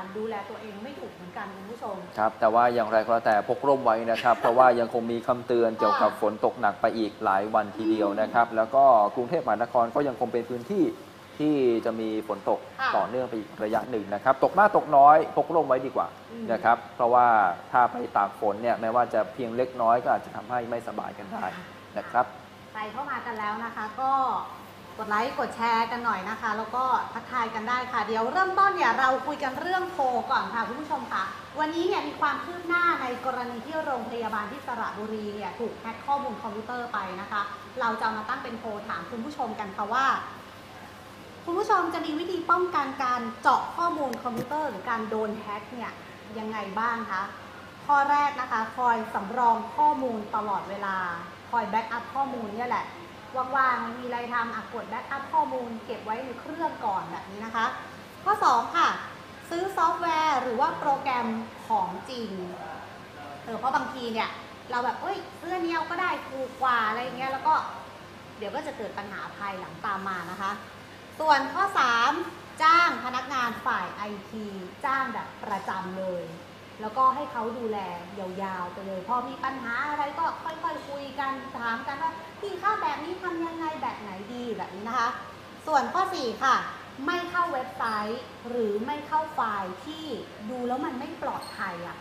กเหมือนกันดูแลตัวเองไม่ถูกเหมือนกันคุณผู้ชม ครับ แต่ว่าอย่างไรก็แล้วแต่พกร่มไว้นะครับ เพราะว่ายังคงมีคำเตือนเกี่ยวกับฝนตกหนักไปอีกหลายวันทีเดียวนะครับ แล้วก็กรุงเทพมหานครก็ยังคงเป็นพื้นที่ที่จะมีฝนตกค่ะต่อเนื่องไปอีกระยะหนึ่งนะครับ ตกมากตกน้อยพกร่มไว้ดีกว่าอืมนะครับ เพราะว่าถ้าไปตากฝนเนี่ยแม้ว่าจะเพียงเล็กน้อยก็อาจจะทำให้ไม่สบายกันได้นะครับ ใครเข้ามากันแล้วนะคะ ก็ กดไลค์กดแชร์กันหน่อยนะคะ แล้วก็ทักทายกันได้ค่ะ เดี๋ยวเริ่มต้นเนี่ยเราคุยกันเรื่องโพลก่อนค่ะคุณผู้ชมค่ะ วันนี้เนี่ยมีความคืบหน้าในกรณีที่โรงพยาบาลที่สระบุรีเนี่ยถูกแฮ็กข้อมูลคอมพิวเตอร์ไปนะคะ เราจะมาตั้งเป็นโพลถามคุณผู้ชมกันค่ะว่า คุณผู้ชมจะมีวิธีป้องกันการเจาะข้อมูลคอมพิวเตอร์หรือการโดนแฮ็กเนี่ยยังไงบ้างคะข้อแรกนะคะ คอยสำรองข้อมูลตลอดเวลา คอย backup ข้อมูลเนี่ยแหละ ว่างๆมีอะไรทำอะกด backup ข้อมูลเก็บไว้ในเครื่องก่อนแบบนี้นะคะ ข้อ 2 ค่ะ ซื้อซอฟต์แวร์หรือว่าโปรแกรมของจริงเออเพราะบางทีเนี่ย เราแบบเอ้ยซื้ออันนี้เอาก็ได้ถูกกว่าอะไรอย่างเงี้ยแล้วก็เดี๋ยวก็จะเกิดปัญหาภายหลังตามมานะคะ ส่วนข้อ 3 จ้างพนักงานฝ่ายไอทีจ้างแบบประจำเลย แล้วก็ให้เขาดูแลยาวๆไปเลย พอมีปัญหาอะไรก็ค่อยๆคุยกันถามกันว่าพี่ข้าแบบนี้ทำยังไงแบบไหนดีแบบนี้นะคะ ส่วนข้อ 4 ค่ะ ไม่เข้าเว็บไซต์ หรือไม่เข้าไฟล์ที่ดูแล้วมันไม่ปลอดภัยอะ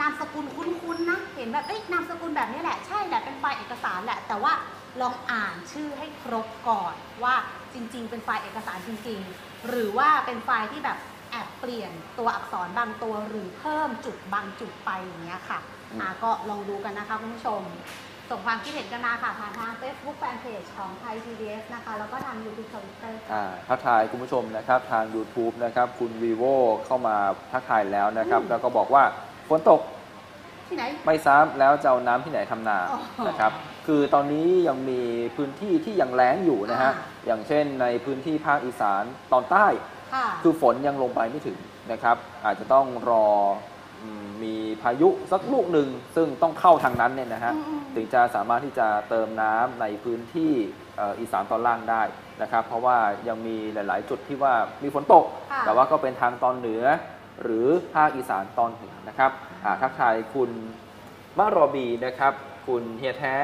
นามสกุลคุ้นๆนะ เห็นแบบเอ้ยนามสกุลแบบนี้แหละ ใช่แหละ เป็นไฟล์เอกสารแหละ แต่ว่าลองอ่านชื่อให้ครบก่อนว่าจริง ๆ เป็นไฟล์เอกสารจริง ๆ หรือว่าเป็นไฟล์ที่แบบ แอบเปลี่ยนตัวอักษรบางตัวหรือเพิ่มจุดบางจุดไปอย่างเงี้ยค่ะอืมอ่าก็ลองดูกันนะคะคุณผู้ชม ส่งความคิดเห็นกันมาค่ะผ่านทาง Facebook Fanpage ของไทย PBS นะคะ แล้วก็ทาง YouTube Twitter อ่าทักทายคุณผู้ชมนะครับทาง YouTube นะครับคุณ vivo เข้ามาทักทายแล้วนะครับ อืม แล้วก็บอกว่าฝนตกที่ไหน ไม่ซ้ำแล้วจะเอาน้ำที่ไหนทำนาอ๋อนะครับ คือตอนนี้ยังมีพื้นที่ที่ยังแล้งอยู่นะฮะอ่า อย่างเช่นในพื้นที่ภาคอีสานตอนใต้ ค่ะคือฝนยังลงไปไม่ถึงนะครับ อาจจะต้องรออืมมีพายุสักลูกหนึ่งซึ่งต้องเข้าทางนั้นเนี่ยนะฮะอืม ถึงจะสามารถที่จะเติมน้ำในพื้นที่เอ่ออีสานตอนล่างได้นะครับ เพราะว่ายังมีหลาย ๆ จุดที่ว่ามีฝนตก ค่ะ แต่ว่าก็เป็นทางตอนเหนือ หรือภาคอีสานตอนเหนือนะครับอ่าทักทายคุณมะรอบีนะครับ คุณเฮียแท้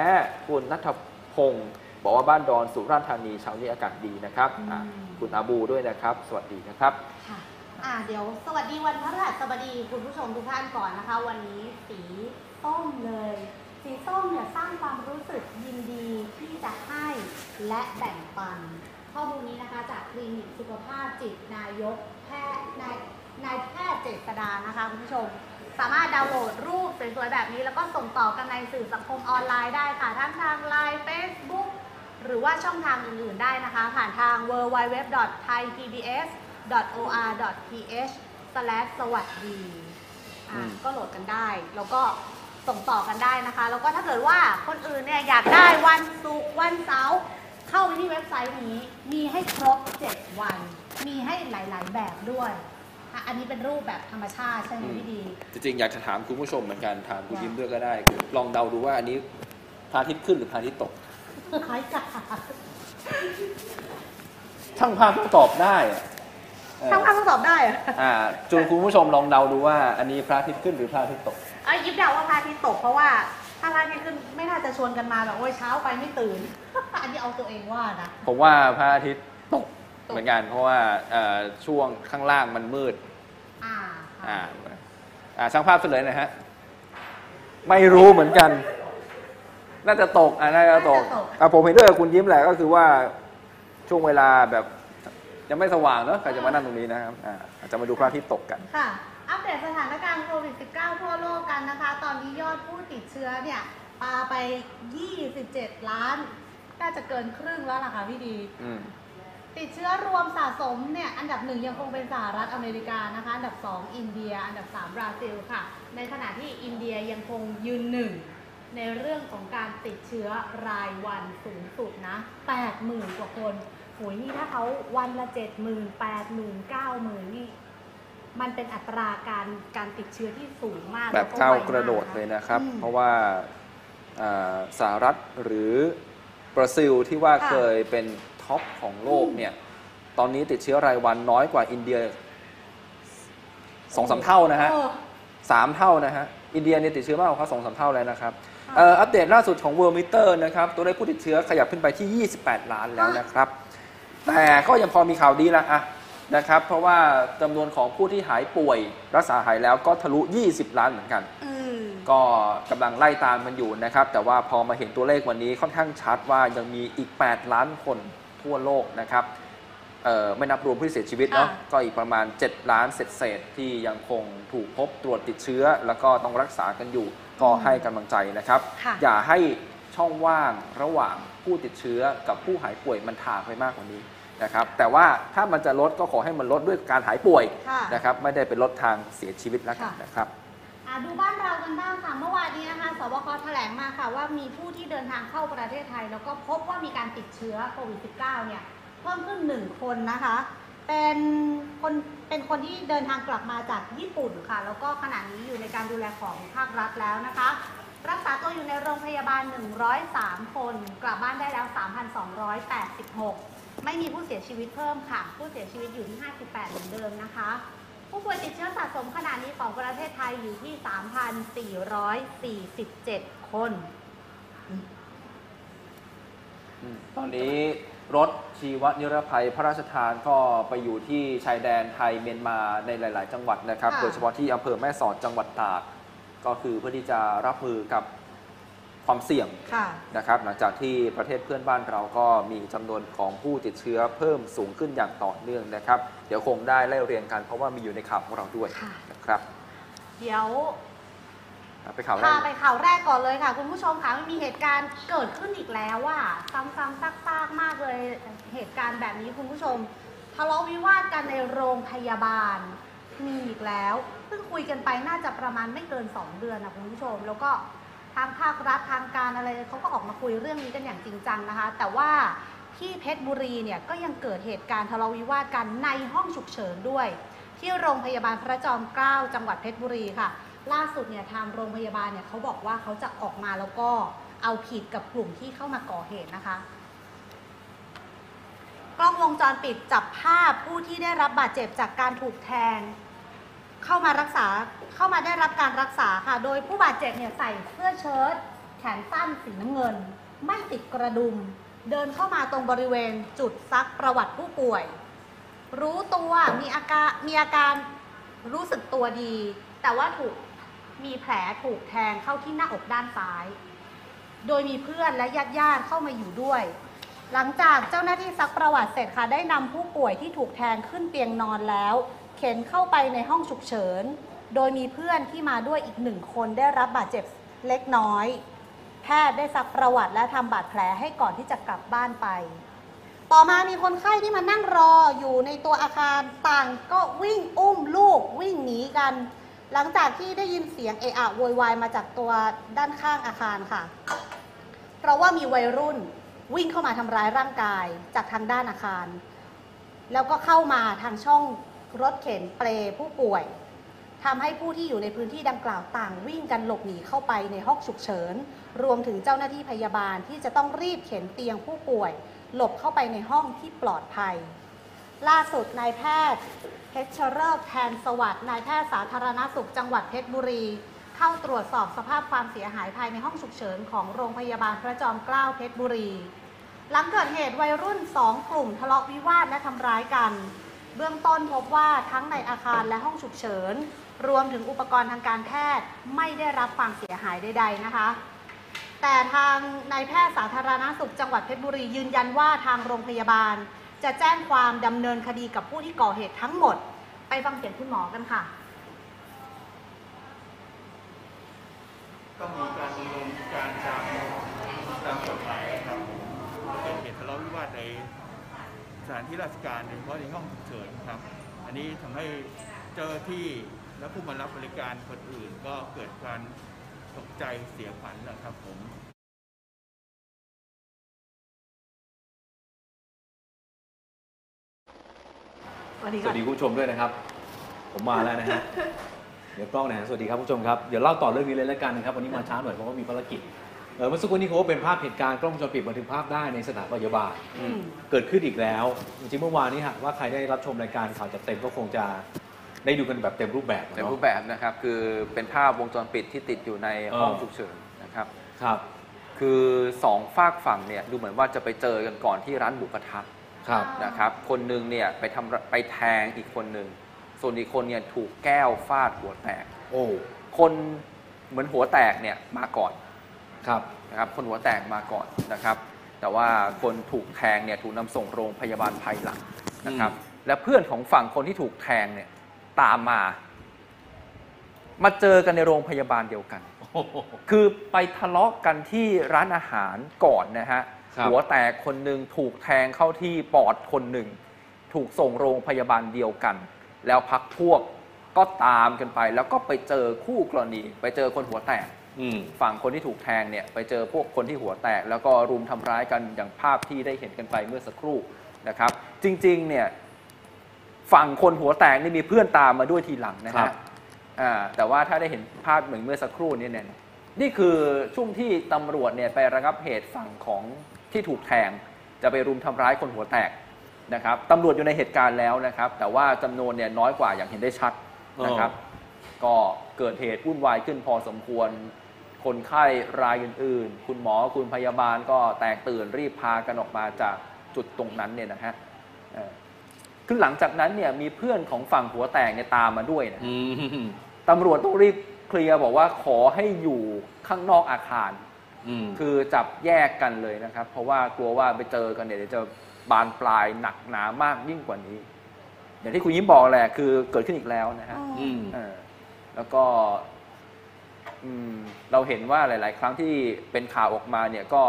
คุณนัทพงศ์ บอกว่าบ้านดอนสุราษฎร์ธานีเช้านี้อากาศดีนะครับอ่าอืมคุณอาบูด้วยนะครับ สวัสดีนะครับ ค่ะอ่าเดี๋ยวสวัสดีวันพฤหัสบดีคุณผู้ชมทุกท่านก่อนนะคะ วันนี้สีส้มเลย สีส้มเนี่ยสร้างความรู้สึกยินดีที่จะให้และแบ่งปัน ข้อมูลนี้นะคะจากคลินิกสุขภาพจิตนายกแพทย์นายนายแพทย์เจษดานะคะคุณผู้ชม สามารถดาวน์โหลดรูปสวยๆแบบนี้ แล้วก็ส่งต่อกันในสื่อสังคมออนไลน์ได้ค่ะทั้งทางไลน์ Facebook หรือว่าช่องทางอื่นๆได้นะคะ ผ่านทาง www.thaipbs.or.th สวัสดีอะอืมก็โหลดกันได้ แล้วก็ส่งต่อกันได้นะคะ แล้วก็ถ้าเกิดว่าคนอื่นเนี่ยอยากได้วันศุกร์วันเสาร์เข้าไปที่เว็บไซต์นี้ มีให้ครบ 7 วัน มีให้หลาย ๆ แบบด้วยอะอันนี้เป็นรูปแบบธรรมชาติใช่ไหมพี่ดี จริง ๆ อยากจะถามคุณผู้ชมเหมือนกันถามคุณยิ้มด้วยก็ได้ ลองเดาดูว่าอันนี้พระอาทิตย์ขึ้นหรือพระอาทิตย์ตก คล้ายกันช่างภาพต้องตอบได้อะเออทำคำตอบได้เหรออ่าจูนคุณผู้ชมลองเดาดูว่า อันนี้พระอาทิตย์ขึ้นหรือพระอาทิตย์ตก เอ้ยยิบเดาว่าพระอาทิตย์ตกเพราะว่าถ้าพระอาทิตย์ขึ้นไม่น่าจะชวนกันมาแบบโอ้ยเช้าไปไม่ตื่น อันนี้เอาตัวเองว่านะ ผมว่าพระอาทิตย์ตกตก เหมือนกัน เพราะว่าเอ่อช่วงข้างล่างมันมืด อ่าอ่าอ่าช่างภาพเฉลยหน่อยฮะ ไม่รู้เหมือนกัน น่าจะตกอ่าน่าจะตก อะผมเห็นด้วยกับคุณยิ้มแหละก็คือว่าช่วงเวลาแบบยังไม่สว่างเนอะใครจะมานั่งตรงนี้นะครับอ่าอาจจะมาดูพระอาทิตย์ตกกัน ค่ะ อัปเดตสถานการณ์โควิด -19 ทั่วโลกกันนะคะ ตอนนี้ยอดผู้ติดเชื้อเนี่ยปาไป 27 ล้าน น่าจะเกินครึ่งแล้วล่ะค่ะพี่ดี อืม ติดเชื้อรวมสะสมเนี่ยอันดับหนึ่งยังคงเป็นสหรัฐอเมริกานะคะ อันดับ 2 อินเดีย อันดับ 3 บราซิลค่ะ ในขณะที่อินเดียยังคงยืนหนึ่ง ในเรื่องของการติดเชื้อรายวันสูงสุดนะ 80,000 กว่าคนโหยนี่ถ้าเขาวันละ 70,000 80,000 90,000 นี่ มันเป็นอัตราการการติดเชื้อที่สูงมากแบบล้ก้าวไมกระโดดเลยนะครับอืมเพราะว่าอ่าสหรัฐหรือบราซิลที่ว่าค่ะเคยเป็นท็อปของโลกอืมเนี่ย ตอนนี้ติดเชื้อรายวันน้อยกว่าอินเดียสองสามเท่านะฮะเออสามเท่านะฮะ อินเดียเนี่ยติดเชื้อมากกว่าเขาสองสามเท่าเลยนะครับค่ะเอ่ออัปเดตล่าสุดของ World Meter นะครับ ตัวเลขผู้ติดเชื้อขยับขึ้นไปที่ 28 ล้านแล้วนะครับ แต่ก็ยังพอมีข่าวดีละอะนะครับ เพราะว่าจำนวนของผู้ที่หายป่วย รักษาหายแล้วก็ทะลุ 20 ล้านเหมือนกันอืมก็กำลังไล่ตามมันอยู่นะครับ แต่ว่าพอมาเห็นตัวเลขวันนี้ค่อนข้างชัดว่ายังมีอีก 8 ล้านคนทั่วโลกนะครับ เอ่อไม่นับรวมผู้ที่เสียชีวิตเนาะค่ะ ก็อีกประมาณ 7 ล้านเศษๆที่ยังคงถูกพบตรวจติดเชื้อ แล้วก็ต้องรักษากันอยู่ก็ให้กำลังใจนะครับ ค่ะ อย่าให้ช่องว่างระหว่างผู้ติดเชื้อกับผู้หายป่วยมันถ่างไปมากกว่านี้นะครับ แต่ว่าถ้ามันจะลดก็ขอให้มันลดด้วยการหายป่วยค่ะ นะครับ ไม่ได้เป็นลดทางเสียชีวิตแล้วกันค่ะ นะครับ อะดูบ้านเรากันบ้างค่ะ เมื่อวานนี้นะคะ สบคแถลงมาค่ะว่ามีผู้ที่เดินทางเข้าประเทศไทย แล้วก็พบว่ามีการติดเชื้อโควิด -19 เนี่ย เพิ่มขึ้นหนึ่งคนนะคะ เป็นคนเป็นคนที่เดินทางกลับมาจากญี่ปุ่นค่ะ แล้วก็ขณะนี้อยู่ในการดูแลของภาครัฐแล้วนะคะ รักษาตัวอยู่ในโรงพยาบาล 103 คน กลับบ้านได้แล้ว 3,286 ไม่มีผู้เสียชีวิตเพิ่มค่ะ ผู้เสียชีวิตอยู่ที่ 58 เหมือนเดิมนะคะ ผู้ป่วยติดเชื้อสะสมขณะนี้ของประเทศไทยอยู่ที่ 3,447 คนอืมตอนนี้ รถชีวนิรภัยพระราชทานก็ไปอยู่ที่ชายแดนไทยเมียนมาในหลาย ๆ จังหวัดนะครับ ค่ะ โดยเฉพาะที่อำเภอแม่สอดจังหวัดตาก ก็คือเพื่อที่จะรับมือกับความเสี่ยงค่ะ นะครับ หลังจากที่ประเทศเพื่อนบ้านเราก็มีจำนวนของผู้ติดเชื้อเพิ่มสูงขึ้นอย่างต่อเนื่องนะครับ เดี๋ยวคงได้ไล่เรียงกันเพราะว่ามีอยู่ในข่าวของเราด้วยค่ะ นะครับ เดี๋ยว ไปข่าวแรพากไปข่าวแรกก่อนเลยค่ะ คุณผู้ชมคะมันมีเหตุการณ์เกิดขึ้นอีกแล้วว่าซ้ำๆซากๆมากเลยเหตุการณ์แบบนี้คุณผู้ชมทะเลาะวิวาทกันในโรงพยาบาลมีอีกแล้วเพิ่งคุยกันไปน่าจะประมาณไม่เกิน 2 เดือนนะคุณผู้ชม แล้วก็ทางภาครัฐทางการอะไรเขาก็ออกมาคุยเรื่องนี้กันอย่างจริงจังนะคะ แต่ว่าที่เพชรบุรีเนี่ยก็ยังเกิดเหตุการณ์ทะเลาะวิวาทกันในห้องฉุกเฉินด้วย ที่โรงพยาบาลพระจอมเกล้าจังหวัดเพชรบุรีค่ะ ล่าสุดเนี่ยทางโรงพยาบาลเนี่ยเขาบอกว่าเขาจะออกมาแล้วก็เอาผิดกับกลุ่มที่เข้ามาก่อเหตุนะคะ กล้องวงจรปิดจับภาพผู้ที่ได้รับบาดเจ็บจากการถูกแทง เข้ามารักษาเข้ามาได้รับการรักษาค่ะ โดยผู้บาดเจ็บเนี่ยใส่เสื้อเชิ้ตแขนสั้นสีน้ำเงิน ไม่ติดกระดุม เดินเข้ามาตรงบริเวณจุดซักประวัติผู้ป่วย รู้ตัวมีอาการมีอาการรู้สึกตัวดี แต่ว่าถูก มีแผลถูกแทงเข้าที่หน้าอกด้านซ้าย โดยมีเพื่อนและญาติญาติเข้ามาอยู่ด้วย หลังจากเจ้าหน้าที่ซักประวัติเสร็จค่ะได้นำผู้ป่วยที่ถูกแทงขึ้นเตียงนอนแล้ว เข็นเข้าไปในห้องฉุกเฉิน โดยมีเพื่อนที่มาด้วยอีกหนึ่งคนได้รับบาดเจ็บเล็กน้อย แพทย์ได้ซักประวัติและทำบาดแผลให้ก่อนที่จะกลับบ้านไป ต่อมามีคนไข้ที่มานั่งรออยู่ในตัวอาคารต่างก็วิ่งอุ้มลูกวิ่งหนีกัน หลังจากที่ได้ยินเสียงเอะอะโวยวายมาจากตัวด้านข้างอาคารค่ะ เพราะว่ามีวัยรุ่นวิ่งเข้ามาทำร้ายร่างกายจากทางด้านอาคาร แล้วก็เข้ามาทางช่องรถเข็นเปลผู้ป่วยทำให้ผู้ที่อยู่ในพื้นที่ดังกล่าวต่างวิ่งกันหลบหนีเข้าไปในห้องฉุกเฉิน รวมถึงเจ้าหน้าที่พยาบาลที่จะต้องรีบเข็นเตียงผู้ป่วย หลบเข้าไปในห้องที่ปลอดภัย ล่าสุดนายแพทย์ เพชรเริกแทนสวัสดิ์นายแพทย์สาธารณสุขจังหวัดเพชรบุรี เข้าตรวจสอบสภาพความเสียหายภายในห้องฉุกเฉินของโรงพยาบาลพระจอมเกล้าเพชรบุรี หลังเกิดเหตุวัยรุ่นสองกลุ่มทะเลาะวิวาทและทำร้ายกัน เบื้องต้นพบว่าทั้งในอาคารและห้องฉุกเฉิน รวมถึงอุปกรณ์ทางการแพทย์ไม่ได้รับความเสียหายใดๆนะคะแต่ทางนายแพทย์สาธารณสุขจังหวัดเพชรบุรียืนยันว่าทางโรงพยาบาล จะแจ้งความดำเนินคดีกับผู้ที่ก่อเหตุทั้งหมด ไปฟังเสียงคุณหมอกันค่ะ ก็มีการดำเนินการตามตามกฎหมายครับเป็นเหตุทะเลาะวิวาทในสถานที่ราชการโดยเฉพาะในห้องฉุกเฉินครับ อันนี้ทำให้เจ้าหน้าที่และผู้มารับบริการคนอื่น ก็เกิดการตกใจเสียขวัญนะครับผม สวัสดีสค่ะวัสดีคุณผู้ชมด้วยนะครับ ผมมาแล้วนะฮะ เดี๋ยวกล้องนะฮะสวัสดีครับคุณผู้ชมครับ เดี๋ยวเล่าต่อเรื่องนี้เลยแล้วกันนะครับ วันนี้มาช้าหน่อยเพราะว่ามีภารกิจ เออเมื่อสักครู่นี้เขาก็เป็นภาพเหตุการณ์กล้องวงจรปิดบันทึกภาพได้ในสถานพยาบาล อืม เกิดขึ้นอีกแล้ว จริงๆเมื่อวานนี้ฮะว่าใครได้รับชมรายการข่าวจัดเต็มก็คงจะได้ดูกันแบบเต็มรูปแบบเต็มเนาะ รูปแบบนะครับ คือเป็นภาพวงจรปิดที่ติดอยู่ในห้องเออ ฉุกเฉินนะครับ ครับ คือสองฝากฝั่งเนี่ยดูเหมือนว่าจะไปเจอกันก่อนที่ร้านหมูกระทะ ครับ นะครับ คนหนึ่งเนี่ยไปทำไปแทงอีกคนหนึ่ง ส่วนอีกคนเนี่ยถูกแก้วฟาดหัวแตก โอ้ คนเหมือนหัวแตกเนี่ยมาก่อนครับ นะครับ คนหัวแตกมาก่อนนะครับ แต่ว่าคนถูกแทงเนี่ยถูกนำส่งโรงพยาบาลภายหลังนะครับ และเพื่อนของฝั่งคนที่ถูกแทงเนี่ยตามมา มาเจอกันในโรงพยาบาลเดียวกันโอ้โหคือไปทะเลาะกันที่ร้านอาหารก่อนนะฮะครับ หัวแตกคนหนึ่งถูกแทงเข้าที่ปอดคนหนึ่ง ถูกส่งโรงพยาบาลเดียวกัน แล้วพักพวกก็ตามกันไป แล้วก็ไปเจอคู่กรณี ไปเจอคนหัวแตกอืมฝั่งคนที่ถูกแทงเนี่ยไปเจอพวกคนที่หัวแตก แล้วก็รุมทำร้ายกันอย่างภาพที่ได้เห็นกันไปเมื่อสักครู่นะครับ จริงๆเนี่ยฝั่งคนหัวแตกนี่มีเพื่อนตามมาด้วยทีหลังนะครัฮะบอ่าแต่ว่าถ้าได้เห็นภาพเหมือนเมื่อสักครู่นี้เนี่ยนี่คือช่วงที่ตำรวจเนี่ยไประงับเหตุฝั่งของ ที่ถูกแทง จะไปรุมทำร้ายคนหัวแตกนะครับตำรวจอยู่ในเหตุการณ์แล้วนะครับ แต่ว่าจำนวนเนี่ยน้อยกว่าอย่างเห็นได้ชัดนะครับ ก็เกิดเหตุวุ่นวายขึ้นพอสมควร คนไข้รายอื่น ๆ คุณหมอคุณพยาบาลก็แตกตื่นรีบพากันออกมาจากจุดตรงนั้นเนี่ยนะฮะเอ่อคือหลังจากนั้นเนี่ยมีเพื่อนของฝั่งหัวแตกเนี่ยตามมาด้วยนะอืมตำรวจต้องรีบเคลียร์บอกว่าขอให้อยู่ข้างนอกอาคาร อืม คือจับแยกกันเลยนะครับ เพราะว่ากลัวว่าไปเจอกันเนี่ยเดี๋ยวจะบานปลายหนักหนามากยิ่งกว่านี้ อย่างที่คุณยิ้มบอกแหละคือเกิดขึ้นอีกแล้วนะฮะ อืม เออแล้วก็อืมเราเห็นว่าหลาย ๆ ครั้งที่เป็นข่าวออกมาเนี่ยก็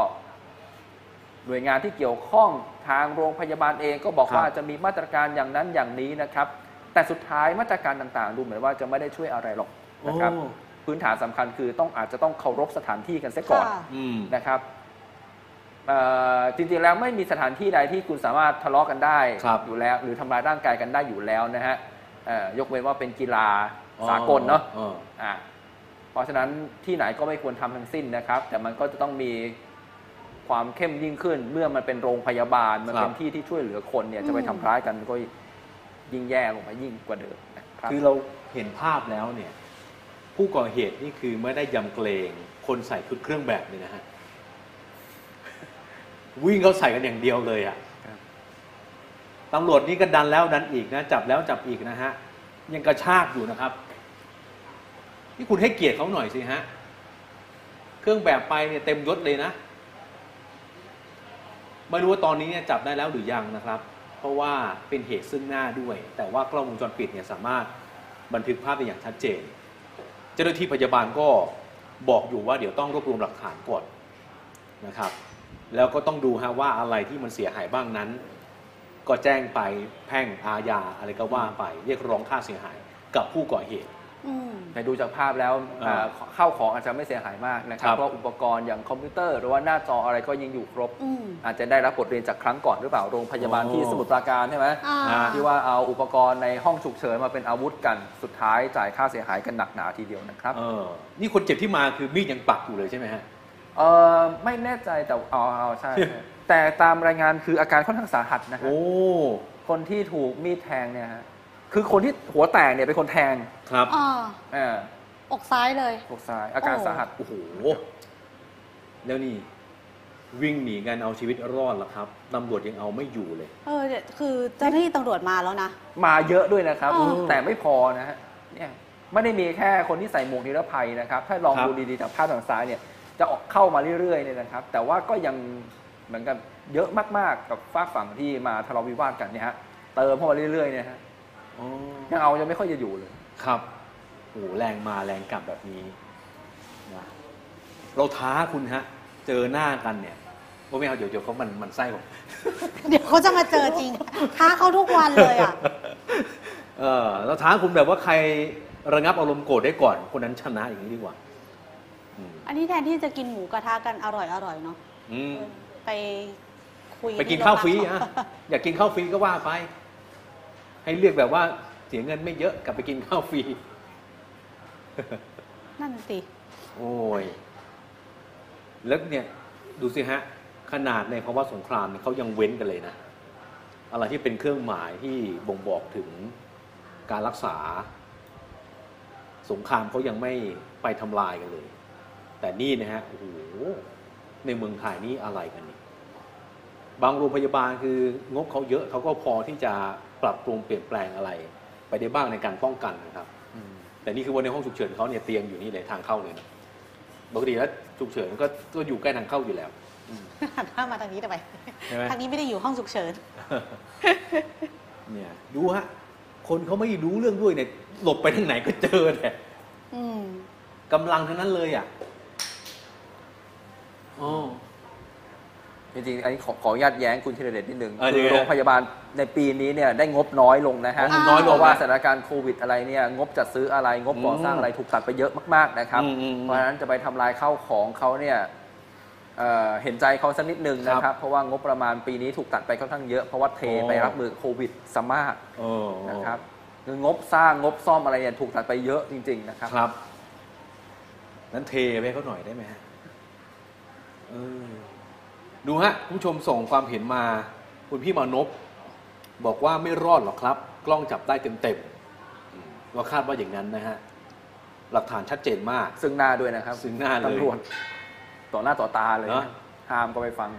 หน่วยงานที่เกี่ยวข้องทางโรงพยาบาลเองก็บอกครับ ว่าจะมีมาตรการอย่างนั้นอย่างนี้นะครับ แต่สุดท้ายมาตรการต่าง ๆ ดูเหมือนว่าจะไม่ได้ช่วยอะไรหรอกนะครับ โอ้ พื้นฐานสำคัญคือต้องอาจจะต้องเคารพสถานที่กันเสียก่อนค่ะ อืม นะครับเอ่อจริงๆแล้วไม่มีสถานที่ใดที่คุณสามารถทะเลาะกันได้ครับอยู่แล้ว หรือทำร้ายร่างกายกันได้อยู่แล้วนะฮะเอ่อยกเว้นว่าเป็นกีฬาสากลเนาะ อ๋อ อะเพราะฉะนั้นที่ไหนก็ไม่ควรทำทั้งสิ้นนะครับ แต่มันก็จะต้องมีความเข้มยิ่งขึ้น เมื่อมันเป็นโรงพยาบาล มันครับเป็นที่ที่ช่วยเหลือคนเนี่ยจะไปอืมทำร้ายกันก็ยิ่งแย่ลงไปยิ่งกว่าเดิมนะครับ คือเราเห็นภาพแล้วเนี่ย ผู้ก่อเหตุนี่คือไม่ได้ยำเกรงคนใส่ชุดเครื่องแบบเลยนะฮะวิ่งเขาใส่กันอย่างเดียวเลยอะ่ะครับตำรวจนี่ก็ดันแล้วดันอีกนะ จับแล้วจับอีกนะฮะ ยังกระชากอยู่นะครับ นี่คุณให้เกียรติเขาหน่อยสิฮะ เครื่องแบบไปเนี่ยเต็มยศเลยนะ ไม่รู้ว่าตอนนี้เนี่ยจับได้แล้วหรือยังนะครับ เพราะว่าเป็นเหตุซึ่งหน้าด้วย แต่ว่ากล้องวงจรปิดเนี่ยสามารถบันทึกภาพได้อย่างชัดเจน เจ้าหน้าที่พยาบาลก็บอกอยู่ว่าเดี๋ยวต้องรวบรวมหลักฐานก่อนนะครับ แล้วก็ต้องดูฮะว่าอะไรที่มันเสียหายบ้างนั้น ก็แจ้งไปแพ่งอาญาอะไรก็ว่าไป เรียกร้องค่าเสียหายกับผู้ก่อเหตุ อืม แต่ดูจากภาพแล้วอ่าอ่าข้าวของอาจจะไม่เสียหายมากนะครัครับบเพราะอุปกรณ์อย่างคอมพิวเตอร์หรือว่าหน้าจออะไรก็ยังอยู่ครบ อืม อาจจะได้รับบทเรียนจากครั้งก่อนหรือเปล่าโรงพยาบาลอ๋อที่สมุทรปราการใช่ไหมอ่า ที่ว่าเอาอุปกรณ์ในห้องฉุกเฉินมาเป็นอาวุธกันสุดท้ายจ่ายค่าเสียหายกันหนักหนาทีเดียวนะครับ เออนี่คนเจ็บที่มาคือมีดยังปักอยู่เลยใช่ไหมฮะ เออไม่แน่ใจแต่เอาเอาใช่ใช่ แต่ตามรายงานคืออาการค่อนข้างสาหัสนะฮะโอ้ คนที่ถูกมีดแทงเนี่ยฮะ คือคนที่หัวแตกเนี่ยเป็นคนแทงครับอ่าเอออกซ้ายเลย อกซ้าย อาการโอ้สาหัส โอ้โห แล้วนี่ วิ่งหนีกันเอาชีวิตรอดแล้วครับตำรวจยังเอาไม่อยู่เลย เออเนี่ยคือเจ้าหน้าที่ตำรวจมาแล้วนะ มาเยอะด้วยนะครับอืมแต่ไม่พอนะฮะเนี่ยไม่ได้มีแค่คนที่ใส่หมวกนิรภัยนะครับ ถ้าลองครับ ดูดีๆจากภาพทางซ้ายเนี่ย จะออกเข้ามาเรื่อยๆเนี่ยนะครับ แต่ว่าก็ยังเหมือนกับเยอะมากๆกับฝากฝั่งที่มาทะเลาะวิวาทกันเนี่ยฮะเติมเข้ามาเรื่อยๆเนี่ยฮะอ๋อ ยังเอายังไม่ค่อยจะอยู่เลย ครับโอ้โหแรงมาแรงกลับแบบนี้นะเราท้าคุณฮะ เจอหน้ากันเนี่ยโอ้ไม่เอาเดี๋ยวเดี๋ยวเขามันมันไส้ผมเดี๋ยวเขาจะมาเจอจริง ท้าเขาทุกวันเลยอะ เออเราท้าคุณแบบว่าใครระงับอารมณ์โกรธได้ก่อน คนนั้นชนะอย่างนี้ดีกว่าอืมอันนี้แทนที่จะกินหมูกระทะกันอร่อยอร่อยๆเนาะอืมไปคุยไปกินข้าวฟรีอะอยากกินข้าวฟรีก็ว่าไป ให้เลือกแบบว่าเสียเงินไม่เยอะกลับไปกินข้าวฟรี นั่นสิ โอ้ย แล้วเนี่ยดูสิฮะ ขนาดในภาวะสงครามเนี่ยเขายังเว้นกันเลยนะ อะไรที่เป็นเครื่องหมายที่บ่งบอกถึงการรักษา สงครามเขายังไม่ไปทำลายกันเลย แต่นี่นะฮะ โอ้โห ในเมืองไทยนี่อะไรกันนี่ บางโรงพยาบาลคืองบเขาเยอะเขาก็พอที่จะ ปรับปรุงเปลี่ยนแปลงอะไร ไปได้บ้างในการป้องกันนะครับ แต่นี่คือว่าในห้องฉุกเฉินเขาเนี่ยเตียงอยู่นี่เลยทางเข้าเลยนะปกติแล้วฉุกเฉินก็ก็อยู่ใกล้ทางเข้าอยู่แล้ว หันหน้ามาทางนี้ทำไมใช่ไหม ทางนี้ไม่ได้อยู่ห้องฉุกเฉิน เนี่ยดูฮะคนเขาไม่รู้เรื่องด้วยเนี่ยหลบไปทางไหนก็เจอเนี่ยอืม กำลังทั้งนั้นเลยอะอ๋อ จริงๆ อันนี้ขอขออนุญาตแย้งคุณธีรเดชนิดนึงเออคือยังไงโรงพยาบาลในปีนี้เนี่ยได้งบน้อยลงนะฮะอ๋อน้อยลงเพราะว่านะสถานการณ์โควิดอะไรเนี่ยงบจัดซื้ออะไรงบก่อสร้างอะไรถูกตัดไปเยอะมากๆนะครับ อืมอืมอืมเพราะฉะนั้นจะไปทำลายข้าวของเขาเนี่ยเอ่อเห็นใจเขาสักนิดนึงนะคครัรับบ เพราะว่างบประมาณปีนี้ถูกตัดไปค่อนข้างเยอะเพราะว่าเทอ๋อไปรับมือโควิดซะมากเออนะครับคืองบสร้างงบซ่อมอะไรเนี่ยถูกตัดไปเยอะจริง ๆ นะครับ ครับนั้นเทไปให้เขาหน่อยได้ไหมฮะเออ ดูฮะคุณผู้ชมส่งความเห็นมา คุณพี่มานพบอกว่าไม่รอดหรอกครับ กล้องจับได้เต็มๆอืมว่าคาดว่าอย่างนั้นนะฮะ หลักฐานชัดเจนมาก ซึ่งหน้าด้วยนะครับซึ่งหน้าเลยตำรวจต่อหน้าต่อตาเลยเนอะ ห้ามก็ไปฟัง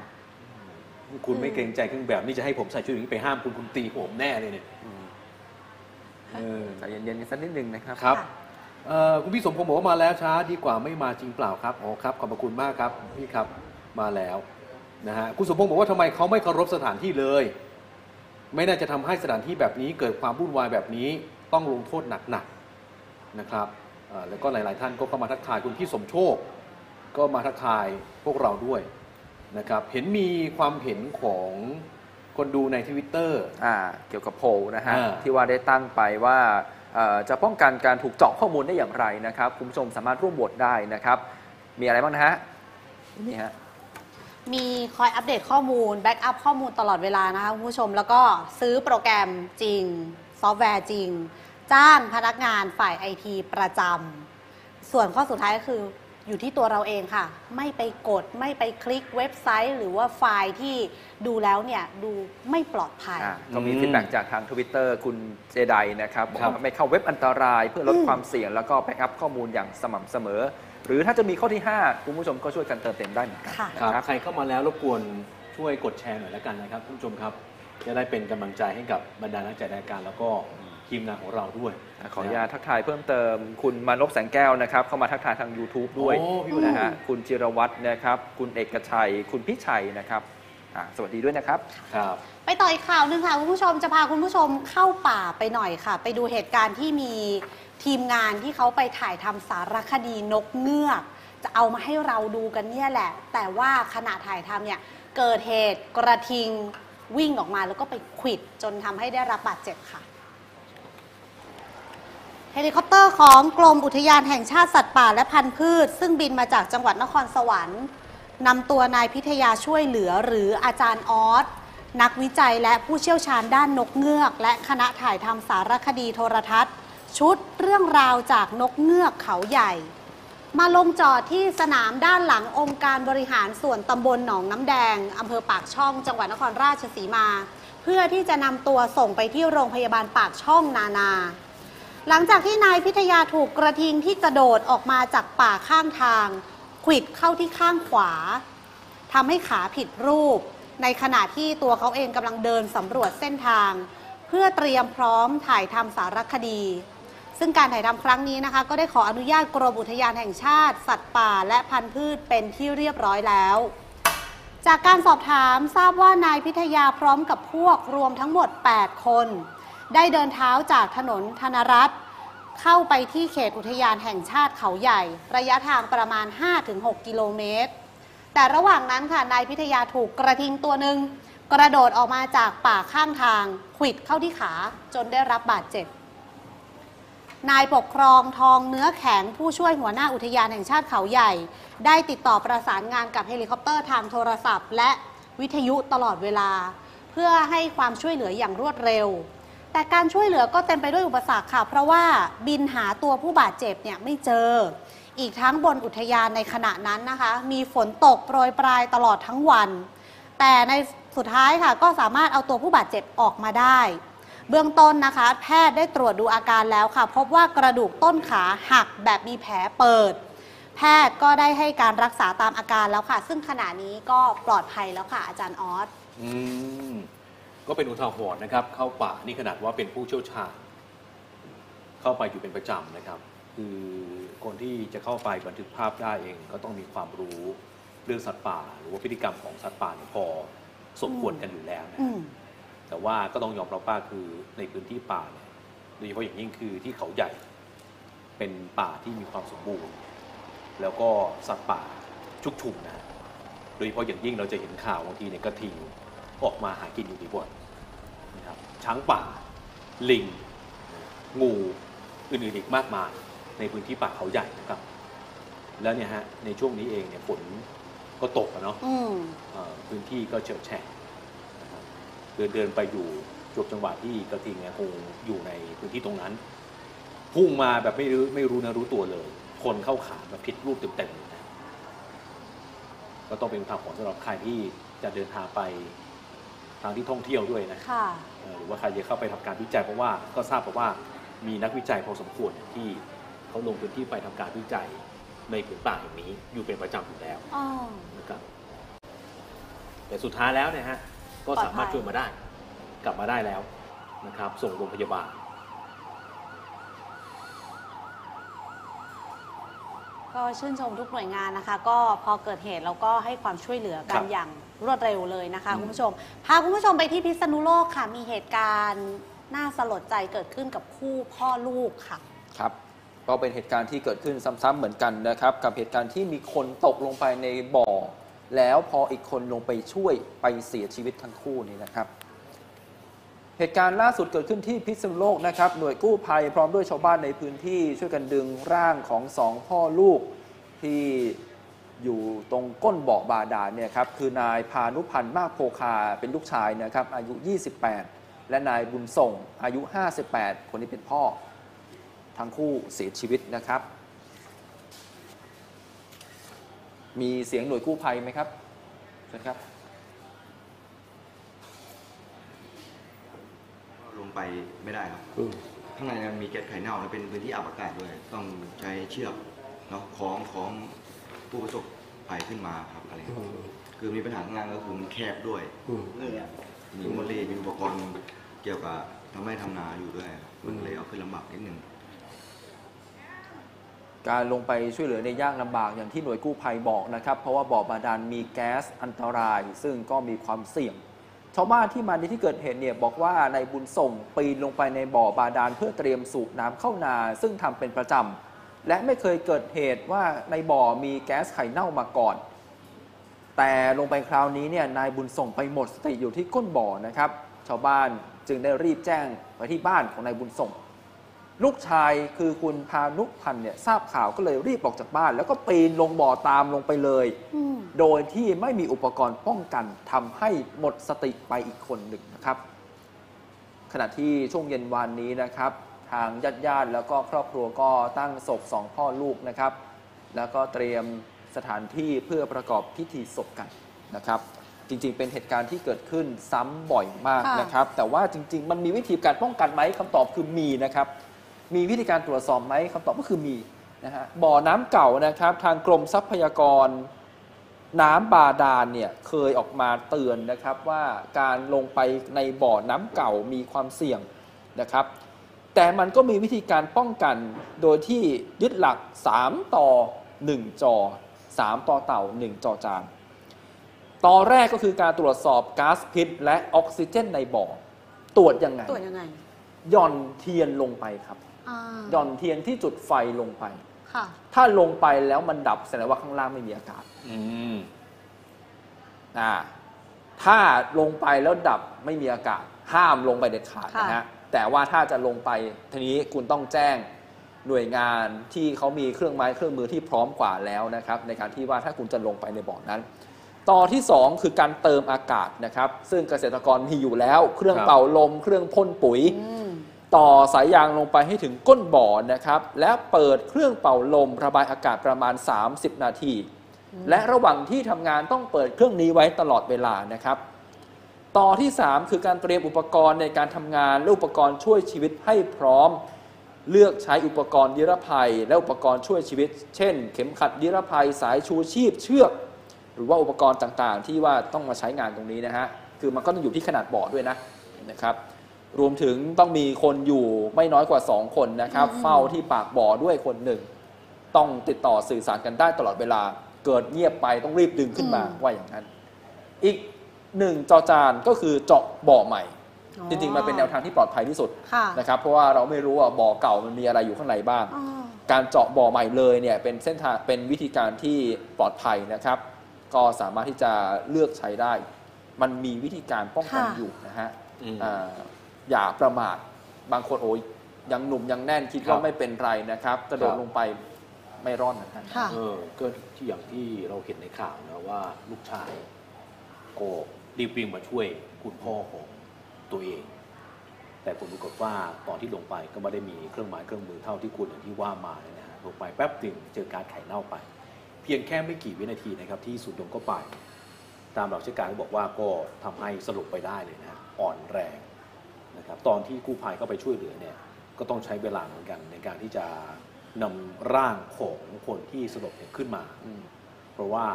คุณไม่เกรงใจเครื่องแบบนี่จะให้ผมใส่ชุดอย่างนี้ไปห้ามคุณคุณตีผมแน่เลยเนี่ยเออใจเย็นๆกันสักนิดนึงนะครับ ครับค่ะเอ่อคุณพี่สมพงศ์บอกว่ามาแล้วช้าดีกว่าไม่มาจริงเปล่าครับอ๋อครับขอบพระคุณมากครับพี่ครับมาแล้ว นะฮะคุณสมพงศ์บอกว่าทำไมเขาไม่เคารพสถานที่เลย ไม่น่าจะทำให้สถานที่แบบนี้เกิดความวุ่นวายแบบนี้ต้องลงโทษหนักๆนะครับเอ่อแล้วก็หลาย ๆ ท่านก็เข้ามาทักทายคุณพี่สมโชค ก็มาทักทายพวกเราด้วยนะครับเห็นมีความเห็นของคนดูในทวิตเตอร์ อ่าเกี่ยวกับโพลนะฮะ อ่า ที่ว่าได้ตั้งไปว่าเอ่อจะป้องกันการถูกเจาะข้อมูลได้อย่างไรนะครับ คุณผู้ชมสามารถร่วมโหวตได้นะครับ มีอะไรบ้างนะฮะนี่ฮะ มีคอยอัปเดตข้อมูล backup ข้อมูลตลอดเวลานะคะคุณผู้ชมแล้วก็ซื้อโปรแกรมจริง ซอฟต์แวร์จริง จ้างพนักงานฝ่ายไอทีประจำส่วนข้อสุดท้ายก็คืออยู่ที่ตัวเราเองค่ะ ไม่ไปกดไม่ไปคลิกเว็บไซต์ หรือว่าไฟล์ที่ดูแล้วเนี่ยดูไม่ปลอดภัย อ่าก็มีอืม feedback จากทางทวิตเตอร์คุณเจไดนะครับบอกครับ ว่าไม่เข้าเว็บอันตรายเพื่อลดอืมความเสี่ยง แล้วก็ backup ข้อมูลอย่างสม่ำเสมอ หรือถ้าจะมีข้อที่ 5 คุณผู้ชมก็ช่วยกันเติมเต็มได้เหมือนกันค่ะนะครับครับใครเข้ามาแล้วรบกวนช่วยกดแชร์หน่อยแล้วกันนะครับคุณผู้ชมครับจะได้เป็นกำลังใจให้กับบรรดานักจัดรายการแล้วก็ทีมงานของเราด้วยขออนุญาตทักทายเพิ่มเติม คุณมานพแสงแก้วนะครับ เข้ามาทักทายทาง YouTube ด้วยโอ้พี่นะฮะคุณจิรวัตรนะครับ คุณเอกชัย คุณพิชัยนะครับอ่าสวัสดีด้วยนะครับ ครับ ไปต่ออีกข่าวหนึ่งค่ะ คุณผู้ชมจะพาคุณผู้ชมเข้าป่าไปหน่อยค่ะ ไปดูเหตุการณ์ที่มี ทีมงานที่เขาไปถ่ายทำสารคดีนกเงือก จะเอามาให้เราดูกันเนี่ยแหละ แต่ว่าขณะถ่ายทำเนี่ยเกิดเหตุกระทิงวิ่งออกมาแล้วก็ไปขวิดจนทำให้ได้รับบาดเจ็บค่ะเฮลิคอปเตอร์ของกรมอุทยานแห่งชาติสัตว์ป่าและพันธุ์พืช ซึ่งบินมาจากจังหวัดนครสวรรค์นำตัวนายพิทยาช่วยเหลือหรืออาจารย์ออสนักวิจัยและผู้เชี่ยวชาญด้านนกเงือก และคณะถ่ายทำสารคดีโทรทัศน์ ชุดเรื่องราวจากนกเงือกเขาใหญ่ มาลงจอดที่สนามด้านหลังองค์การบริหารส่วนตำบลหนองน้ำแดงอำเภอปากช่องจังหวัดนครราชสีมา เพื่อที่จะนำตัวส่งไปที่โรงพยาบาลปากช่องนานา หลังจากที่นายพิทยาถูกกระทิงที่กระโดดออกมาจากป่าข้างทางขวิดเข้าที่ข้างขวาทำให้ขาผิดรูป ในขณะที่ตัวเขาเองกำลังเดินสำรวจเส้นทาง เพื่อเตรียมพร้อมถ่ายทำสารคดี ซึ่งการถ่ายทำครั้งนี้นะคะ ก็ได้ขออนุญาตกรมอุทยานแห่งชาติ สัตว์ป่า และพันธุ์พืชเป็นที่เรียบร้อยแล้ว จากการสอบถามทราบว่านายพิทยาพร้อมกับพวกรวมทั้งหมด 8 คน ได้เดินเท้าจากถนนธนรัตน์เข้าไปที่เขตอุทยานแห่งชาติเขาใหญ่ ระยะทางประมาณ 5-6 กิโลเมตร แต่ระหว่างนั้นค่ะนายพิทยาถูกกระทิงตัวหนึ่งกระโดดออกมาจากป่าข้างทางขวิดเข้าที่ขาจนได้รับบาดเจ็บ นายปกครองทองเนื้อแข็งผู้ช่วยหัวหน้าอุทยานแห่งชาติเขาใหญ่ ได้ติดต่อประสานงานกับเฮลิคอปเตอร์ทางโทรศัพท์ และวิทยุตลอดเวลา เพื่อให้ความช่วยเหลืออย่างรวดเร็ว แต่การช่วยเหลือก็เต็มไปด้วยอุปสรรคค่ะ เพราะว่าบินหาตัวผู้บาดเจ็บเนี่ยไม่เจอ อีกทั้งบนอุทยานในขณะนั้นนะคะ มีฝนตกโปรยปรายตลอดทั้งวัน แต่ในสุดท้ายค่ะก็สามารถเอาตัวผู้บาดเจ็บออกมาได้ เบื้องต้นนะคะ แพทย์ได้ตรวจดูอาการแล้วค่ะ พบว่ากระดูกต้นขาหักแบบมีแผลเปิด แพทย์ก็ได้ให้การรักษาตามอาการแล้วค่ะ ซึ่งขณะนี้ก็ปลอดภัยแล้วค่ะ อาจารย์ออสอืมก็เป็นอุทาหรณ์นะครับ เข้าป่านี่ขนาดว่าเป็นผู้เชี่ยวชาญ เข้าไปอยู่เป็นประจำนะครับ คือคนที่จะเข้าไปบันทึกภาพได้เอง ก็ต้องมีความรู้เรื่องสัตว์ป่า หรือว่าพฤติกรรมของสัตว์ป่าเนี่ยพอสมควรกันอยู่แล้วนะอืม แต่ว่าก็ต้องยอมรับว่าคือในพื้นที่ป่าเนี่ยโดยเฉพาะอย่างยิ่งคือที่เขาใหญ่เป็นป่าที่มีความสมบูรณ์ แล้วก็สัตว์ป่าชุกชุมนะโดยเฉพาะอย่างยิ่งเราจะเห็นข่าวบางทีเนี่ยกระทิงออกมาหากินอยู่บ่อยๆนะครับช้างป่า ลิง งูอื่นๆอีกมากมาย ในพื้นที่ป่าเขาใหญ่นะครับ แล้วเนี่ยฮะในช่วงนี้เองเนี่ยฝนก็ตกอะเนาะอืม เอ่อพื้นที่ก็เฉิดแฉะนะครับ เดินเดินไปอยู่จวบจังหวะที่กระทิงเนี่ยคงอยู่ในพื้นที่ตรงนั้นพุ่งมาแบบไม่รู้ไม่รู้นะรู้ตัวเลย คนเข้าขาแบบผิดรูปเต็มๆเลยนะก็ต้องเป็นอุทาหรณ์สำหรับใครที่จะเดินทางไปทางที่ท่องเที่ยวด้วยนะค่ะเอ่อหรือว่าใครจะเข้าไปทำการวิจัยเพราะว่าก็ทราบมาว่ามีนักวิจัยพอสมควรที่เขาลงพื้นที่ไปทำการวิจัยในผืนป่าแห่งนี้อยู่เป็นประจำอยู่แล้วอ๋อนะครับแต่สุดท้ายแล้วเนี่ยฮะ ก็สามารถปลอดภัยช่วยมาได้ กลับมาได้แล้วนะครับ ส่งโรงพยาบาลก็ชื่นชมทุกหน่วยงานนะคะ ก็พอเกิดเหตุเราก็ให้ความช่วยเหลือกัครันบอย่างรวดเร็วเลยนะคะอืมคุณผู้ชมพาคุณผู้ชมไปที่พิษณุโลกค่ะ มีเหตุการณ์น่าสลดใจเกิดขึ้นกับคู่พ่อลูกค่ะครับก็เป็นเหตุการณ์ที่เกิดขึ้นซ้ำๆเหมือนกันนะครับ กับเหตุการณ์ที่มีคนตกลงไปในบ่อ แล้วพออีกคนลงไปช่วยไปเสียชีวิตทั้งคู่นี่นะครับ เหตุการณ์ล่าสุดเกิดขึ้นที่พิษณุโลกนะครับ หน่วยกู้ภัยพร้อมด้วยชาวบ้านในพื้นที่ช่วยกันดึงร่างของสองพ่อลูกที่อยู่ตรงก้นบ่อบาดาลเนี่ยครับคือนายพานุพันธ์มากโพคาเป็นลูกชายนะครับอายุ 28 และนายบุญส่งอายุ 58 คนนี้เป็นพ่อ ทั้งคู่เสียชีวิตนะครับ มีเสียงหน่วยกู้ภัยไหมครับเชิญครับ ลงไปไม่ได้ครับข้างในมันมีแก๊สไข่เน่าและเป็นพื้นที่อับอากาศด้วย ต้องใช้เชือกเนาะคล้องคล้องผู้ประสบภัยขึ้นมาครับอะไรครับคือมีปัญหาข้างล่างก็คือมันแคบด้วยมีโมเลมีอุปกรณ์เกี่ยวกับทำให้ทำนาอยู่ด้วยครับมันเลยเอาขึ้นลำบากนิดนึง การลงไปช่วยเหลือในยากลำบากอย่างที่หน่วยกู้ภัยบอกนะครับ เพราะว่าบ่อบาดาลมีแก๊สอันตราย ซึ่งก็มีความเสี่ยง ชาวบ้านที่มาในที่เกิดเหตุเนี่ยบอกว่าในายบุญส่งปีนลงไปในบ่อบาดาลเพื่อเตรียมสูบน้ำเข้านา ซึ่งทำเป็นประจำและไม่เคยเกิดเหตุว่าในบ่อมีแก๊สไข่เน่ามาก่อน แต่ลงไปคราวนี้เนี่ยนายบุญส่งไปหมดสติอยู่ที่ก้นบ่อนะครับ ชาวบ้านจึงได้รีบแจ้งไปที่บ้านของนายบุญส่ง ลูกชายคือคุณพานุพันธ์เนี่ยทราบข่าวก็เลยรีบออกจากบ้าน แล้วก็ปีนลงบ่อตามลงไปเลย อืมโดยที่ไม่มีอุปกรณ์ป้องกันทำให้หมดสติไปอีกคนหนึ่งนะครับ ขณะที่ช่วงเย็นวานนี้นะครับ ทางญาติญาติๆแล้วก็ครอบครัวก็ตั้งศพสองพ่อลูกนะครับ แล้วก็เตรียมสถานที่เพื่อประกอบพิธีศพกันนะครับ จริงๆ เป็นเหตุการณ์ที่เกิดขึ้นซ้ำบ่อยมากค่ะนะครับ แต่ว่าจริง ๆ มันมีวิธีการป้องกันไหมคำตอบคือมีนะครับ มีวิธีการตรวจสอบไหมคำตอบก็คือมีนะฮะบ่อน้ำเก่านะครับทางกรมทรัพยากรน้ำบาดาลเนี่ยเคยออกมาเตือนนะครับว่าการลงไปในบ่อน้ำเก่ามีความเสี่ยงนะครับ แต่มันก็มีวิธีการป้องกันโดยที่ยึดหลัก 3 ต่อ 1 จอ 3 ต่อเต่า 1 จอจานต่อแรกก็คือการตรวจสอบก๊าซพิษ และออกซิเจนในบ่อ ตรวจยังไงตรวจยังไงหย่อนเทียนลงไปครับอ่า หย่อนเทียนที่จุดไฟลงไป ค่ะ ถ้าลงไปแล้วมันดับแสดงว่าข้างล่างไม่มีอากาศอืมอ่าถ้าลงไปแล้วดับไม่มีอากาศ ห้ามลงไปเด็ดขาดนะค่ะฮะแต่ว่าถ้าจะลงไปทีนี้คุณต้องแจ้งหน่วยงานที่เขามีเครื่องไม้เครื่องมือที่พร้อมกว่าแล้วนะครับ ในการที่ว่าถ้าคุณจะลงไปในบ่อนั้น ต่อที่ 2 คือการเติมอากาศนะครับ ซึ่งเกษตรกรมีอยู่แล้ว เครื่องครับ เป่าลม เครื่องพ่นปุ๋ย อืม ต่อสายยางลงไปให้ถึงก้นบ่อนะครับ และเปิดเครื่องเป่าลมระบายอากาศประมาณ 30 นาที และระหว่างที่ทำงานต้องเปิดเครื่องนี้ไว้ตลอดเวลานะครับ ต่อที่ 3 คือการเตรียมอุปกรณ์ในการทำงานและอุปกรณ์ช่วยชีวิตให้พร้อม เลือกใช้อุปกรณ์นิรภัย และอุปกรณ์ช่วยชีวิต เช่น เข็มขัดนิรภัยสายชูชีพเชือก หรือว่าอุปกรณ์ต่างๆ ที่ว่าต้องมาใช้งานตรงนี้นะฮะคือมันก็ต้องอยู่ที่ขนาดบ่อด้วยนะนะครับ รวมถึงต้องมีคนอยู่ไม่น้อยกว่า 2 คนนะครับอืมเฝ้าที่ปากบ่อด้วยคนหนึ่ง ต้องติดต่อสื่อสารกันได้ตลอดเวลา เกิดเงียบไปต้องรีบดึงขึ้นมาว่าอย่างนั้น อีกหนึ่งจอจานก็คือเจาะบ่อใหม่อ๋อจริงๆมันเป็นแนวทางที่ปลอดภัยที่สุดค่ะนะครับ เพราะว่าเราไม่รู้ว่าบ่อเก่ามันมีอะไรอยู่ข้างในบ้างอ๋อการเจาะบ่อใหม่เลยเนี่ยเป็นเส้นทางเป็นวิธีการที่ปลอดภัยนะครับ ก็สามารถที่จะเลือกใช้ได้ มันมีวิธีการป้องกันค่ะอยู่นะฮะ อืมอ่าอย่าประมาทบางคนโอ้ยยังหนุ่มยังแน่นคิดครัว่าบไม่เป็นไรนะครับกระโดดครับ ลงไปไม่รอดนะฮะ ค่ะ เออก็ที่อย่างที่เราเห็นในข่าวนะว่าลูกชายก็รีบวิ่งมาช่วยคุณพ่อของตัวเอง แต่ผลปรากฏว่าตอนที่ลงไปก็ไม่ได้มีเครื่องหมายเครื่องมือเท่าที่คุณอย่างที่ว่ามาเนี่ยนะฮะลงไปแป๊บหนึ่งเจอการไข่เน่าไป เพียงแค่ไม่กี่วินาทีนะครับที่สุดยงก็ไป ตามหลักวิชาการก็บอกว่าก็ทำให้สรุปไปได้เลยนะฮะอ่อนแรง นะครับตอนที่กู้ภัยเข้าไปช่วยเหลือเนี่ยก็ต้องใช้เวลาเหมือนกันในการที่จะนำร่างของคนที่สลบเนี่ยขึ้นมาอืมเพราะว่า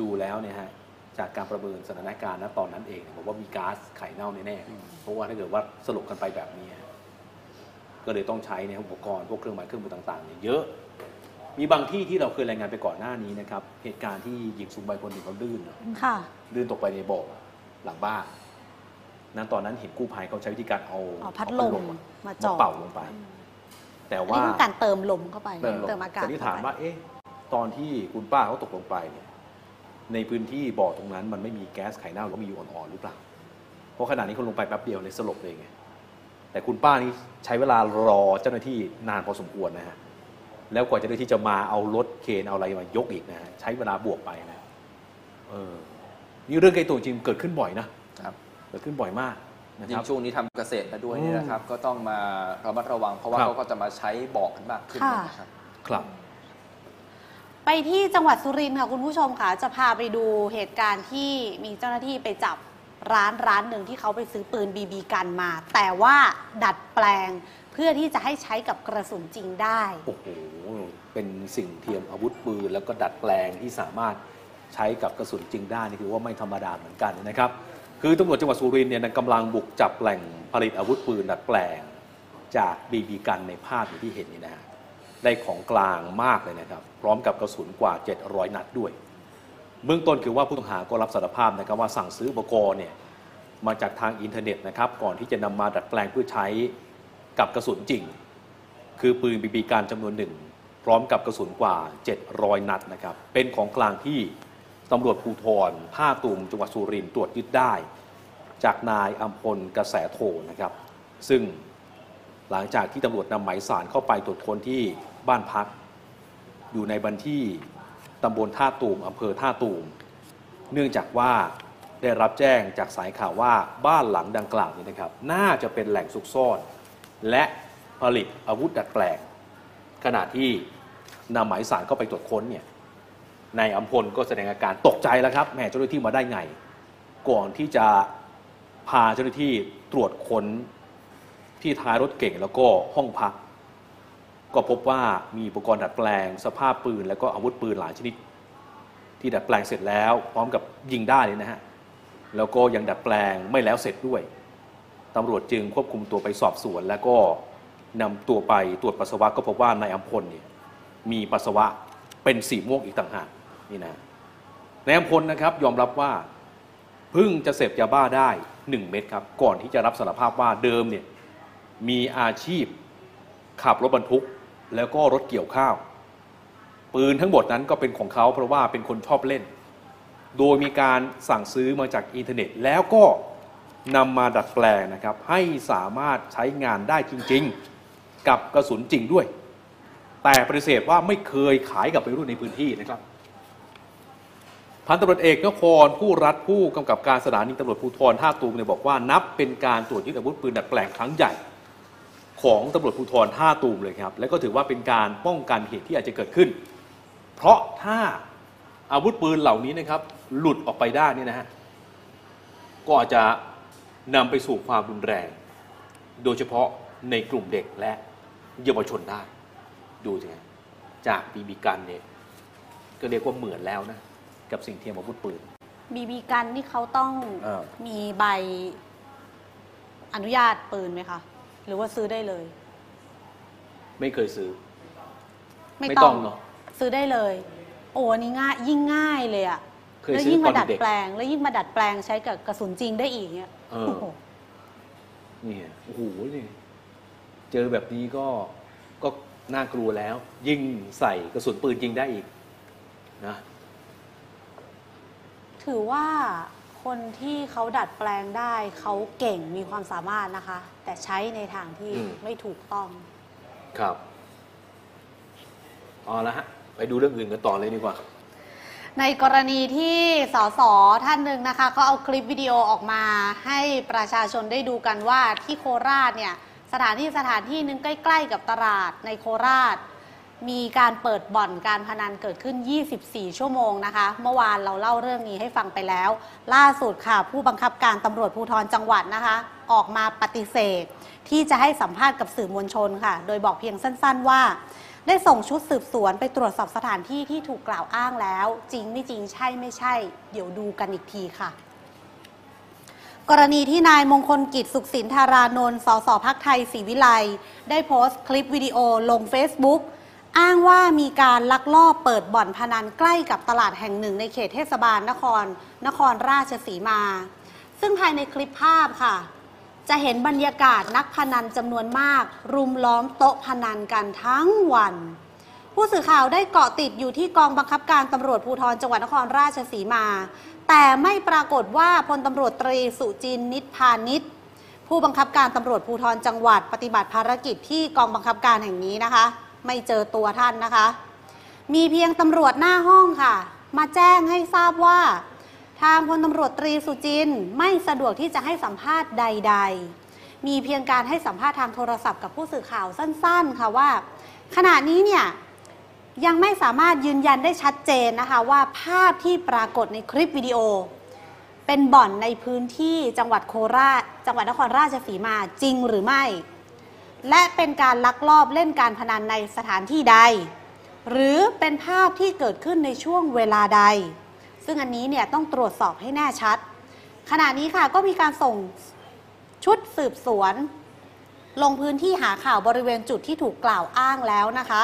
ดูแล้วเนี่ยฮะจากการประเมินสถานการณ์ณตอนนั้นเองเนี่ยบอกว่ามีก๊าซไข่เน่าแน่ๆเพราะว่าถ้าเกิดว่าสลบกันไปแบบนี้ฮะก็เลยต้องใช้เนี่ยอุปกรณ์พวกเครื่องไม้เครื่องมือต่างๆเนี่ยเยอะ มีบางที่ที่เราเคยรายงานไปก่อนหน้านี้นะครับเหตุการณ์ที่หญิงสูงวัยคนหนึ่งเขาลื่นเนอะค่ะ ลื่นตกไปในบ่อหลังบ้าน นั้นตอนนั้นเห็นกู้ภัยเขาใช้วิธีการเอาเอาพัดเอลมอะมามาจ่อ เป่าลงไป แต่อันว่า นี้คือการเติมลมเข้าไปเติมลมเติมอากาศสันนิษฐานเข้ไปว่าเอ๊ะ ตอนที่คุณป้าเขาตกลงไปเนี่ย ในพื้นที่บ่อตรงนั้น มันไม่มีแก๊สไข่เน่าหรือมีอยู่อ่อนๆหรือเปล่า เพราะขณะนี้เขาลงไปแป๊บเดียวเลยสลบเลยไง แต่คุณป้านี่ใช้เวลารอเจ้าหน้าที่นานพอสมควรนะฮะ แล้วกว่าเจ้าหน้าที่จะมาเอารถเคนเอาอะไรมายกอีกนะฮะ ใช้เวลาบวกไปนะ เออ นี่เรื่องไกลตัวจริงเกิดขึ้นบ่อยนะครับเกิดขึ้นบ่อยมากนะยิ่ครังบช่วงนี้ทำเกษตรมาด้วยเนี่ยนะครับ ก็ต้องมาระมัดระวัง เพราะว่าครับ เขาก็จะมาใช้บ่อกันมากขึ้นค่ะ นะครับ ครับ ไปที่จังหวัดสุรินทร์ค่ะคุณผู้ชมค่ะ จะพาไปดูเหตุการณ์ที่มีเจ้าหน้าที่ไปจับร้านร้านหนึ่งที่เขาไปซื้อปืนบีบีกันมา แต่ว่าดัดแปลงเพื่อที่จะให้ใช้กับกระสุนจริงได้ โอ้โห เป็นสิ่งเทียมอาวุธปืนแล้วก็ดัดแปลงที่สามารถใช้กับกระสุนจริงได้นี่คือว่าไม่ธรรมดาเหมือนกันนะครับ คือตำรวจจังหวัดสุรินทร์เนี่ยกำลังบุกจับแหล่งผลิตอาวุธปืนดัดแปลง จากบีบีกันในภาพอย่างที่เห็นนี่นะฮะได้ของกลางมากเลยนะครับ พร้อมกับกระสุนกว่า 700 นัดด้วย เบื้องต้นคือว่าผู้ต้องหาก็รับสารภาพนะครับว่าสั่งซื้ออุปกรณ์เนี่ยมาจากทางอินเทอร์เน็ตนะครับก่อนที่จะนำมาดัดแปลงเพื่อใช้กับกระสุนจริง คือปืนบีบีการจำนวนหนึ่งพร้อมกับกระสุนกว่า 700 นัดนะครับเป็นของกลางที่ตำรวจภูธรท่าตูมจังหวัดสุรินทร์ตรวจยึดได้ จากนายอัมพลกระแสโทนะครับ ซึ่งหลังจากที่ตำรวจนำหมายสารเข้าไปตรวจค้นที่บ้านพัก อยู่ในบันที่ตำบลท่าตูมอำเภอท่าตูม เนื่องจากว่าได้รับแจ้งจากสายข่าวว่าบ้านหลังดังกล่าวนี้นะครับ น่าจะเป็นแหล่งซุกซ่อน และผลิตอาวุธดัดแปลง ขณะที่นำหมายสารเข้าไปตรวจค้นเนี่ยนายอัมพลก็แสดงอาการตกใจแล้วครับแหมเจ้าหน้าที่มาได้ไง ก่อนที่จะ พาเจ้าหน้าที่ตรวจค้นที่ท้ายรถเก่งแล้วก็ห้องพัก ก็พบว่ามีอุปกรณ์ดัดแปลง สภาพปืน แล้วก็อาวุธปืนหลายชนิด ที่ดัดแปลงเสร็จแล้ว พร้อมกับยิงได้เลยนะฮะแล้วก็ยังดัดแปลงไม่แล้วเสร็จด้วยตำรวจจึงควบคุมตัวไปสอบสวน แล้วก็นำตัวไปตรวจปัสสาวะก็พบว่านายอัมพลเนี่ยมีปัสสาวะเป็นสีม่วงอีกต่างหากนี่นะนายอัมพลนะครับยอมรับว่าเพิ่งจะเสพยาบ้าได้ 1 เม็ดครับ ก่อนที่จะรับสารภาพว่าเดิมเนี่ยมีอาชีพขับรถบรรทุก แล้วก็รถเกี่ยวข้าว ปืนทั้งหมดนั้นก็เป็นของเขาเพราะว่าเป็นคนชอบเล่น โดยมีการสั่งซื้อมาจากอินเทอร์เน็ต แล้วก็นำมาดัดแปลงนะครับ ให้สามารถใช้งานได้จริง ๆ กับกระสุนจริงด้วย แต่ปฏิเสธว่าไม่เคยขายกับวัยรุ่นในพื้นที่นะครับ พันตำรวจเอกนครผู้รัฐผู้กำกับการสถานีตำรวจภูธรท่าตูมเนี่ยบอกว่านับเป็นการตรวจยึดอาวุธปืนดัดแปลงครั้งใหญ่ ของตำรวจภูธรท่าตูมเลยครับ และก็ถือว่าเป็นการป้องกันเหตุที่อาจจะเกิดขึ้น เพราะถ้าอาวุธปืนเหล่านี้นะครับ หลุดออกไปได้เนี่ยนะฮะก็อาจจะนำไปสู่ความรุนแรง โดยเฉพาะในกลุ่มเด็กและเยาวชนได้ ดูสิจากบีบีกันเนี่ยก็เรียกว่าเหมือนแล้วนะ กับสิ่งเทียมอาวุธปืน บีบีกันนี่เขาต้องเออ มีใบอนุญาตปืนไหมคะ หรือว่าซื้อได้เลย ไม่เคยซื้อ ไม่ไม่ต้ต้อองงเนาะซื้อได้เลย โอ้อันนี้ง่ายยิ่งง่ายเลยอะเคยแล้วซื้อยิ่งตอมานดัดเด็กแปลง แล้วยิ่งมาดัดแปลงใช้กับกระสุนจริงได้อีกเนี่ยเออ โอ้โหเนี่ยโอ้โหนี่เจอแบบนี้ก็ก็น่ากลัวแล้ว ยิ่งใส่กระสุนปืนยิงได้อีกนะ ถือว่าคนที่เขาดัดแปลงได้เขาเก่งมีความสามารถนะคะ แต่ใช้ในทางที่อืม ไม่ถูกต้อง ครับเอาละฮะ ไปดูเรื่องอื่นกันต่อเลยดีกว่า ในกรณีที่สสท่านหนึ่งนะคะเขาเอาคลิปวิดีโอออกมาให้ประชาชนได้ดูกันว่าที่โคราชเนี่ยสถานที่สถานที่หนึงใกล้ ๆ กับตลาดในโคราช มีการเปิดบ่อนการพนันเกิดขึ้น 24 ชั่วโมงนะคะ เมื่อวานเราเล่าเรื่องนี้ให้ฟังไปแล้ว ล่าสุดค่ะ ผู้บังคับการตำรวจภูธรจังหวัดนะคะ ออกมาปฏิเสธ ที่จะให้สัมภาษณ์กับสื่อมวลชนค่ะ โดยบอกเพียงสั้น ๆ ว่า ได้ส่งชุดสืบสวนไปตรวจสอบสถานที่ที่ถูกกล่าวอ้างแล้ว จริงไม่จริงใช่ไม่ใช่ เดี๋ยวดูกันอีกทีค่ะกรณีที่นายมงคลกิจสุขสินธารานนท์สสพักไทยศรีวิไล ได้โพสต์คลิปวิดีโอลง Facebook อ้างว่ามีการลักลอบเปิดบ่อนพนันใกล้กับตลาดแห่งหนึ่งในเขตเทศบาลนคร นครราชสีมา ซึ่งภายในคลิปภาพค่ะ จะเห็นบรรยากาศนักพนันจำนวนมาก รุมล้อมโต๊ะพนันกันทั้งวัน ผู้สื่อข่าวได้เกาะติดอยู่ที่กองบังคับการตำรวจภูธรจังหวัดนครราชสีมา แต่ไม่ปรากฏว่าพลตำรวจตรีสุจินนิตพานิชผู้บังคับการตำรวจภูธรจังหวัด ปฏิบัติภารกิจที่กองบังคับการแห่งนี้นะคะ ไม่เจอตัวท่านนะคะ มีเพียงตำรวจหน้าห้องค่ะ มาแจ้งให้ทราบว่า ทางพลตำรวจตรีสุจินไม่สะดวกที่จะให้สัมภาษณ์ใด ๆ มีเพียงการให้สัมภาษณ์ทางโทรศัพท์กับผู้สื่อข่าวสั้น ๆ ค่ะว่า ขณะนี้เนี่ยยังไม่สามารถยืนยันได้ชัดเจนนะคะว่าภาพที่ปรากฏในคลิปวิดีโอ เป็นบ่อนในพื้นที่จังหวัดโคราช จังหวัดนครราชสีมาจริงหรือไม่ และเป็นการลักลอบเล่นการพนันในสถานที่ใด หรือเป็นภาพที่เกิดขึ้นในช่วงเวลาใด ซึ่งอันนี้เนี่ยต้องตรวจสอบให้แน่ชัด ขณะนี้ค่ะก็มีการส่งชุดสืบสวน ลงพื้นที่หาข่าวบริเวณจุดที่ถูกกล่าวอ้างแล้วนะคะ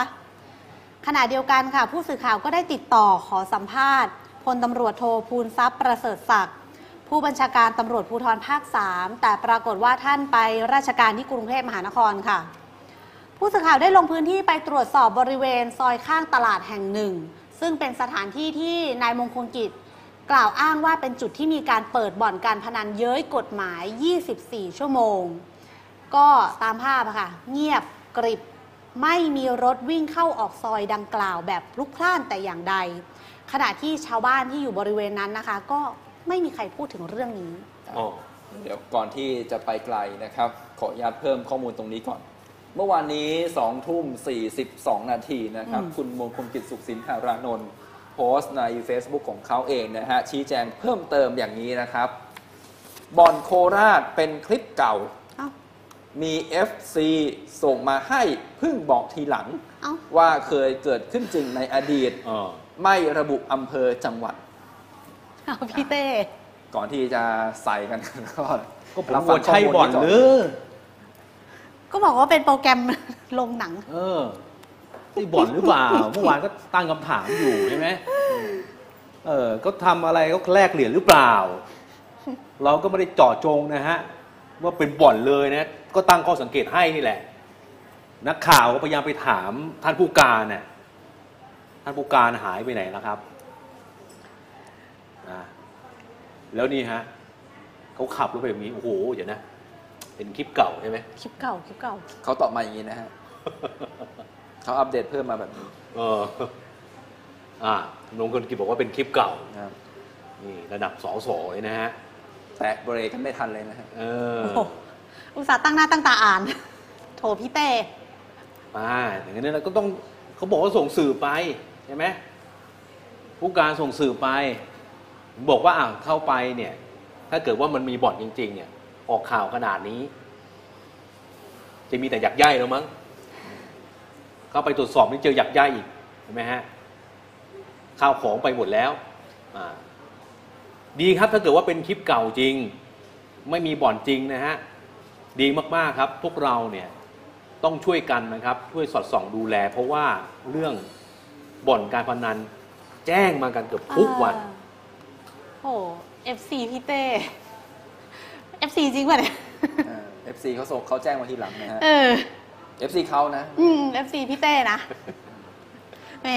ขณะเดียวกันค่ะ ผู้สื่อข่าวก็ได้ติดต่อขอสัมภาษณ์พลตำรวจโทภูลทรัพย์ประเสริฐศักดิ์ ผู้บัญชาการตำรวจภูธรภาค 3 แต่ปรากฏว่าท่านไปราชการที่กรุงเทพมหานครค่ะ ผู้สื่อข่าวได้ลงพื้นที่ไปตรวจสอบบริเวณซอยข้างตลาดแห่งหนึ่ง ซึ่งเป็นสถานที่ที่นายมงคลกิจ กล่าวอ้างว่าเป็นจุดที่มีการเปิดบ่อนการพนันเย้ยกฎหมาย 24 ชั่วโมง ก็ตามภาพค่ะ เงียบกริบไม่มีรถวิ่งเข้าออกซอยดังกล่าวแบบพลุกพล่านแต่อย่างใด ขณะที่ชาวบ้านที่อยู่บริเวณนั้นนะคะ ก็ ไม่มีใครพูดถึงเรื่องนี้ อ๋อเดี๋ยวก่อนที่จะไปไกลนะครับ ขออนุญาตเพิ่มข้อมูลตรงนี้ก่อน เมื่อวานนี้2ทุ่ม 42 นาทีนะครับอืมคุณมงคลกิจสุขสินธารานนท์โพสต์ใน Facebook ของเขาเองนะฮะ ชี้แจงเพิ่มเติมอย่างนี้นะครับบ่อนโคราชเป็นคลิปเก่าเอ้ามี FC ส่งมาให้เพิ่งบอกทีหลังเอ้าว่าเคยเกิดขึ้นจริงในอดีตอ๋อไม่ระบุอำเภอจังหวัด เอาพี่เต้ ก่อนที่จะใส่กัน ก็ก็ผมรับฟัว่างใช่บ่อนข้มูเลก่ยก็บอกว่าเป็นโปรแกรม ลงหนัง เออที่บ่อนหรือเปล่า เมื่อวานก็ตั้งคำถามอยู่ใช่ไหมเออก็ทำอะไรก็แลกเหรียญหรือเปล่า เราก็ไม่ได้เจาะจงนะฮะ ว่าเป็นบ่อนเลยนะ ก็ตั้งข้อสังเกตให้นี่แหละ นักข่าวก็พยายามไปถามท่านผู้การน่ะท่านผู้การหายไปไหนแล้วครับ อ่า แล้วนี่ฮะเขาขับรถไปแบบนี้โอ้โหเดี๋ยวนะ เป็นคลิปเก่าใช่ไหมคลิปเก่าคลิปเก่า เขาตอบมาอย่างนี้นะฮะ เขาอัปเดตเพิ่มมาแบบนี้เอออ่าลงคนกิจบอกว่าเป็นคลิปเก่า นะครับนี่ระดับสอสอเลยนะฮะ แตะเบรกกันไม่ทันเลยนะฮะ เออ โอ้โหอุตส่าห์ตั้งหน้าตั้งตาอ่าน โถพี่เต้มาอย่างนี้เราก็ต้องเขาบอกว่าส่งสื่อไปใช่ไหมผู้การส่งสื่อไป บอกว่าอ้าวเข้าไปเนี่ย ถ้าเกิดว่ามันมีบ่อนจริง ๆ เนี่ย ออกข่าวขนาดนี้ จะมีแต่หยักย่ายแล้วมั้งเข้าไปตรวจสอบนี่เจอหยักย่ายอีกเห็นไหมฮะข้าวของไปหมดแล้วดีครับถ้าเกิดว่าเป็นคลิปเก่าจริง ไม่มีบ่อนจริงนะฮะดีมากๆครับ พวกเราเนี่ยต้องช่วยกันนะครับ ช่วยสอดส่องดูแล เพราะว่าเรื่องบ่อนการพนันแจ้งมากันเกือบทุกวัน โอ้ FC พี่เต้ FC จริงป่ะเนี่ย เอฟซีเขาส่งเขาแจ้งมาทีหลังนะฮะเออ FC เขานะ อืม FC พี่เต้นะ แหม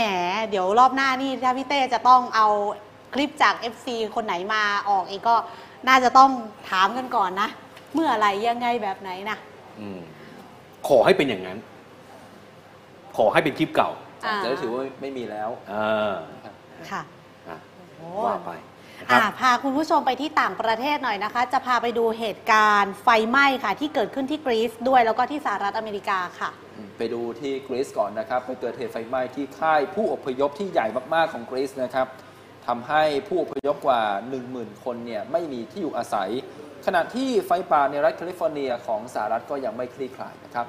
เดี๋ยวรอบหน้านี่ถ้าพี่เต้จะต้องเอาคลิปจาก FC คนไหนมาออกเองก็น่าจะต้องถามกันก่อนนะ เมื่อไหร่ยังไงแบบไหนนะ อืมขอให้เป็นอย่างนั้น ขอให้เป็นคลิปเก่า อ่า จะได้ถือว่าไม่มีแล้วเออนะครับค่ะ อะโอ้ว่าไป นะครับอ่าพาคุณผู้ชมไปที่ต่างประเทศหน่อยนะคะ จะพาไปดูเหตุการณ์ไฟไหม้ค่ะ ที่เกิดขึ้นที่กรีซด้วยแล้วก็ที่สหรัฐอเมริกาค่ะ ไปดูที่กรีซก่อนนะครับไปเกิดเหตุไฟไหม้ที่ค่ายผู้อพยพที่ใหญ่มากๆของกรีซนะครับทำให้ผู้อพยพกว่า 10,000 คนเนี่ยไม่มีที่อยู่อาศัย ขณะที่ไฟป่าในรัฐแคลิฟอร์เนียของสหรัฐก็ยังไม่คลี่คลายนะครับ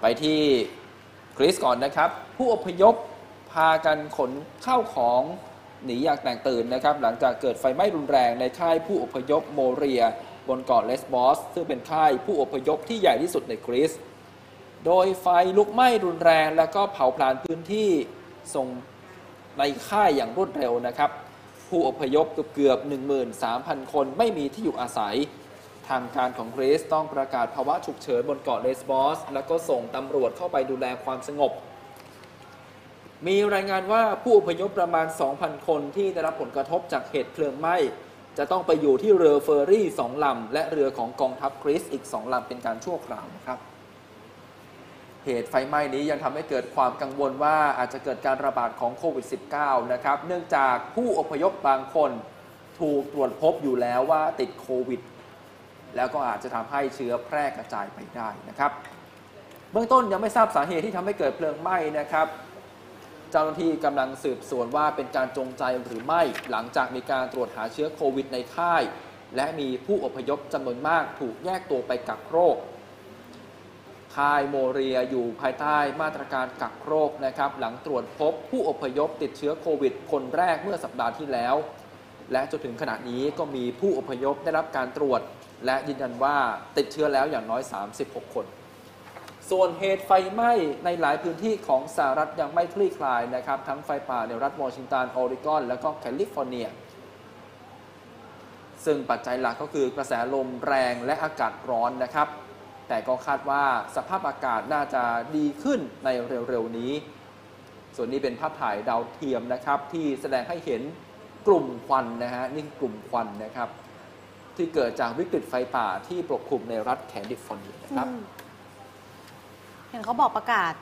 ไปที่กรีซก่อนนะครับ ผู้อพยพพากันขนข้าวของ หนีอย่างแตกตื่นนะครับหลังจากเกิดไฟไหม้รุนแรงในค่ายผู้อพยพโมเรีย บนเกาะเลสบอส ซึ่งเป็นค่ายผู้อพยพที่ใหญ่ที่สุดในกรีซโดยไฟลุกไหม้รุนแรงแล้วก็เผาผลาญพื้นที่ส่งในค่ายอย่างรวดเร็วนะครับ ผู้อพยพเกือบ 13,000 คนไม่มีที่อยู่อาศัย ทางการของกรีซต้องประกาศภาวะฉุกเฉินบนเกาะเลสบอส แล้วก็ส่งตำรวจเข้าไปดูแลความสงบ มีรายงานว่าผู้อพยพประมาณ 2,000 คนที่ได้รับผลกระทบจากเหตุเพลิงไหม้ จะต้องไปอยู่ที่เรือเฟอร์รี่สองลำ และเรือของกองทัพกรีซอีกสองลำเป็นการชั่วคราวนะครับ เหตุไฟไหม้นี้ยังทำให้เกิดความกังวลว่าอาจจะเกิดการระบาดของโควิด -19 นะครับ เนื่องจากผู้อพยพบางคนถูกตรวจพบอยู่แล้วว่าติดโควิด แล้วก็อาจจะทำให้เชื้อแพร่กระจายไปได้นะครับ เบื้องต้นยังไม่ทราบสาเหตุที่ทำให้เกิดเพลิงไหม้นะครับ เจ้าหน้าที่กำลังสืบสวนว่าเป็นการจงใจหรือไม่หลังจากมีการตรวจหาเชื้อโควิดในค่าย และมีผู้อพยพจำนวนมากถูกแยกตัวไปกักโรคค่ายโมเรียอยู่ภายใต้มาตรการกักโรคนะครับ หลังตรวจพบผู้อพยพติดเชื้อโควิด คนแรกเมื่อสัปดาห์ที่แล้ว และจนถึงขณะนี้ก็มีผู้อพยพได้รับการตรวจ และยืนยันว่าติดเชื้อแล้วอย่างน้อย 36 คน ส่วนเหตุไฟไหม้ในหลายพื้นที่ของสหรัฐยังไม่คลี่คลายนะครับ ทั้งไฟป่าในรัฐวอชิงตัน ออริกอน และก็แคลิฟอร์เนีย ซึ่งปัจจัยหลักก็คือกระแสลมแรงและอากาศร้อนนะครับ แต่ก็คาดว่าสภาพอากาศน่าจะดีขึ้นในเร็วๆนี้ ส่วนนี้เป็นภาพถ่ายดาวเทียมนะครับ ที่แสดงให้เห็นกลุ่มควันนะฮะนี่กลุ่มควันนะครับ ที่เกิดจากวิกฤตไฟป่าที่ปกคลุมในรัฐแคลิฟอร์เนียนะครับ ห็นเขาบอกประกาศ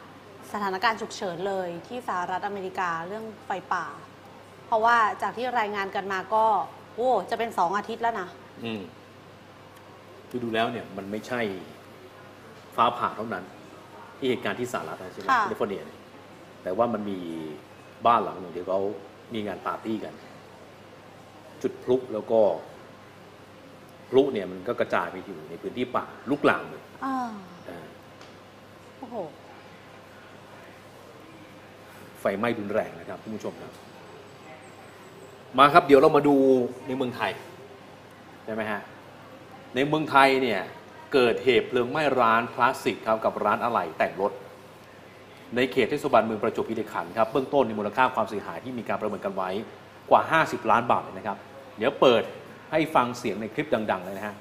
สถานการณ์ฉุกเฉินเลยที่สหรัฐอเมริกาเรื่องไฟป่า เพราะว่าจากที่รายงานกันมาก็โอ้จะเป็นสองอาทิตย์แล้วนะอืมคือดูแล้วเนี่ยมันไม่ใช่ฟ้าผ่าเท่านั้นที่เหตุการณ์ที่สหรัฐนะใช่ไหมค่ะแคลิฟอร์เนียเนี่ยแต่ว่ามันมีบ้านหลังหนึ่งที่เขามีงานปาร์ตี้กัน จุดพลุแล้วก็พลุเนี่ยมันก็กระจายไปอยู่ในพื้นที่ป่าลุกลามเลยอ่าอ่า โอ้โห ไฟไหม้รุนแรงนะครับคุณผู้ชมครับ มาครับเดี๋ยวเรามาดูในเมืองไทยใช่ไหมฮะ ในเมืองไทยเนี่ยเกิดเหตุเพลิงไหม้ร้านพลาสติกครับกับร้านอะไหล่แต่งรถ ในเขตเทศบาลเมืองประจวบคีรีขันธ์ครับเบื้องต้นในมูลค่าความเสียหายที่มีการประเมินกันไว้กว่า 50 ล้านบาทเลยนะครับ เดี๋ยวเปิดให้ฟังเสียงในคลิปดัง ๆ เลยนะฮะ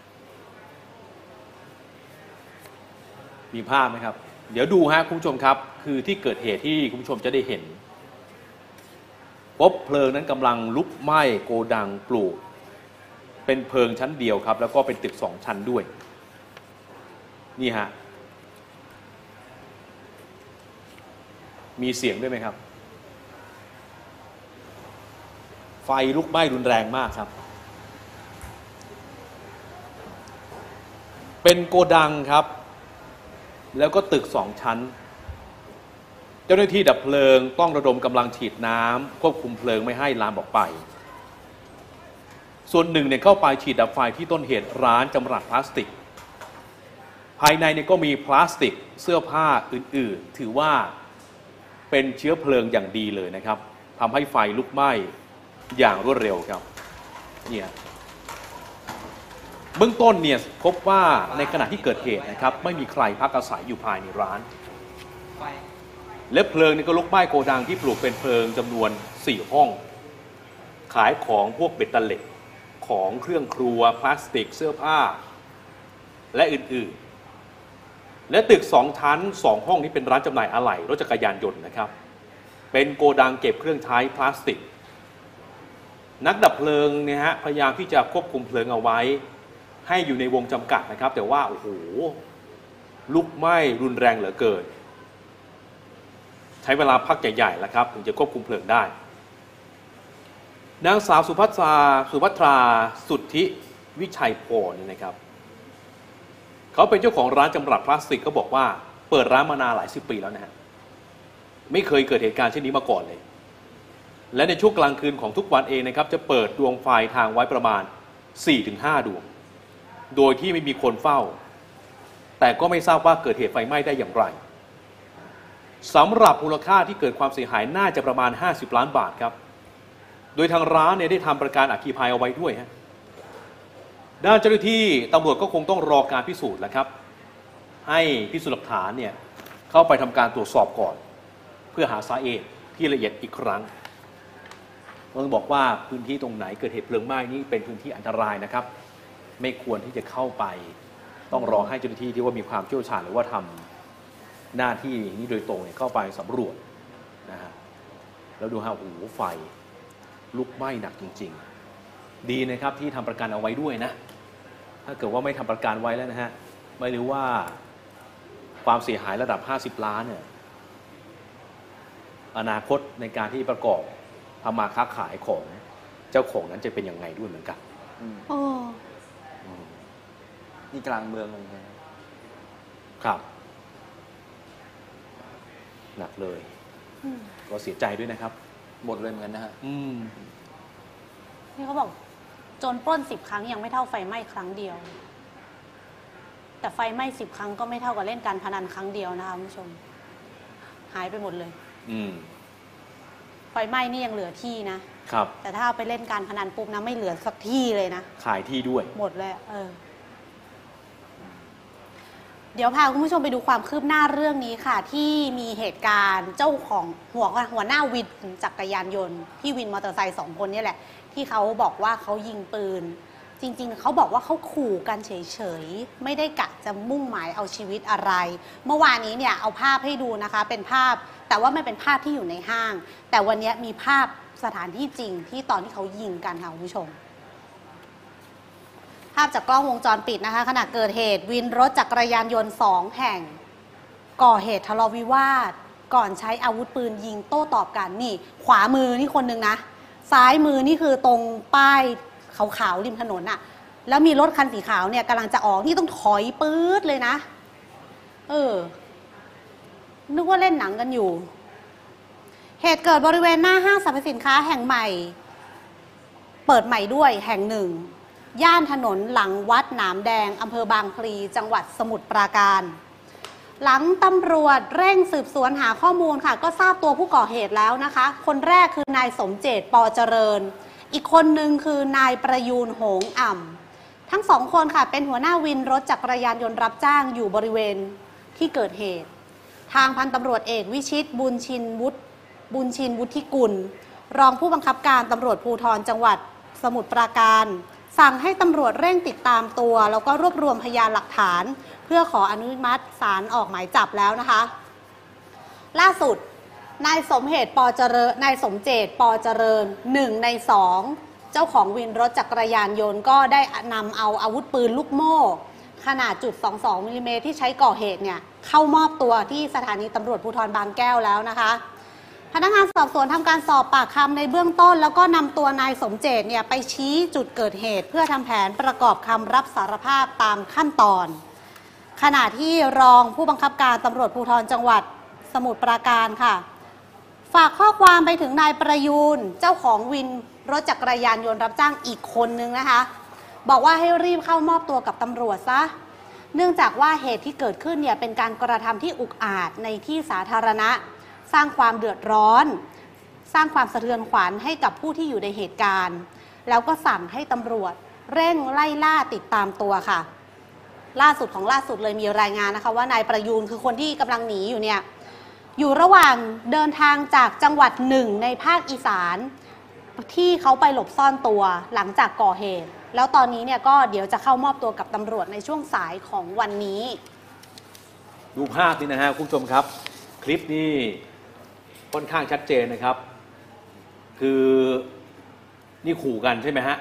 มีภาพไหมครับ เดี๋ยวดูฮะคุณผู้ชมครับ คือที่เกิดเหตุที่คุณผู้ชมจะได้เห็นพบเพลิงนั้นกำลังลุกไหม้โกดังปลูก เป็นเพลิงชั้นเดียวครับ แล้วก็เป็นตึกสองชั้นด้วย นี่ฮะ มีเสียงด้วยไหมครับ ไฟลุกไหม้รุนแรงมากครับ เป็นโกดังครับ แล้วก็ตึกสองชั้น เจ้าหน้าที่ดับเพลิงต้องระดมกำลังฉีดน้ำควบคุมเพลิงไม่ให้ลามออกไป ส่วนหนึ่งเนี่ยเข้าไปฉีดดับไฟที่ต้นเหตุร้านจำหรัดพลาสติก ภายในเนี่ยก็มีพลาสติกเสื้อผ้าอื่นๆ ถือว่าเป็นเชื้อเพลิงอย่างดีเลยนะครับทำให้ไฟลุกไหม้อย่างรวดเร็วครับเนี่ย บื้องต้นเนี่ยพบว่าในขณะที่เกิดเหตุนะครับไม่มีใครพักอาศัยอยู่ภายในร้าน และเพลิงนี่ก็ลุกไหม้โกดังที่ปลูกเป็นเพลิงจำนวน 4 ห้อง ขายของพวกเบ็ดเตล็ดของเครื่องครัวพลาสติกเสื้อผ้า และอื่นๆ และตึก 2 ชั้น 2 ห้องนี้เป็นร้านจำหน่ายอะไหล่รถจักรยานยนต์นะครับ เป็นโกดังเก็บเครื่องใช้พลาสติก นักดับเพลิงเนี่ยฮะพยายามที่จะควบคุมเพลิงเอาไว้ ให้อยู่ในวงจำกัดนะครับ แต่ว่าโอ้โหลุกไหม้รุนแรงเหลือเกิน ใช้เวลาพักใหญ่ๆแล้วครับ ถึงจะควบคุมเพลิงได้ นางสาวสุภัทราสุภัทราสุทธิวิชัยพรนี่นะครับ เขาเป็นเจ้าของร้านจำรับพลาสติกก็บอกว่าเปิดร้านมานานหลายสิบปีแล้วนะฮะไม่เคยเกิดเหตุการณ์เช่นนี้มาก่อนเลย และในช่วงกลางคืนของทุกวันเองนะครับ จะเปิดดวงไฟทางไว้ประมาณ 4-5 ดวง โดยที่ไม่มีคนเฝ้า แต่ก็ไม่ทราบว่าเกิดเหตุไฟไหม้ได้อย่างไรสำหรับมูลค่าที่เกิดความเสียหายน่าจะประมาณ 50 ล้านบาทครับ โดยทางร้านเนี่ยได้ทำประกันอัคคีภัยเอาไว้ด้วยฮะด้านเจ้าหน้าที่ตำรวจก็คงต้องรอการพิสูจน์แหละครับ ให้พิสูจน์หลักฐานเนี่ยเข้าไปทำการตรวจสอบก่อน เพื่อหาสาเหตุที่ละเอียดอีกครั้งต้องบอกว่าพื้นที่ตรงไหนเกิดเหตุเพลิงไหม้นี่เป็นพื้นที่อันตรายนะครับ ไม่ควรที่จะเข้าไป ต้องรอให้เจ้าหน้าที่ที่ว่ามีความเชี่ยวชาญหรือว่าทำหน้าที่นี้โดยตรงเนี่ยเข้าไปสำรวจนะฮะแล้วดูฮะโอ้โหไฟลุกไหม้หนักจริง ๆ ดีนะครับที่ทำประกันเอาไว้ด้วยนะ ถ้าเกิดว่าไม่ทำประกันไว้แล้วนะฮะไม่รู้ว่าความเสียหายระดับ 50 ล้านเนี่ยอนาคตในการที่ประกอบทำมาค้าขายของเจ้าของนั้นจะเป็นยังไงด้วยเหมือนกันอืมโอ้อืม นี่กลางเมืองเลยนะครับครับหนักเลยอืมก็เสียใจด้วยนะครับ หมดเลยเหมือนกันนะฮะอืมนี่เขาบอกโจรปล้นสิบครั้งยังไม่เท่าไฟไหม้ครั้งเดียว แต่ไฟไหม้สิบครั้งก็ไม่เท่ากับเล่นการพนันครั้งเดียวนะคะคุณผู้ชม หายไปหมดเลย อืมไฟไหม้นี่ยังเหลือที่นะ ครับ แต่ถ้าเอาไปเล่นการพนันปุ๊บนะไม่เหลือสักที่เลยนะ ขายที่ด้วย หมดเลย เออ เดี๋ยวพาคุณผู้ชมไปดูความคืบหน้าเรื่องนี้ค่ะ ที่มีเหตุการณ์เจ้าของหัวหัวหน้าวินจักรยานยนต์ที่วินมอเตอร์ไซค์สองคนนี่แหละ ที่เขาบอกว่าเขายิงปืน จริง ๆ เขาบอกว่าเขาขู่กันเฉยๆ ไม่ได้กะจะมุ่งหมายเอาชีวิตอะไร เมื่อวานนี้เนี่ยเอาภาพให้ดูนะคะเป็นภาพ แต่ว่าไม่เป็นภาพที่อยู่ในห้าง แต่วันนี้มีภาพสถานที่จริงที่ตอนที่เขายิงกันค่ะคุณผู้ชมาพจากกล้องวงจรปิดนะคะ ขณะเกิดเหตุวินรถจักรยานยนต์สองแห่ง ก่อเหตุทะเลาะวิวาท ก่อนใช้อาวุธปืนยิงโต้ตอบกันนี่ ขวามือนี่คนหนึ่งนะ ซ้ายมือนี่คือตรงป้ายขาวๆริมถนนอะแล้วมีรถคันสีขาวเนี่ยกำลังจะออกนี่ต้องถอยปื๊ดเลยนะ เออ นึกว่าเล่นหนังกันอยู่ เหตุเกิดบริเวณหน้าห้างสรรพสินค้าแห่งใหม่ เปิดใหม่ด้วยแห่งหนึ่ง ย่านถนนหลังวัดหนามแดงอำเภอบางพลี จังหวัดสมุทรปราการ หลังตำรวจเร่งสืบสวนหาข้อมูลค่ะ ก็ทราบตัวผู้ก่อเหตุแล้วนะคะ คนแรกคือนายสมเจตปอเจริญ อีกคนหนึ่งคือนายประยูนโหงอ่ำทั้งสองคนค่ะเป็นหัวหน้าวินรถจักรยานยนต์รับจ้างอยู่บริเวณที่เกิดเหตุ ทางพันตำรวจเอกวิชิตบุญชินวุฒิบุญชินวุฒิกุล รองผู้บังคับการตำรวจภูธรจังหวัดสมุทรปราการ สั่งให้ตำรวจเร่งติดตามตัว แล้วก็รวบรวมพยานหลักฐาน เพื่อขออนุมัติศาลออกหมายจับแล้วนะคะ ล่าสุดนายสมเหตุปอเจริญนายสมเจตปอเจริญหนึ่งในสองเจ้าของวินรถจักรยานยนต์ก็ได้นำเอาอาวุธปืนลูกโม่ ขนาดจุด 22มิลลิเมตรที่ใช้ก่อเหตุเนี่ยเข้ามอบตัวที่สถานีตำรวจภูธรบางแก้วแล้วนะคะ พนักงานสอบสวนทำการสอบปากคำในเบื้องต้น แล้วก็นำตัวนายสมเจตเนี่ยไปชี้จุดเกิดเหตุ เพื่อทำแผนประกอบคำรับสารภาพตามขั้นตอน ขณะที่รองผู้บังคับการตำรวจภูธรจังหวัดสมุทรปราการค่ะ ฝากข้อความไปถึงนายประยูนเจ้าของวินรถจักรยานยนต์รับจ้างอีกคนนึงนะคะ บอกว่าให้รีบเข้ามอบตัวกับตำรวจซะ เนื่องจากว่าเหตุที่เกิดขึ้นเนี่ยเป็นการกระทำที่อุกอาจในที่สาธารณะ สร้างความเดือดร้อน สร้างความสะเทือนขวัญให้กับผู้ที่อยู่ในเหตุการณ์ แล้วก็สั่งให้ตำรวจเร่งไล่ล่าติดตามตัวค่ะ ล่าสุดของล่าสุดเลยมีรายงานนะคะ ว่านายประยูนคือคนที่กำลังหนีอยู่เนี่ยอยู่ระหว่างเดินทางจากจังหวัดหนึ่งในภาคอีสานที่เขาไปหลบซ่อนตัวหลังจากก่อเหตุ แล้วตอนนี้เนี่ยก็เดี๋ยวจะเข้ามอบตัวกับตำรวจในช่วงสายของวันนี้ ดูภาพนี้นะฮะคุณผู้ชมครับ คลิปนี้ ค่อนข้างชัดเจนนะครับ คือนี่ขู่กันใช่ไหมฮะ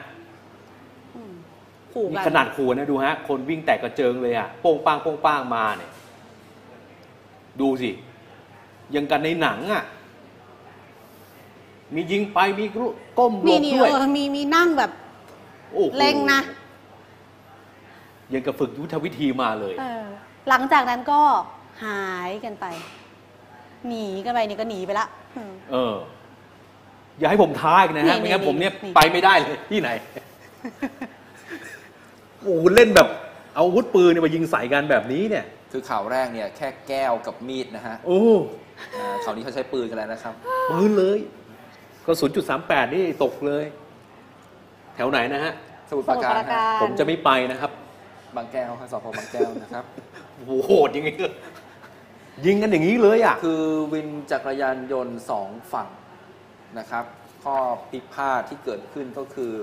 ขู่นี่กันขนาดขู่นะดูฮะ คนวิ่งแตกกระเจิงเลยอะโป้งป้างโป้งป้างมาเนี่ย ดูสิ ยังกันในหนังอะมียิงไปมีก้มหลนี่บนี่ด้วยเออมีมีนั่งแบบ โอ้โหเล็งนะ ยังกับฝึกยุทธวิธีมาเลย เออหลังจากนั้นก็หายกันไป หนีกันไปนี่ก็หนีไปละอืมเออ อย่าให้ผมท้าอีกนะนี่ฮะไม่งั้นนี่ผมเนี่ยนี่ ไปไม่ได้เลยที่ไหน โอ้โหเล่นแบบ เอาอาวุธปืนเนี่ยมายิงใส่กันแบบนี้เนี่ย คือข่าวแรกเนี่ยแค่แก้วกับมีดนะฮะโอ้อ่าข่าวนี้เขาใช้ปืนกันแล้วนะครับ ปืนเลยก็ศูนย์จุดสามแปดนี่ตกเลย แถวไหนนะฮะ สมุทรปราการสมุทรปราการฮะผมจะไม่ไปนะครับ บางแก้วครับสพบางแก้วนะครับโอ้โหโหดอย่างงี้เล ยยิงกันอย่างนี้เลยอะ คือวินจักรยานยนต์สองฝั่งนะครับ ข้อพิพาทที่เกิดขึ้นก็คือ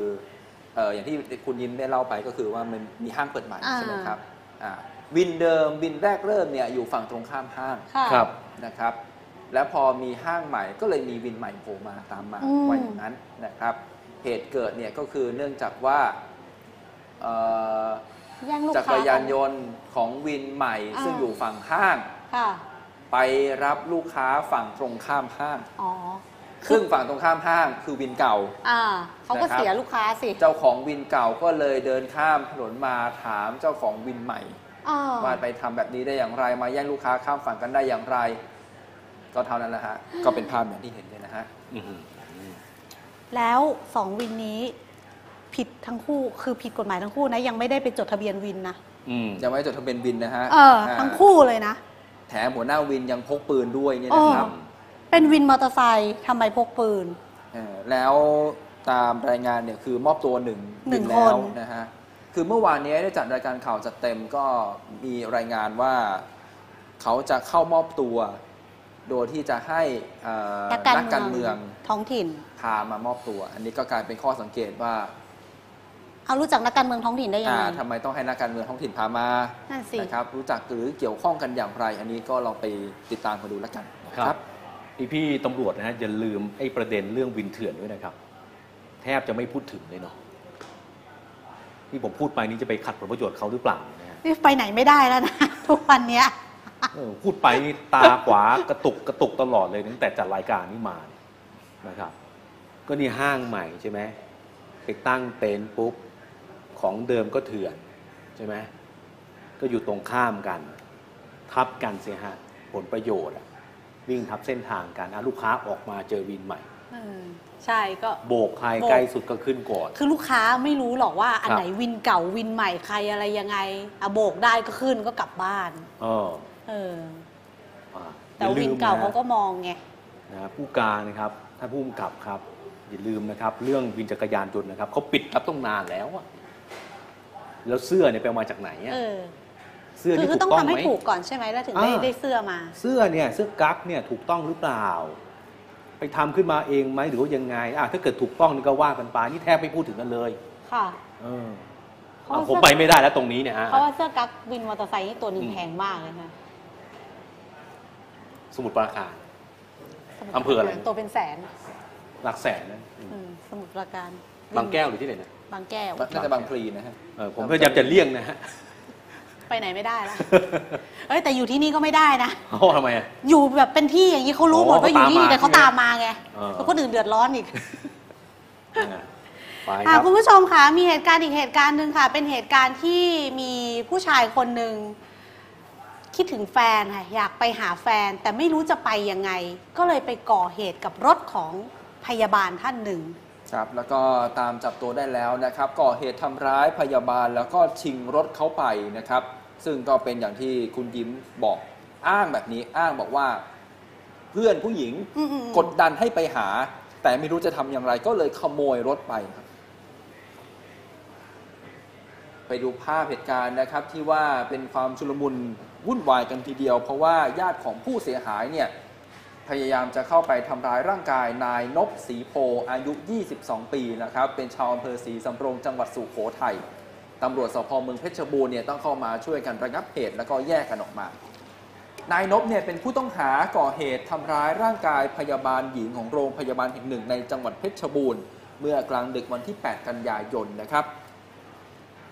เอออย่างที่คุณยิ้มได้เล่าไปก็คือว่ามันมีห้างเปิดใหม่อ่า ใช่ไหมครับอ่าวินเดิมวินแรกเริ่มเนี่ยอยู่ฝั่งตรงข้ามห้างค่ะ ครับ นะครับ แล้วพอมีห้างใหม่ก็เลยมีวินใหม่โผล่มาตามมาอืม ไว้อย่างนั้นนะครับ เหตุเกิดเนี่ยก็คือเนื่องจากว่าเอ่อ แย่งลูกจักค้ารยานยนต์ของวินใหม่ อ่า ซึ่งอยู่ฝั่งห้าง ค่ะ ไปรับลูกค้าฝั่งตรงข้ามห้างอ๋อซึ่งฝั่งตรงข้ามห้างคือวินเก่า อ่าเขาก็นะครับ เสียลูกค้าสิเจ้าของวินเก่าก็เลยเดินข้ามถนนมาถามเจ้าของวินใหม่ อ่าว่าไปทำแบบนี้ได้อย่างไร มาแย่งลูกค้าข้ามฝั่งกันได้อย่างไร ก็เท่านั้นแหละฮะก็เป็นภาพอย่างที่เห็นเลยนะฮะ อื้อหือแล้วสองวินนี้ ผิดทั้งคู่คือผิดกฎหมายทั้งคู่นะยังไม่ได้ไปจดทะเบียนวินนะอืม ยังไม่จดทะเบียนวินนะฮะเออาทั้งคู่เลยนะ แถมหัวหน้าวินยังพกปืนด้วยเนี่ยนะครับเออเป็นวินมอเตอร์ไซค์ทำไมพกปืน เออแล้วตามรายงานเนี่ยคือมอบตัวหนึ่งหนึ่งวิแล้วคน นะฮะคือเมื่อวานนี้ได้จัดรายการข่าวจัดเต็มก็มีรายงานว่าเขาจะเข้ามอบตัว โดยที่จะให้เอ่อนักการนักการเมืองท้องถิ่น พามามอบตัว อันนี้ก็กลายเป็นข้อสังเกตว่า เอารู้จักนักการเมืองท้องถิ่นได้ยังอ่าไงทำไมต้องให้นักการเมืองท้องถิ่นพามานั่นสิ นะครับรู้จักหรือเกี่ยวข้องกันอย่างไร อันนี้ก็ลองไปติดตามกันดูแล้วกันนะคครัรับ บพี่พี่ๆตำรวจนะฮะอย่าลืมไอ้ประเด็นเรื่องวินเถื่อนด้วยนะครับ แทบจะไม่พูดถึงเลยเนาะที่ผมพูดไปนี้จะไปขัดผลประโยชน์เขาหรือเปล่านะฮะนี่ไปไหนไม่ได้แล้วนะ ทุกวันเนี้ย เออพูดไปนี่ตาขวากระตุกกระตุกตลอดเลยตั้งแต่จัดรายการนี้มาเนี่ยนะครับ ก็นี่ห้างใหม่ใช่ไหมไปตั้งเต็นท์ปุ๊บ ของเดิมก็เถื่อนใช่ไหมก็อยู่ตรงข้ามกัน ทับกันเสียฮะผลประโยชน์อะวิ่งทับเส้นทางกันอะลูกค้าออกมาเจอวินใหม่ เออใช่ก็ โบกใครโบก ใกล้สุดก็ขึ้นก่อน คือลูกค้าไม่รู้หรอกว่าอันครับ ไหนวินเก่าวินใหม่ใครอะไรยังไงอะโบกได้ก็ขึ้นก็กลับบ้าน เออเออ อะแต่อย่วินลืมเก่าะเขาก็มองไง นะผู้การนะครับถ้าผู้กำกับครับ อย่าลืมนะครับ เรื่องวินจักรยานยนต์นะครับเขาปิดรับต้องนานแล้วอะ แล้วเสื้อเนี่ยไปเอามาจากไหนอะเออเสื้อคือนี่คือถูต้องกต้องทำให้ไหม ถูกก่อนใช่ไหมแล้วถึงได้อ่า ได้เสื้อมา เสื้อเนี่ยเสื้อกั๊กเนี่ยถูกต้องหรือเปล่า ไปทำขึ้นมาเองไหมหรือว่ายังไงอะถ้าเกิดถูกต้องนี่ก็ว่ากันไปนี่แทบไม่พูดถึงกันเลยค่ะ เออเพราะอะว่าผมเสื้อ ไปไม่ได้แล้วตรงนี้เนี่ยฮะเพราะว่าเสื้อกั๊กวินมอเตอร์ไซค์นี่ตัวหนึงอืมแพงมากเลยนะสมุดปราการ สมุทอำเภออะไร ตัวเป็นแสนหลักแสนนะอืมสมุทรปราการบางแก้วหรือที่ไหนนะ บางแก้ว น่าจะบางพลีนะฮะเออผมพยายามจะเลี่ยงนะฮะ ไปไหนไม่ได้ละเอ้ยแต่อยู่ที่นี่ก็ไม่ได้นะเอ้าทำไมอะ อยู่แบบเป็นที่อย่างนี้เขารู้หมดอ๋อว่าอยู่ที่นี่เขาตามมาแต่เขาตามมาไงเออแล้วคนอื่นเดือดร้อนอีกอะไปคค่ะรับคุณผู้ชมคะมีเหตุการณ์อีกเหตุการณ์หนึ่งค่ะ เป็นเหตุการณ์ที่มีผู้ชายคนหนึ่งคิดถึงแฟนค่ะอยากไปหาแฟนแต่ไม่รู้จะไปยังไง ก็เลยไปก่อเหตุกับรถของพยาบาลท่านหนึ่ง ครับแล้วก็ตามจับตัวได้แล้วนะครับก่อเหตุทำร้ายพยาบาลแล้วก็ชิงรถเขาไปนะครับ ซึ่งก็เป็นอย่างที่คุณยิ้มบอกอ้างแบบนี้อ้างบอกว่า เพื่อนผู้หญิงอืมๆกดดันให้ไปหา แต่ไม่รู้จะทำอย่างไรก็เลยขโมยรถไปครับ ไปดูภาพเหตุการณ์นะครับที่ว่าเป็นความชุลมุนวุ่นวายกันทีเดียว เพราะว่าญาติของผู้เสียหายเนี่ย พยายามจะเข้าไปทำร้ายร่างกายนายนบศรีโพอายุ 22 ปีนะครับเป็นชาวอำเภอศรีสำโรงจังหวัดสุโขทัยตำรวจสพเมืองเพชรบูรณ์เนี่ยต้องเข้ามาช่วยกันระงับเหตุแล้วก็แยกกันออกมานายนบเนี่ยเป็นผู้ต้องหาก่อเหตุทำร้ายร่างกายพยาบาลหญิงของโรงพยาบาลแห่งหนึ่งในจังหวัดเพชรบูรณ์ เมื่อกลางดึกวันที่ 8 กันยายนนะครับ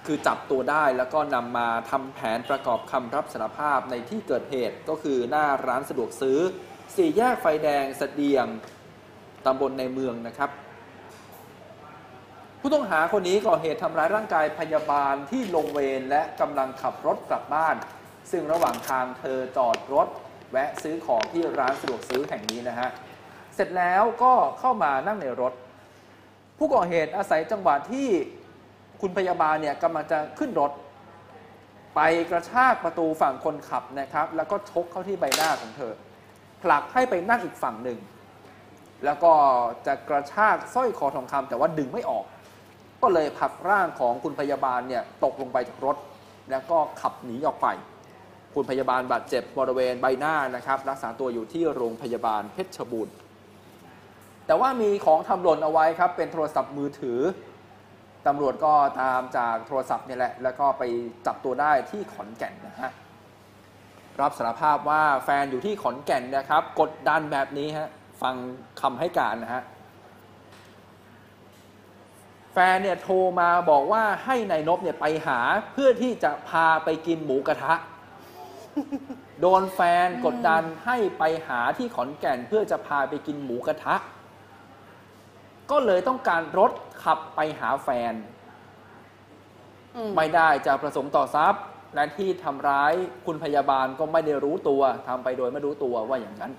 คือจับตัวได้แล้วก็นำมาทำแผนประกอบคำรับสารภาพในที่เกิดเหตุก็คือหน้าร้านสะดวกซื้อ สี่แยกไฟแดงสะเดียงตำบลในเมืองนะครับ ผู้ต้องหาคนนี้ก่อเหตุทำร้ายร่างกายพยาบาลที่ลงเวรและกำลังขับรถกลับบ้าน ซึ่งระหว่างทางเธอจอดรถ แวะซื้อของที่ร้านสะดวกซื้อแห่งนี้นะฮะ เสร็จแล้วก็เข้ามานั่งในรถ ผู้ก่อเหตุอาศัยจังหวะที่คุณพยาบาลเนี่ยกำลังจะขึ้นรถ ไปกระชากประตูฝั่งคนขับนะครับ แล้วก็ชกเข้าที่ใบหน้าของเธอ ลักให้ไปนั่งอีกฝั่งหนึ่ง แล้วก็จะกระชากสร้อยคอทองคำแต่ว่าดึงไม่ออก ก็เลยผลักร่างของคุณพยาบาลเนี่ยตกลงไปจากรถ แล้วก็ขับหนีออกไป คุณพยาบาลบาดเจ็บบริเวณใบหน้านะครับ รักษาตัวอยู่ที่โรงพยาบาลเพชรบูรณ์แต่ว่ามีของทำหล่นเอาไว้ครับ เป็นโทรศัพท์มือถือตำรวจก็ตามจากโทรศัพท์เนี่ยแหละ แล้วก็ไปจับตัวได้ที่ขอนแก่นนะฮะ รับสารภาพว่าแฟนอยู่ที่ขอนแก่นนะครับ กดดันแบบนี้ฮะฟังคำให้การนะฮะแฟนเนี่ยโทรมาบอกว่าให้นายนบเนี่ยไปหาเพื่อที่จะพาไปกินหมูกระทะ โดนแฟนกดดันให้ไปหาที่ขอนแก่นเพื่อจะพาไปกินหมูกระทะ ก็เลยต้องการรถขับไปหาแฟนอืมไม่ได้จะประสงค์ต่อทรัพย์ และที่ทำร้ายคุณพยาบาลก็ไม่ได้รู้ตัวทำไปโดยไม่รู้ตัวว่าอย่างนั้น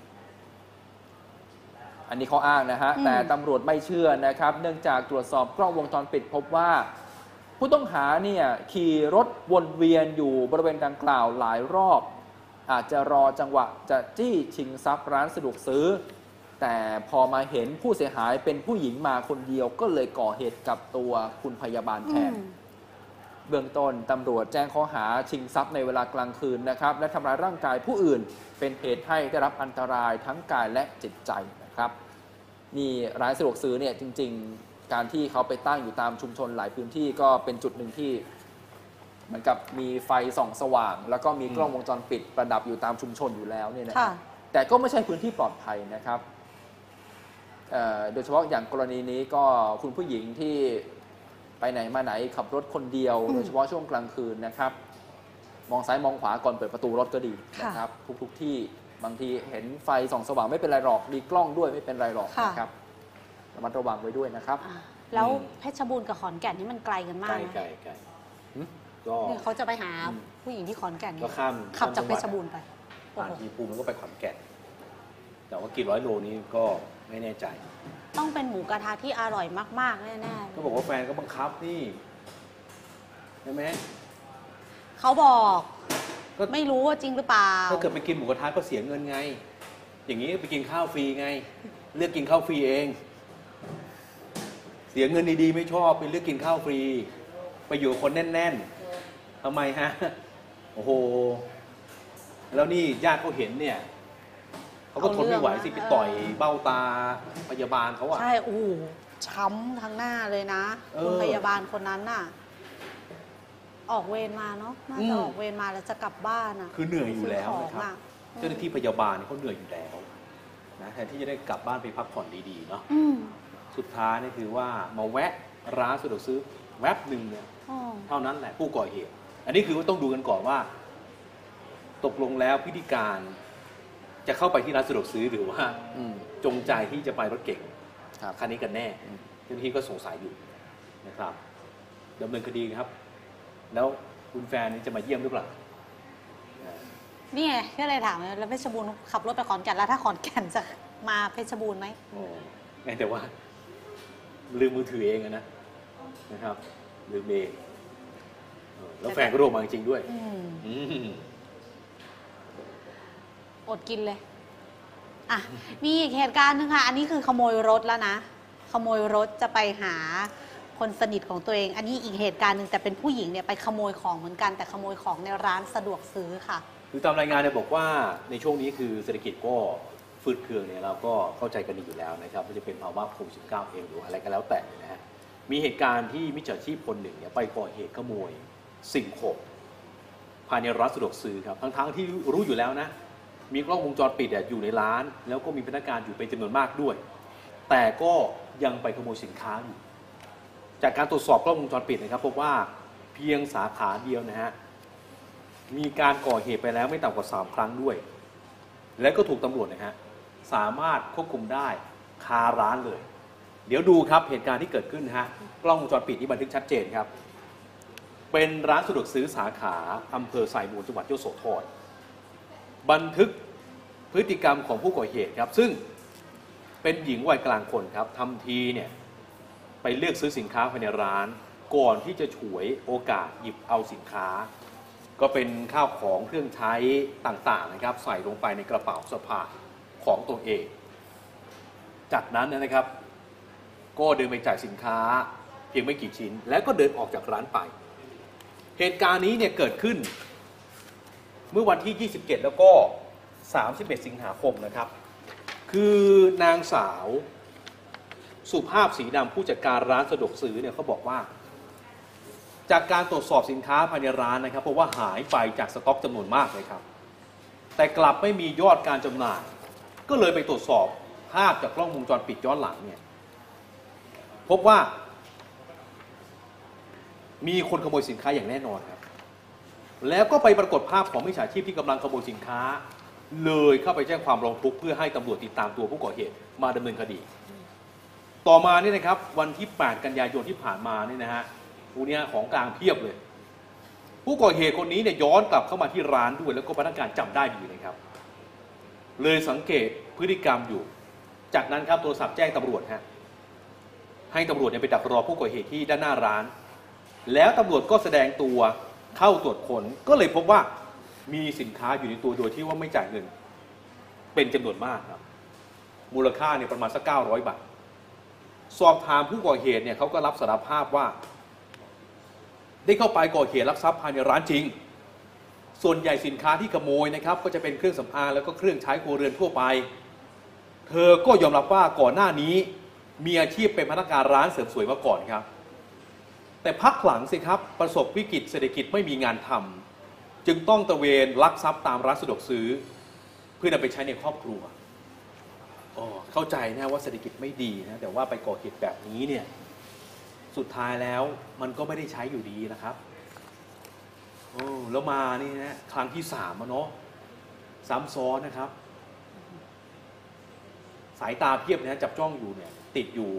อันนี้เขาอ้างนะฮะอืมแต่ตำรวจไม่เชื่อนะครับ เนื่องจากตรวจสอบกล้องวงจรปิดพบว่า ผู้ต้องหาเนี่ยขี่รถวนเวียนอยู่บริเวณดังกล่าวหลายรอบ อาจจะรอจังหวะจะจี้ชิงทรัพย์ร้านสะดวกซื้อ แต่พอมาเห็นผู้เสียหายเป็นผู้หญิงมาคนเดียวก็เลยก่อเหตุกับตัวคุณพยาบาลแทนอืม เบื้องต้นตำรวจแจ้งข้อหาชิงทรัพย์ในเวลากลางคืนนะครับ และทำร้ายร่างกายผู้อื่น เป็นเหตุให้ได้รับอันตรายทั้งกายและจิตใจนะครับนี่ร้านสะดวกซื้อเนี่ยจริง ๆ การที่เขาไปตั้งอยู่ตามชุมชนหลายพื้นที่ก็เป็นจุดหนึ่งที่เหมือนกับมีไฟส่องสว่าง แล้วก็มีกล้องวงจรปิดประดับอยู่ตามชุมชนอยู่แล้วเนี่ยนะค่ะ แต่ก็ไม่ใช่พื้นที่ปลอดภัยนะครับเอ่อโดยเฉพาะอย่างกรณีนี้ก็คุณผู้หญิงที่ ไปไหนมาไหนขับรถคนเดียวอืมโดยเฉพาะช่วงกลางคืนนะครับ มองซ้ายมองขวาก่อนเปิดประตูรถก็ดีค่ะนะครับทุกๆที่บางทีเห็นไฟส่องสว่างไม่เป็นไรหรอกมีกล้องด้วยไม่เป็นไรหรอกค่ะนะครับระมัดระวังไว้ด้วยนะครับอ่าแล้วอืมเพชรบูรณ์กับขอนแก่นนี่มันไกลกันมาไกลกนะไกลไกลหืมก็เนี่ยเขาจะไปหาอืมผู้หญิงที่ขอนแก่นก็ข้ามขับจากเพข้มชรบูรณ์ไปโอ้ผ่านโหทีภูมิแล้วก็ไปขอนแก่นแต่ว่ากี่ร้อยโลนี้ก็ ไม่แน่ใจ ต้องเป็นหมูกระทะที่อร่อยมาก ๆ แน่ๆก็บอกว่าแฟนก็บังคับนี่ใช่ไหมเขาบอกก็ไม่รู้ว่าจริงหรือเปล่า ถ้าเกิดไปกินหมูกระทะก็เสียเงินไง อย่างนี้ไปกินข้าวฟรีไง เลือกกินข้าวฟรีเอง เสียเงินดีๆไม่ชอบไปเลือกกินข้าวฟรี ไปอยู่กับคนแน่นๆทำไมฮะ โอ้โห แล้วนี่ญาติเขาเห็นเนี่ย เขาก็ทนไม่ไหวสิไปต่อยเบ้าตาพยาบาลเขาอะใช่โอ้โหช้ำทั้งหน้าเลยนะเออคุณพยาบาลคนนั้นน่ะ ออกเวรมาเนาะน่าอืจะมออกเวรมาแล้วจะกลับบ้านอะ คือเหนื่อยอยู่แล้วซื้ขงนะครับอะเจ้าหน้าที่พยาบาลเนี่ยเขาเหนื่อยอยู่แล้วนะแทนที่จะได้กลับบ้านไปพักผ่อนดีๆเนาะอืมสุดท้ายนี่คือว่ามาแวะร้านสะดวกซื้อแวบหนึ่งเนี่ยอ๋อเท่านั้นแหละผู้ก่อเหตุ อันนี้คือว่าต้องดูกันก่อนว่า ตกลงแล้วพิธีการ จะเข้าไปที่ร้านสะดวกซื้อหรือว่าอืม จงใจที่จะไปรถเก๋งครับ คันนี้กันแน่เจ้าหน้าที่ก็สงสัยอยู่นะครับดำเนินคดีครับ แล้วคุณแฟนนี่จะมาเยี่ยมหรือเปล่าอ่านี่ไงก็เลยถามเลยแล้วเพชรบูรณ์ขับรถไปขอนแก่นแล้วถ้าขอนแก่นจะมาเพชรบูรณ์ไหมโอ้แม้แต่ว่า ลืมมือถือเองอะนะนะครับ ลืมเองเออแล้วแฟนก็โทรมาจริงๆด้วย อืม อืม อดกินเลย อะ มีอีกเหตุการณ์หนึงค่ะ อันนี้คือขโมยรถแล้วนะ ขโมยรถจะไปหาคนสนิทของตัวเอง อันนี้อีกเหตุการณ์หนึ่งแต่เป็นผู้หญิงเนี่ยไปขโมยของเหมือนกัน แต่ขโมยของในร้านสะดวกซื้อค่ะ คือตามรายงานเนี่ยบอกว่าในช่วงนี้คือเศรษฐกิจก็ฟืดเคืองเนี่ยเราก็เข้าใจกันดีอยู่แล้วนะครับไม่ว่าจะเป็นภาวะโควิด19เองหรืออะไรก็แล้วแต่นะฮะมีเหตุการณ์ที่มิจฉาชีพคนหนึ่งเนี่ยไปก่อเหตุขโมยสิ่งของภายในร้านสะดวกซื้อครับทั้งๆที่รู้อยู่แล้วนะ มีกล้องวงจรปิดอยู่ในร้าน แล้วก็มีพนักงานอยู่เป็นจำนวนมากด้วย แต่ก็ยังไปขโมยสินค้าอยู่จากการตรวจสอบกล้องวงจรปิดนะครับพบว่าเพียงสาขาเดียวนะฮะมีการก่อเหตุไปแล้วไม่ต่ำกว่า 3 ครั้งด้วย และก็ถูกตำรวจนะฮะสามารถควบคุมได้คาร้านเลย เดี๋ยวดูครับเหตุการณ์ที่เกิดขึ้นนะฮะกล้องวงจรปิดที่บันทึกชัดเจนครับ เป็นร้านสะดวกซื้อสาขาอำเภอไซมูลจังหวัดยโสธร บันทึกพฤติกรรมของผู้ก่อเหตุครับ ซึ่งเป็นหญิงวัยกลางคนครับทำทีเนี่ยไปเลือกซื้อสินค้าภายในร้าน ก่อนที่จะฉวยโอกาสหยิบเอาสินค้า ก็เป็นข้าวของเครื่องใช้ต่างๆนะครับ ใส่ลงไปในกระเป๋าสะพายของตัวเอง จากนั้นนะครับ ก็เดินไปจ่ายสินค้าเพียงไม่กี่ชิ้น แล้วก็เดินออกจากร้านไป เหตุการณ์นี้เนี่ยเกิดขึ้น เมื่อวันที่ 27 แล้วก็ 31 สิงหาคมนะครับ คือนางสาวสุภาพสีดำผู้จัดการร้านสะดวกซื้อเนี่ยเขาบอกว่า จากการตรวจสอบสินค้าภายในร้านนะครับเพราะว่าหายไปจากสต็อกจำนวนมากเลยครับ แต่กลับไม่มียอดการจำหน่าย ก็เลยไปตรวจสอบภาพจากกล้องวงจรปิดย้อนหลังเนี่ยพบว่า มีคนขโมยสินค้าอย่างแน่นอนครับ แล้วก็ไปปรากฏภาพของมิจฉาชีพที่กำลังขโมยสินค้า เลยเข้าไปแจ้งความร้องทุกข์เพื่อให้ตำรวจติดตามตัวผู้ก่อเหตุมาดำเนินคดี ต่อมาเนี่ยนะครับวันที่ 8 กันยายนที่ผ่านมาเนี่ยนะฮะผู้เนี้ยของกลางเพียบเลย ผู้ก่อเหตุคนนี้เนี่ยย้อนกลับเข้ามาที่ร้านด้วย แล้วก็พนักงานจำได้ดีเลยครับ เลยสังเกตพฤติกรรมอยู่ จากนั้นครับโทรศัพท์แจ้งตำรวจฮะให้ตำรวจเนี่ยไปดักรอผู้ก่อเหตุที่ด้านหน้าร้าน แล้วตำรวจก็แสดงตัว เข้าตรวจค้นก็เลยพบว่ามีสินค้าอยู่ในตัวโดยที่ว่าไม่จ่ายเงิน เป็นจำนวนมากครับ มูลค่าเนี่ยประมาณสัก900บาท สอบถามผู้ก่อเหตุเนี่ยเขาก็รับสารภาพว่า ได้เข้าไปก่อเหตุลักทรัพย์ภายในร้านจริง ส่วนใหญ่สินค้าที่ขโมยนะครับ ก็จะเป็นเครื่องสำอางแล้วก็เครื่องใช้ครัวเรือนทั่วไป เธอก็ยอมรับว่าก่อนหน้านี้ มีอาชีพเป็นพนักงานร้านเสริมสวยมาก่อนครับ แต่พักหลังสิครับประสบวิกฤตเศรษฐกิจไม่มีงานทำจึงต้องตะเวนลักทรัพย์ตามร้านสะดวกซื้อ เพื่อนำไปใช้ในครอบครัวอ๋อเข้าใจนะว่าเศรษฐกิจไม่ดีนะแต่ว่าไปก่อเหตุแบบนี้เนี่ยสุดท้ายแล้วมันก็ไม่ได้ใช้อยู่ดีนะครับโอ้แล้วมานี่นะครั้งที่สามอะเนาะซ้ำซ้อนนะครับ สายตาเพียบนะจับจ้องอยู่เนี่ยติดอยู่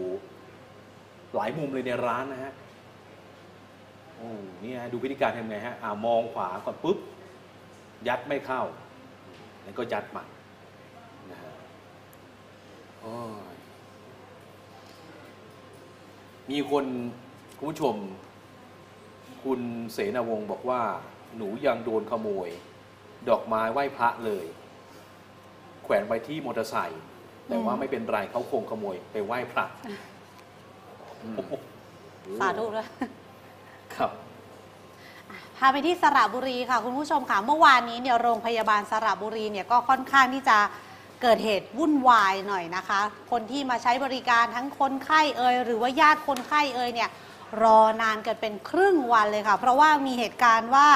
หลายมุมเลยในร้านนะฮะ โอ้นี่ฮะดูพฤติการทำไงฮะอ่ามองขวาก่อนปุ๊บ ยัดไม่เข้า แล้วก็ยัดใหม่นะฮะโอ้ยมีคนคุณผู้ชม คุณเสนาวงศ์บอกว่า หนูยังโดนขโมย ดอกไม้ไหว้พระเลย แขวนไว้ที่มอเตอร์ไซค์แต่ว่าไม่เป็นไรเขาคงขโมยไปไหว้พระ อืม สาธุด้วย ครับ พาไปที่สระบุรีค่ะ คุณผู้ชมค่ะ เมื่อวานนี้เนี่ยโรงพยาบาลสระบุรีเนี่ยก็ค่อนข้างที่จะเกิดเหตุวุ่นวายหน่อยนะคะ คนที่มาใช้บริการทั้งคนไข้เอ่ยหรือว่าญาติคนไข้เอ่ยเนี่ยรอนานเกินเป็นครึ่งวันเลยค่ะ เพราะว่ามีเหตุการณ์ว่า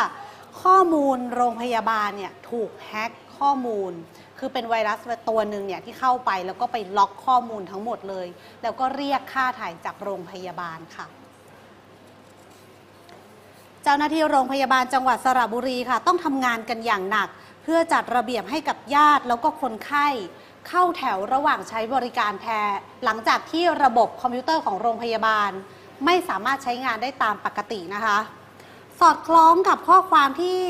ข้อมูลโรงพยาบาลเนี่ยถูกแฮ็กข้อมูล คือคือเป็นไวรัสตัวหนึ่งเนี่ยที่เข้าไปแล้วก็ไปล็อกข้อมูลทั้งหมดเลย แล้วก็เรียกค่าถ่ายจากโรงพยาบาลค่ะ เจ้าหน้าที่โรงพยาบาลจังหวัดสระบุรีค่ะ ต้องทำงานกันอย่างหนัก เพื่อจัดระเบียบให้กับญาติแล้วก็คนไข้ เข้าแถวระหว่างใช้บริการแพทย์หลังจากที่ระบบคอมพิวเตอร์ของโรงพยาบาล ไม่สามารถใช้งานได้ตามปกตินะคะ สอดคล้องกับข้อความที่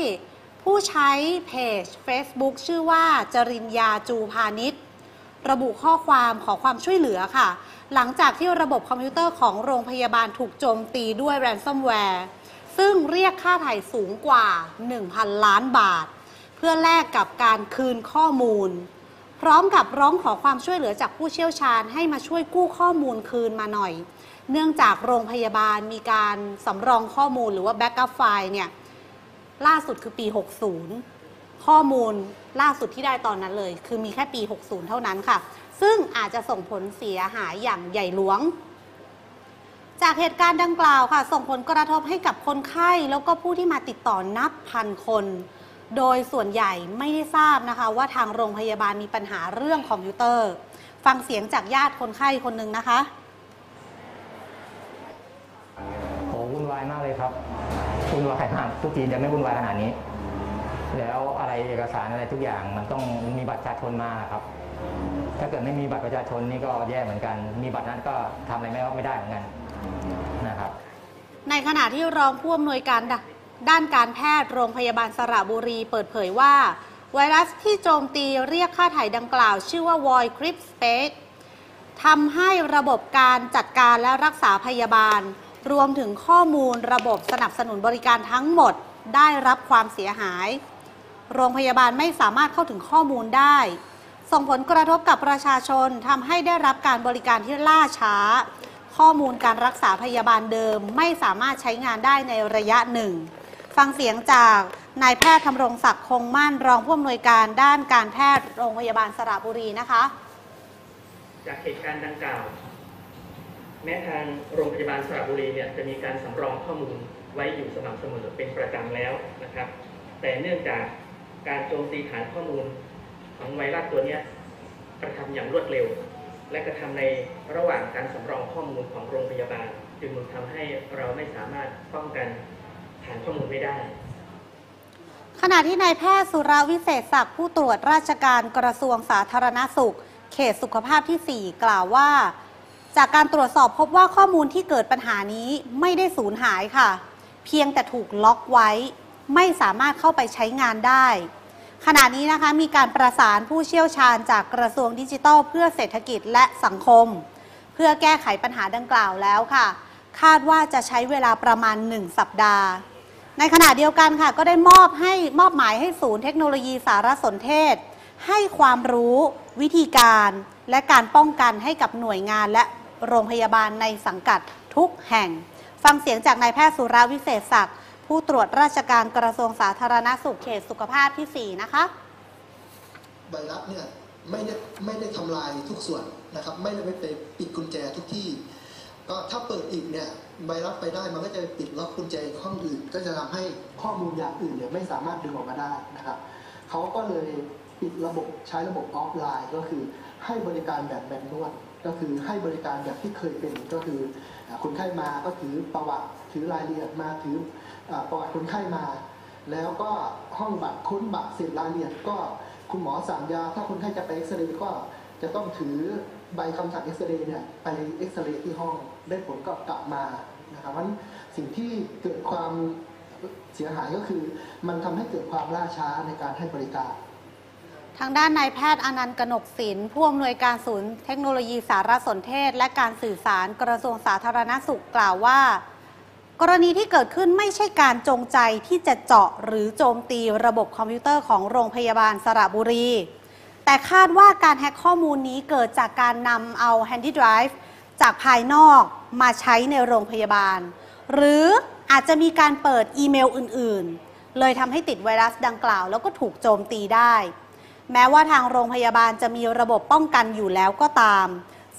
ผู้ใช้เพจ Facebook ชื่อว่าจริญญาจูพาณิชย์ระบุข้อความขอความช่วยเหลือค่ะ หลังจากที่ระบบคอมพิวเตอร์ของโรงพยาบาลถูกโจมตีด้วย ransomware ซึ่งเรียกค่าไถ่สูงกว่า 1,000 ล้านบาท เพื่อแลกกับการคืนข้อมูล พร้อมกับร้องขอความช่วยเหลือจากผู้เชี่ยวชาญให้มาช่วยกู้ข้อมูลคืนมาหน่อย เนื่องจากโรงพยาบาลมีการสำรองข้อมูลหรือว่าแบ็กอัพไฟล์เนี่ยล่าสุดคือปี 60 ข้อมูลล่าสุดที่ได้ตอนนั้นเลย คือมีแค่ปี 60 เท่านั้นค่ะ ซึ่งอาจจะส่งผลเสียหายอย่างใหญ่หลวง จากเหตุการณ์ดังกล่าวค่ะ ส่งผลกระทบให้กับคนไข้ แล้วก็ผู้ที่มาติดต่อนับพันคน โดยส่วนใหญ่ไม่ได้ทราบนะคะ ว่าทางโรงพยาบาลมีปัญหาเรื่องคอมพิวเตอร์ ฟังเสียงจากญาติคนไข้คนหนึ่งนะคะโหวุ่นวายมากเลยครับวุ่นวายมากทุกทีจะไม่วุ่นวายขนาดนี้ แล้วอะไรเอกสารอะไรทุกอย่างมันต้องมีบัตรประชาชนมาครับ ถ้าเกิดไม่มีบัตรประชาชนนี่ก็แย่เหมือนกัน มีบัตรนั้นก็ทำอะไรไม่ไม่ได้เหมือนกัน นะครับ ในขณะที่รองผู้อำนวยการด้านการแพทย์โรงพยาบาลสระบุรีเปิดเผยว่า ไวรัสที่โจมตีเรียกค่าถ่ายดังกล่าว ชื่อว่า Void Crypt Space ทำให้ระบบการจัดการและรักษาพยาบาล รวมถึงข้อมูลระบบสนับสนุนบริการทั้งหมดได้รับความเสียหาย โรงพยาบาลไม่สามารถเข้าถึงข้อมูลได้ ส่งผลกระทบกับประชาชนทำให้ได้รับการบริการที่ล่าช้า ข้อมูลการรักษาพยาบาลเดิมไม่สามารถใช้งานได้ในระยะหนึ่ง ฟังเสียงจากนายแพทย์ธำรงศักดิ์คงมั่นรองผู้อำนวยการด้านการแพทย์โรงพยาบาลสระบุรีนะคะ จากเหตุการณ์ดังกล่าว แม้ทางโรงพยาบาลสระบุรีเนี่ยจะมีการสำรองข้อมูลไว้อยู่สม่ำเสมอเป็นประจำแล้วนะครับ แต่เนื่องจากการโจมตีฐานข้อมูลของไวรัสตัวนี้กระทำอย่างรวดเร็ว และกระทำในระหว่างการสำรองข้อมูลของโรงพยาบาล จึงทำให้เราไม่สามารถป้องกันฐานข้อมูลไม่ได้ ขณะที่นายแพทย์สุรวิเศษศักดิ์ผู้ตรวจราชการกระทรวงสาธารณสุข เขตสุขภาพที่ 4 กล่าวว่า จากการตรวจสอบพบว่าข้อมูลที่เกิดปัญหานี้ไม่ได้สูญหายค่ะ เพียงแต่ถูกล็อกไว้ ไม่สามารถเข้าไปใช้งานได้ ขณะนี้นะคะมีการประสานผู้เชี่ยวชาญจากกระทรวงดิจิทัล เพื่อเศรษฐกิจและสังคม เพื่อแก้ไขปัญหาดังกล่าวแล้วค่ะ คาดว่าจะใช้เวลาประมาณ 1 สัปดาห์ ในขณะเดียวกันค่ะ ก็ได้มอบให้มอบหมายให้ศูนย์เทคโนโลยีสารสนเทศ ให้ความรู้วิธีการ และการป้องกันให้กับหน่วยงานและโรงพยาบาลในสังกัดทุกแห่ง ฟังเสียงจากนายแพทย์สุรวิเศษศักดิ์ ผู้ตรวจราชการกระทรวงสาธารณสุขเขตสุขภาพที่ 4 นะคะ ไวรัสเนี่ยไม่ได้ไม่ได้ทำลายทุกส่วนนะครับ ไม่ได้ไปปิดกุญแจทุกที่ ก็ถ้าเปิดอีกเนี่ยไวรัสไปได้มันก็จะปิดล็อกกุญแจห้องอื่น ก็จะทำให้ข้อมูลอย่างอื่นเนี่ยไม่สามารถดึงออกมาได้นะครับเขาก็เลยปิดระบบใช้ระบบออฟไลน์ ก็คือให้บริการแบบแมนนวลก็คือให้บริการแบบที่เคยเป็นก็คือ คนไข้มาก็ถือประวัติถือรายละเอียดมาถือ ประวัติคนไข้มา แล้วก็ห้องบัตรค้นบัตรเสร็จรายละเอียดก็คุณหมอสั่งยา ถ้าคนไข้จะไปเอ็กซเรย์ก็จะต้องถือใบคำสั่งเอ็กซเรย์เนี่ยไปเอ็กซเรย์ที่ห้องได้ผลก็กลับมานะครับเพราะฉะนั้นสิ่งที่เกิดความเสียหายก็คือ มันทำให้เกิดความล่าช้าในการให้บริการทางด้านนายแพทย์อนันต์กนกศิลป์ผู้อำนวยการศูนย์เทคโนโลยีสารสนเทศ และการสื่อสารกระทรวงสาธารณสุขกล่าวว่า กรณีที่เกิดขึ้นไม่ใช่การจงใจที่จะเจาะหรือโจมตีระบบคอมพิวเตอร์ของโรงพยาบาลสระบุรี แต่คาดว่าการแฮ็กข้อมูลนี้เกิดจากการนำเอา Handy Drive จากภายนอกมาใช้ในโรงพยาบาล หรืออาจจะมีการเปิดอีเมลอื่นๆ เลยทำให้ติดไวรัสดังกล่าว แล้วก็ถูกโจมตีได้ แม้ว่าทางโรงพยาบาลจะมีระบบป้องกันอยู่แล้วก็ตาม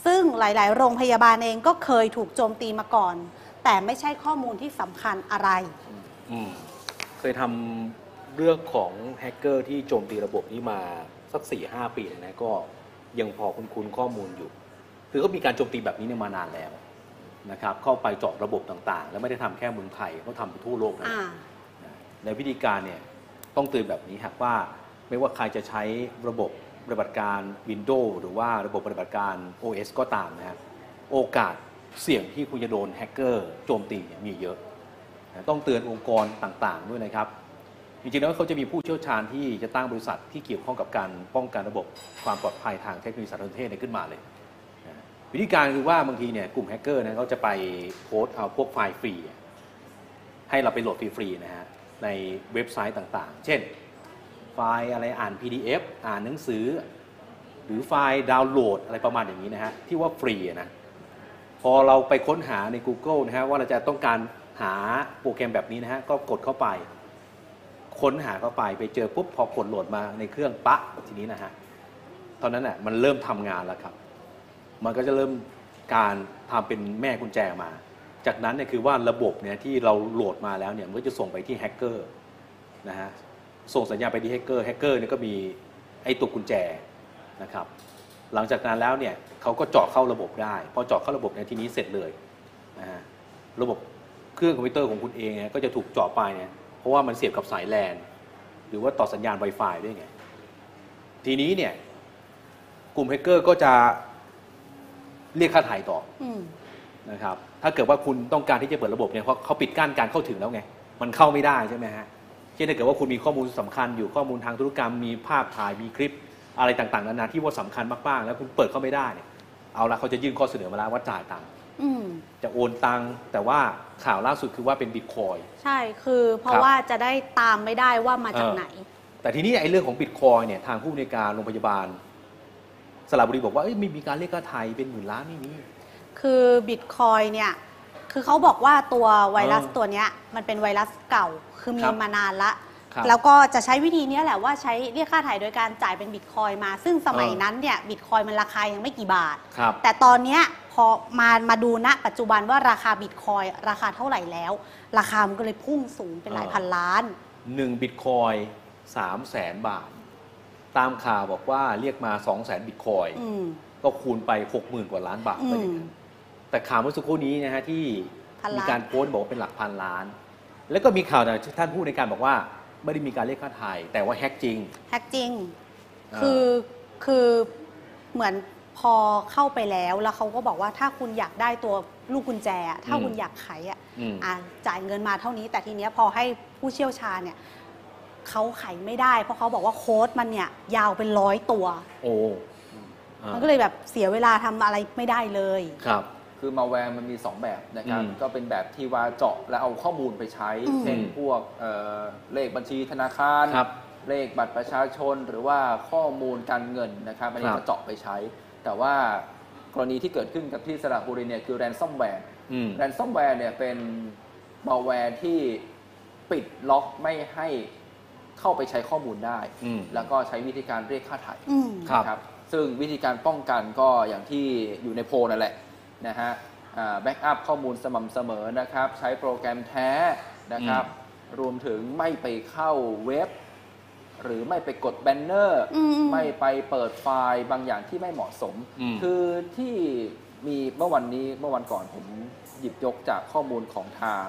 ซึ่งหลาย ๆ โรงพยาบาลเองก็เคยถูกโจมตีมาก่อน แต่ไม่ใช่ข้อมูลที่สำคัญอะไร อืมเคยทำเรื่องของแฮกเกอร์ที่โจมตีระบบนี้มาสัก4ี่หปีเนี่ยนะก็ยังพอคุ้นๆข้อมูลอยู่ คือเขามีการโจมตีแบบนี้เนี่ยมานานแล้วนะครับ เข้าไปเจาะระบบต่างๆ แล้วไม่ได้ทำแค่เมืองไทยเขาทำไปทั่วโลกนะ อ่า ในวิธีการเนี่ยต้องเตือนแบบนี้ครับว่าไม่ว่าใครจะใช้ระบบปฏิบัติการ Windows หรือว่าระบบปฏิบัติการ OS ก็ตามนะครับโอกาส เสี่ยงที่คุณจะโดนแฮกเกอร์โจมตีมีเยอะต้องเตือนองค์กรต่างๆ ด้วยนะครับ จริงๆแล้วเขาจะมีผู้เชี่ยวชาญที่จะตั้งบริษัทที่เกี่ยวข้องกับการป้องกันระบบความปลอดภัยทางเทคโนโลยีสารสนเทศขึ้นมาเลย วิธีการคือว่าบางทีเนี่ยกลุ่มแฮกเกอร์นะเขาจะไปโพสต์เอาพวกไฟล์ฟรี ให้เราไปโหลดฟรีๆนะฮะในเว็บไซต์ต่างๆ เช่น ไฟล์อะไรอ่าน PDF อ่านหนังสือ หรือไฟล์ดาวน์โหลดอะไรประมาณอย่างนี้นะฮะที่ว่าฟรีนะ เออเราไปค้นหาใน Google นะฮะว่าเราจะต้องการหาโปรแกรมแบบนี้นะฮะก็กดเข้าไป ค้นหาเข้าไปไปเจอปุ๊บพอกดโหลดมาในเครื่องปะทีนี้นะฮะตอนนั้นน่ะมันเริ่มทำงานแล้วครับ มันก็จะเริ่มการทำเป็นแม่กุญแจมา จากนั้นเนี่ยคือว่าระบบเนี่ยที่เราโหลดมาแล้วเนี่ยมันก็จะส่งไปที่แฮกเกอร์นะฮะส่งสัญญาณไปที่แฮกเกอร์แฮกเกอร์เนี่ยก็มีไอ้ตัวกุญแจนะครับ หลังจากนั้นแล้วเนี่ยเขาก็เจาะเข้าระบบได้พอเจาะเข้าระบบในยทีนี้เสร็จเลยนะฮะระบบเครื่องคอมพิวเตอร์ของคุณเองเนี่ยก็จะถูกเจาะไปเนี่ยเพราะว่ามันเสียบกับสายแลนหรือว่าต่อสัญญาณ Wi-Fi ด้วยไงทีนี้เนี่ยกลุ่มแฮกเกอร์ก็จะเรียกค่าไถ่ต่ออืมนะครับถ้าเกิดว่าคุณต้องการที่จะเปิดระบบเนี่ยเพราะเขาปิดกั้นการเข้าถึงแล้วไง มันเข้าไม่ได้ใช่ไหมฮะเช่นถ้าเกิดว่าคุณมีข้อมูลสำคัญอยู่ข้อมูลทางธุรกรรมมีภาพถ่ายมีคลิป อะไรต่างๆนานาที่ว่าสำคัญมากๆ แล้วคุณเปิดเข้าไม่ได้เนี่ยเอาละเขาจะยื่นข้อเสนอมาแล้วว่าจ่ายตังค์อืม จะโอนตังค์แต่ว่าข่าวล่าสุดคือว่าเป็นบิตคอย ใช่ คือเพราะครับว่าจะได้ตามไม่ได้ว่ามาจากเออไหน แต่ทีนี้ไอ้เรื่องของบิตคอยเนี่ยทางผู้ในวยการโรงพยาบาล สระบุรีบอกว่าเอ้ยไม่มีการเรียกค่าไทยเป็นหมื่นล้านไม่มี คือบิตคอยเนี่ย คือเขาบอกว่าตัวไวรัสเออตัวเนี้ยมันเป็นไวรัสเก่า คือมีครับมานานละ ครับแล้วก็จะใช้วิธีเนี้ยแหละว่าใช้เรียกค่าถ่ายโดยการจ่ายเป็นบิตคอยมา ซึ่งสมัยเออ นั้นเนี่ยบิตคอยมันราคายังไม่กี่บาท ครับ แต่ตอนเนี้ยพอมามาดูณปัจจุบันว่าราคาบิตคอยราคาเท่าไหร่แล้ว ราคามันก็เลยพุ่งสูงเป็นหลายเออ พันล้าน หนึ่งบิตคอยสามแสนบาท ตามข่าวบอกว่าเรียกมาสองแสนบิตคอย อืม ก็คูณไปหกหมื่นกว่าล้านบาทไปอย่างนั้นแต่ข่าวเมื่อสักครู่นี้นะฮะที่พันมีล้านการโพสต์บอกว่าเป็นหลักพันล้าน แล้วก็มีข่าวจากท่านผู้ในการบอกว่า ไม่ได้มีการเรียกค่าไทยแต่ว่าแฮกจริง แฮกจริง อ่า คือคือเหมือนพอเข้าไปแล้วแล้วเขาก็บอกว่าถ้าคุณอยากได้ตัวลูกกุญแจอะถ้าคุณอยากไขอะอืม อะจ่ายเงินมาเท่านี้ แต่ทีเนี้ยพอให้ผู้เชี่ยวชาญเนี่ยเขาไขไม่ได้ เพราะเขาบอกว่าโค้ดมันเนี่ยยาวเป็นร้อยตัว โอ้อ่ามันก็เลยแบบเสียเวลาทำอะไรไม่ได้เลย ครับ คือมาแวร์มันมี 2 แบบนะครับ อืมก็เป็นแบบที่ว่าเจาะแล้วเอาข้อมูลไปใช้อืมเช่นพวกเอ่อเลขบัญชีธนาคาร ครับเลขบัตรประชาชนหรือว่าข้อมูลการเงินนะครับอันนี้ครับ จะเจาะไปใช้ แต่ว่ากรณีที่เกิดขึ้นกับที่สระบุรีเนี่ยคือ ransomware อืม ransomware เนี่ยเป็นมาแวร์ที่ปิดล็อกไม่ให้เข้าไปใช้ข้อมูลได้ อืมแล้วก็ใช้วิธีการเรียกค่าไถ่อืม ครับนะครับซึ่งวิธีการป้องกันก็อย่างที่อยู่ในโพลนั่นแหละ นะฮะbackup ข้อมูลสม่ำเสมอนะครับ ใช้โปรแกรมแท้นะครับ รวมถึงไม่ไปเข้าเว็บ หรือไม่ไปกด banner อืม ไม่ไปเปิดไฟล์บางอย่างที่ไม่เหมาะสม อืม คือที่มีเมื่อวันนี้เมื่อวันก่อนผมหยิบยกจากข้อมูลของทาง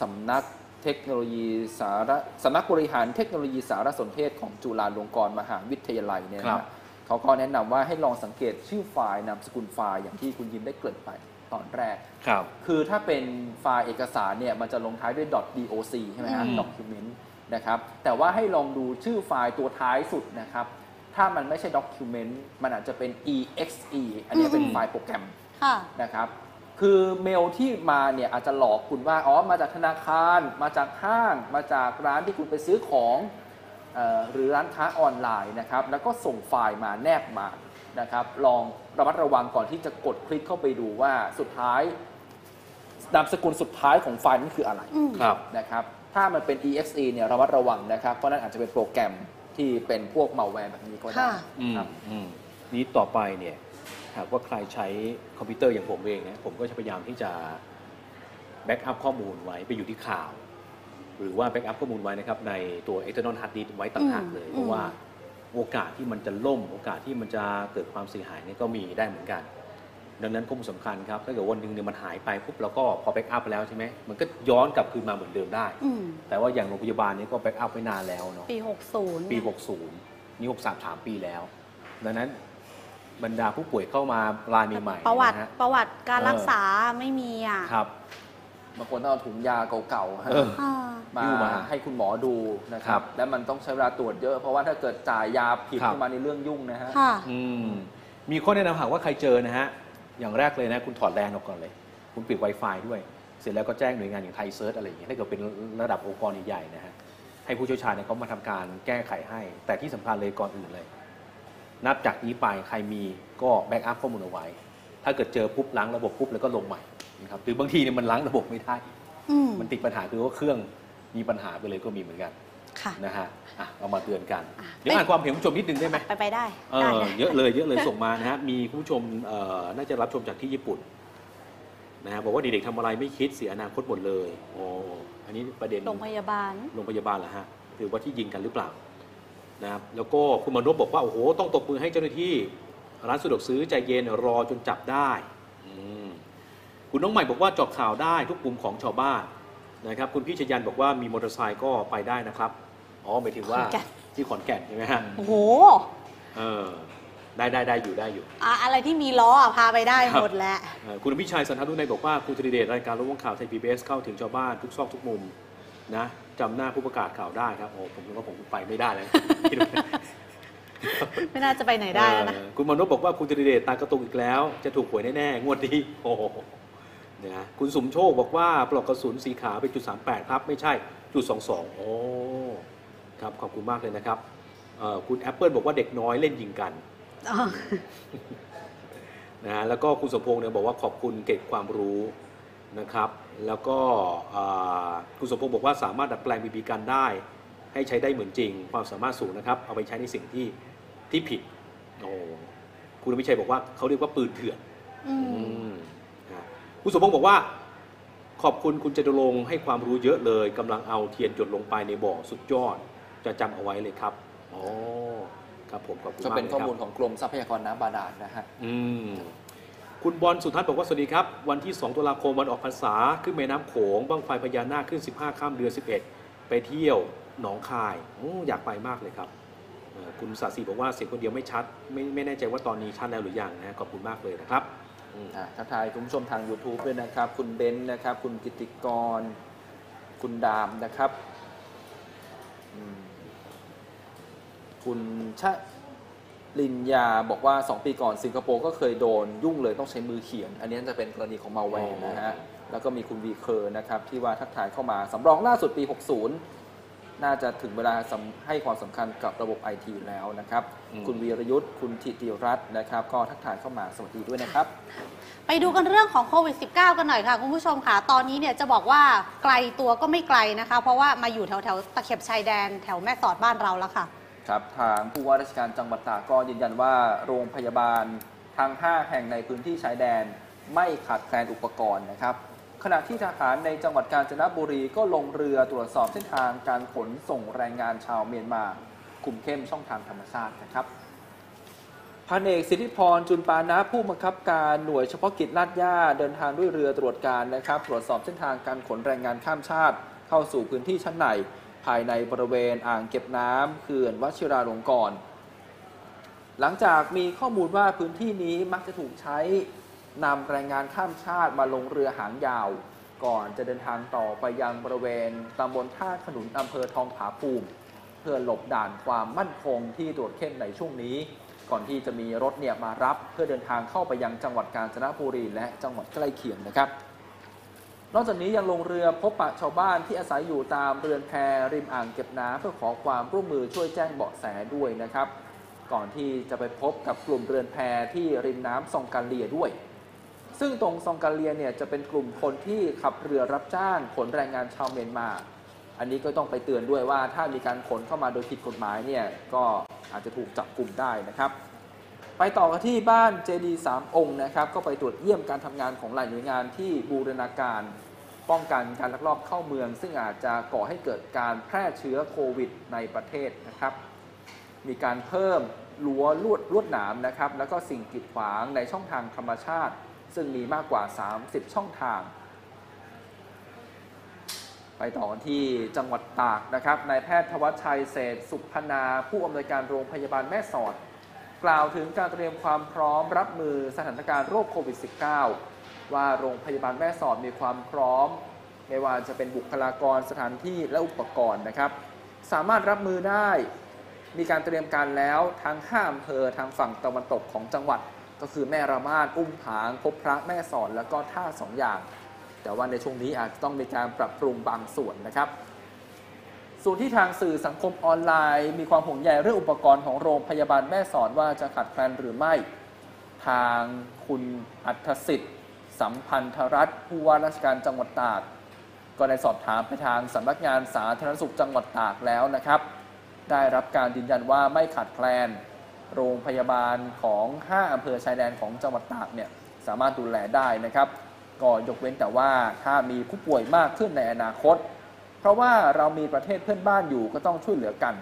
สำนักเทคโนโลยีสารสำนักบริหารเทคโนโลยีสารสนเทศของจุฬาลงกรณ์มหาวิทยาลัยเนี่ยครับนะ เขาก็แนะนำว่าให้ลองสังเกตชื่อไฟล์นามสกุลไฟล์อย่างที่คุณยิมได้เกริ่นไปตอนแรกครับคือถ้าเป็นไฟล์เอกสารเนี่ยมันจะลงท้ายด้วย .doc ใช่ไหมฮะอืม document นะครับแต่ว่าให้ลองดูชื่อไฟล์ตัวท้ายสุดนะครับ ถ้ามันไม่ใช่ document มันอาจจะเป็น exe อันนี้เป็นอืมไฟล์โปรแกรมค่ะนะครับคือเมลที่มาเนี่ยอาจจะหลอกคุณว่าอ๋อมาจากธนาคาร มาจากห้าง มาจากร้านที่คุณไปซื้อของเออ หรือร้านค้าออนไลน์นะครับ แล้วก็ส่งไฟล์มาแนบมานะครับ ลองระมัดระวังก่อนที่จะกดคลิกเข้าไปดูว่าสุดท้ายนามสกุลสุดท้ายของไฟล์นั้นคืออะไรอืมครับนะครับ ถ้ามันเป็น exe เนี่ยระมัดระวังนะครับ เพราะนั่นอาจจะเป็นโปรแกรมที่เป็นพวกมาแวร์แบบนี้ก็ได้ค่ะอืมครับอืมนี้ต่อไปเนี่ยหากว่าใครใช้คอมพิวเตอร์อย่างผมเองนะผมก็จะพยายามที่จะ backup ข้อมูลไว้ไปอยู่ที่ข่าว หรือว่า backup ข้อมูลไว้นะครับในตัว external hard disk ไว้ต่างหากเลยอืมเพราะว่าโอกาสที่มันจะล่ม โอกาสที่มันจะเกิดความเสียหายเนี่ยก็มีได้เหมือนกัน ดังนั้นข้อมูลสำคัญครับถ้าเกิดวันหนึ่งเนี่ยมันหายไปปุ๊บเราก็พอ backup ไปแล้วใช่ไหมมันก็ย้อนกลับคืนมาเหมือนเดิมได้ อืมแต่ว่าอย่างโรงพยาบาลเนี้ยก็ backup ไว้นานแล้วเนาะ ปี 60ปี เนี่ย 60 นี่ 63 3 ปีแล้ว ดังนั้นบรรดาผู้ป่วยเข้ามารายใหม่ๆประวัตินะฮะประวัติการเออรักษาไม่มีอะ ครับ บางคนต้องเอาถุงยาเก่าๆฮะ เออ อ่า มาหิ้วมาให้คุณหมอดูนะคครัรับบ แล้วมันต้องใช้เวลาตรวจเยอะ เพราะว่าถ้าเกิดจ่ายยาผิดครับ ขึ้นมาในเรื่องยุ่งนะฮะ ค่ะ อืมมีข้อแนะนำหากว่าใครเจอนะฮะ อย่างแรกเลยนะ คุณถอดแลนออกก่อนเลย คุณปิด Wi-Fi ด้วย เสร็จแล้วก็แจ้งหน่วยงานอย่างไทยเซิร์ชอะไรอย่างเงี้ยถ้าเกิดเป็นระดับองค์กรใหญ่ๆนะฮะ ให้ผู้เชี่ยวชาญเนี่ยเขามาทำการแก้ไขให้ แต่ที่สำคัญเลยก่อนอื่นเลย นับจากนี้ไปใครมีก็แบ็กอัพข้อมูลเอาไว้ ถ้าเกิดเจอปุ๊บล้างระบบปุ๊บแล้วก็ลงใหม่ นะครับหรือบางทีเนี่ยมันล้างระบบไม่ได้ อืม มันติดปัญหาคือว่าเครื่องมีปัญหาไปเลยก็มีเหมือนกันค่ะ นะฮะอะเอามาเตือนกัน อะ เดี๋ยวอ่านความเห็นคุณผู้ชมนิดนึงได้ไหมไปไปได้เอได้อได้ เยอะเลยเยอะเลยส่งมานะฮะมีคุณผู้ชมเอ่อน่าจะรับชมจากที่ญี่ปุ่นนะฮะบอกว่าเด็กๆทำอะไรไม่คิดเสียอนาคตหมดเลยโอ้อันนี้ประเด็น โรงพยาบาล โรงพยาบาลเหรอฮะหรือว่าที่ยิงกันหรือเปล่านะครับแล้วก็คุณมานพบอกว่า โอ้โห ต้องตบมือให้เจ้าหน้าที่ ร้านสะดวกซื้อใจเย็นรอจนจับได้อืม คุณน้องใหม่บอกว่าเจาะข่าวได้ทุกกลุ่มของชาวบ้านนะครับคุณพี่ชยันบอกว่ามีมอเตอร์ไซค์ก็ไปได้นะครับอ๋อหมายถึงว่าขอนแก่น ที่ขอนแก่นใช่ไหมฮะโอ้โหเออได้ได้ได้อยู่ได้อยู่ อะอะไรที่มีล้ออะพาไปได้ครับ หมดแหละ เอ่อคุณพิชัยสันทนุในยบอกว่าคุณธริเดชรายการรถวงข่าวไทยพีบีเข้าถึงชาวบ้านทุกซอกทุกมุมนะจำหน้าผู้ประกาศข่าวได้ครับโอ้ผมนึกว่าผมไปไม่ได้แล้วคิดว่าไม่น่าจะไปไหนได้แล้วนะ เออคุณมานพบอกว่าคุณธริเดชตากระตุกอีกแล้ว จะถูกหวยแน่ๆ งวดนี้โอ้โห นะคุณสมโชคบอกว่าปลอกกระสุนสีขาวเป็นจุด38ครับ ไม่ใช่จุด22โอ้ครับขอบคุณมากเลยนะครับเอ่อคุณแอปเปิลบอกว่าเด็กน้อยเล่นยิงกันอ๋อนะฮะแล้วก็คุณสมพงษ์เนี่ยบอกว่าขอบคุณเกร็ดความรู้นะครับ แล้วก็อ่าคุณสมพงษ์บอกว่าสามารถดัดแปลงบีบีกันได้ ให้ใช้ได้เหมือนจริง ความสามารถสูงนะครับ เอาไปใช้ในสิ่งที่ที่ผิดโอ้คุณวิชัยบอกว่าเขาเรียกว่าปืนเถื่อน อืมอืมนะ คุณสมพงษ์บอกว่า ขอบคุณคุณจตุรงค์ให้ความรู้เยอะเลยกำลังเอาเทียนหยดลงไปในบ่อสุดยอด จะจำเอาไว้เลยครับอ๋อครับผมขอบคุณก็มากเป็นลยข้อครับมูลของกรมทรัพยากรน้ำบาดาลนะฮะ อืมคุณบอลสุทัศน์บอกว่าสวัสดีครับ วันที่ 2 ตุลาคมวันออกพรรษา ขึ้นแม่น้ำโขงบ้างไฟพญานาคขึ้น 15 ข้ามเดือน11 ไปเที่ยวหนองคายโอ้อยากไปมากเลยครับเอ่อคุณสาสีบอกว่าเสียงคนเดียวไม่ชัด ไม่ไม่แน่ใจว่าตอนนี้ชัดแล้วหรือยังนะขอบคุณมากเลยนะครับ อืมอ่าทักทายคุณผู้ชมทาง YouTube ด้วยนะครับ คุณเบนซ์นะครับ คุณกิติกร คุณดามนะครับอืมคุณชะลินยาบอกว่า 2 ปีก่อนสิงคโปร์ก็เคยโดนยุ่งเลยต้องใช้มือเขียน อันนี้จะเป็นกรณีของมาแวร์นะฮะ แล้วก็มีคุณวีเคอร์นะครับ ที่ว่าทักทายเข้ามาสำรองล่าสุดปี 60 น่าจะถึงเวลาสำให้ความสำคัญกับระบบไอทีแล้วนะครับอืมคุณวีรยุทธ์ คุณธิติรัตน์นะครับ ก็ทักทายเข้ามาสวัสดีด้วยนะครับ ไปดูกันเรื่องของโควิด -19 กันหน่อยค่ะ คุณผู้ชมค่ะ ตอนนี้เนี่ยจะบอกว่าไกลตัวก็ไม่ไกลนะคะ เพราะว่ามาอยู่แถวแถวๆตะเข็บชายแดนแถวแม่สอดบ้านเราแล้วค่ะ ครับ ทางผู้ว่าราชการจังหวัดตากก็ยืนยันว่าโรงพยาบาลทั้ง5 แห่งในพื้นที่ชายแดนไม่ขาดแคลนอุปกรณ์นะครับ ขณะที่ทหารในจังหวัดกาญจนบุรีก็ลงเรือตรวจสอบเส้นทางการขนส่งแรงงานชาวเมียนมาคุมเข้มช่องทางธรรมชาตินะครับพันเอกสิทธิพรจุนปานะผู้บังคับการหน่วยเฉพาะกิจลาดย่าเดินทางด้วยเรือตรวจการนะครับ ตรวจสอบเส้นทางการขนแรงงานข้ามชาติ เข้าสู่พื้นที่ชั้นในภายในบริเวณอ่างเก็บน้ำเขื่อนวชิราลงกรณ์หลังจากมีข้อมูลว่าพื้นที่นี้มักจะถูกใช้ นำแรงงานข้ามชาติมาลงเรือหางยาว ก่อนจะเดินทางต่อไปยังบริเวณตำบลท่าขนุนอำเภอทองผาภูมิ เพื่อหลบด่านความมั่นคงที่ตรวจเข้มในช่วงนี้ ก่อนที่จะมีรถเนี่ยมารับเพื่อเดินทางเข้าไปยังจังหวัดกาญจนบุรีและจังหวัดใกล้เคียงนะครับ นอกจากนี้ยังลงเรือพบปะชาวบ้านที่อาศัยอยู่ตามเรือนแพริมอ่างเก็บน้ำเพื่อขอความร่วมมือช่วยแจ้งเบาะแสด้วยนะครับก่อนที่จะไปพบกับกลุ่มเรือนแพที่ริมน้ำซองกาเลียด้วย ซึ่งตรงซองกาเลียเนี่ยจะเป็นกลุ่มคนที่ขับเรือรับจ้างขนแรงงานชาวเมียนมา อันนี้ก็ต้องไปเตือนด้วยว่าถ้ามีการขนเข้ามาโดยผิดกฎหมายเนี่ยก็อาจจะถูกจับกลุ่มได้นะครับ ไปต่อกันที่บ้านเจดีสามองค์นะครับ ก็ไปตรวจเยี่ยมการทำงานของหลายหน่วยงานที่บูรณาการ ป้องกันการลักลอบเข้าเมือง ซึ่งอาจจะก่อให้เกิดการแพร่เชื้อโควิด ในประเทศนะครับ มีการเพิ่มรั้วลวดลวดหนามนะครับ แล้วก็สิ่งกีดขวางในช่องทางธรรมชาติ ซึ่งมีมากกว่า 30 ช่องทาง ไปต่อกันที่จังหวัดตากนะครับนายแพทย์ธวัชชัยเศษฐ์สุพนา ผู้อำนวยการโรงพยาบาลแม่สอด กล่าวถึงการเตรียมความพร้อมรับมือสถานการณ์โรคโควิด -19 ว่าโรงพยาบาลแม่สอดมีความพร้อม ไม่ว่าจะเป็นบุคลากรสถานที่และอุปกรณ์นะครับ สามารถรับมือได้มีการเตรียมการแล้วทั้ง5อำเภอทางฝั่งตะวันตกของจังหวัด ก็คือแม่ระมาดอุ้มผางพบพระแม่สอดแล้วก็ท่าสองอย่าง แต่ว่าในช่วงนี้อาจจะต้องมีการปรับปรุงบางส่วนนะครับส่วนที่ทางสื่อสังคมออนไลน์ มีความห่วงใยเรื่องอุปกรณ์ของโรงพยาบาลแม่สอดว่าจะขาดแคลนหรือไม่ ทางคุณอัธสิทธิ์ สัมพันธรัฐผู้ว่าราชการจังหวัดตาก ก็ได้สอบถามไปทางสำนักงานสาธารณสุขจังหวัดตากแล้วนะครับ ได้รับการยืนยันว่าไม่ขาดแคลน โรงพยาบาลของ 5อำเภอชายแดนของจังหวัดตากเนี่ยสามารถดูแลได้นะครับก็ยกเว้นแต่ว่าถ้ามีผู้ป่วยมากขึ้นในอนาคต เพราะว่าเรามีประเทศเพื่อนบ้านอยู่ก็ต้องช่วยเหลือกัน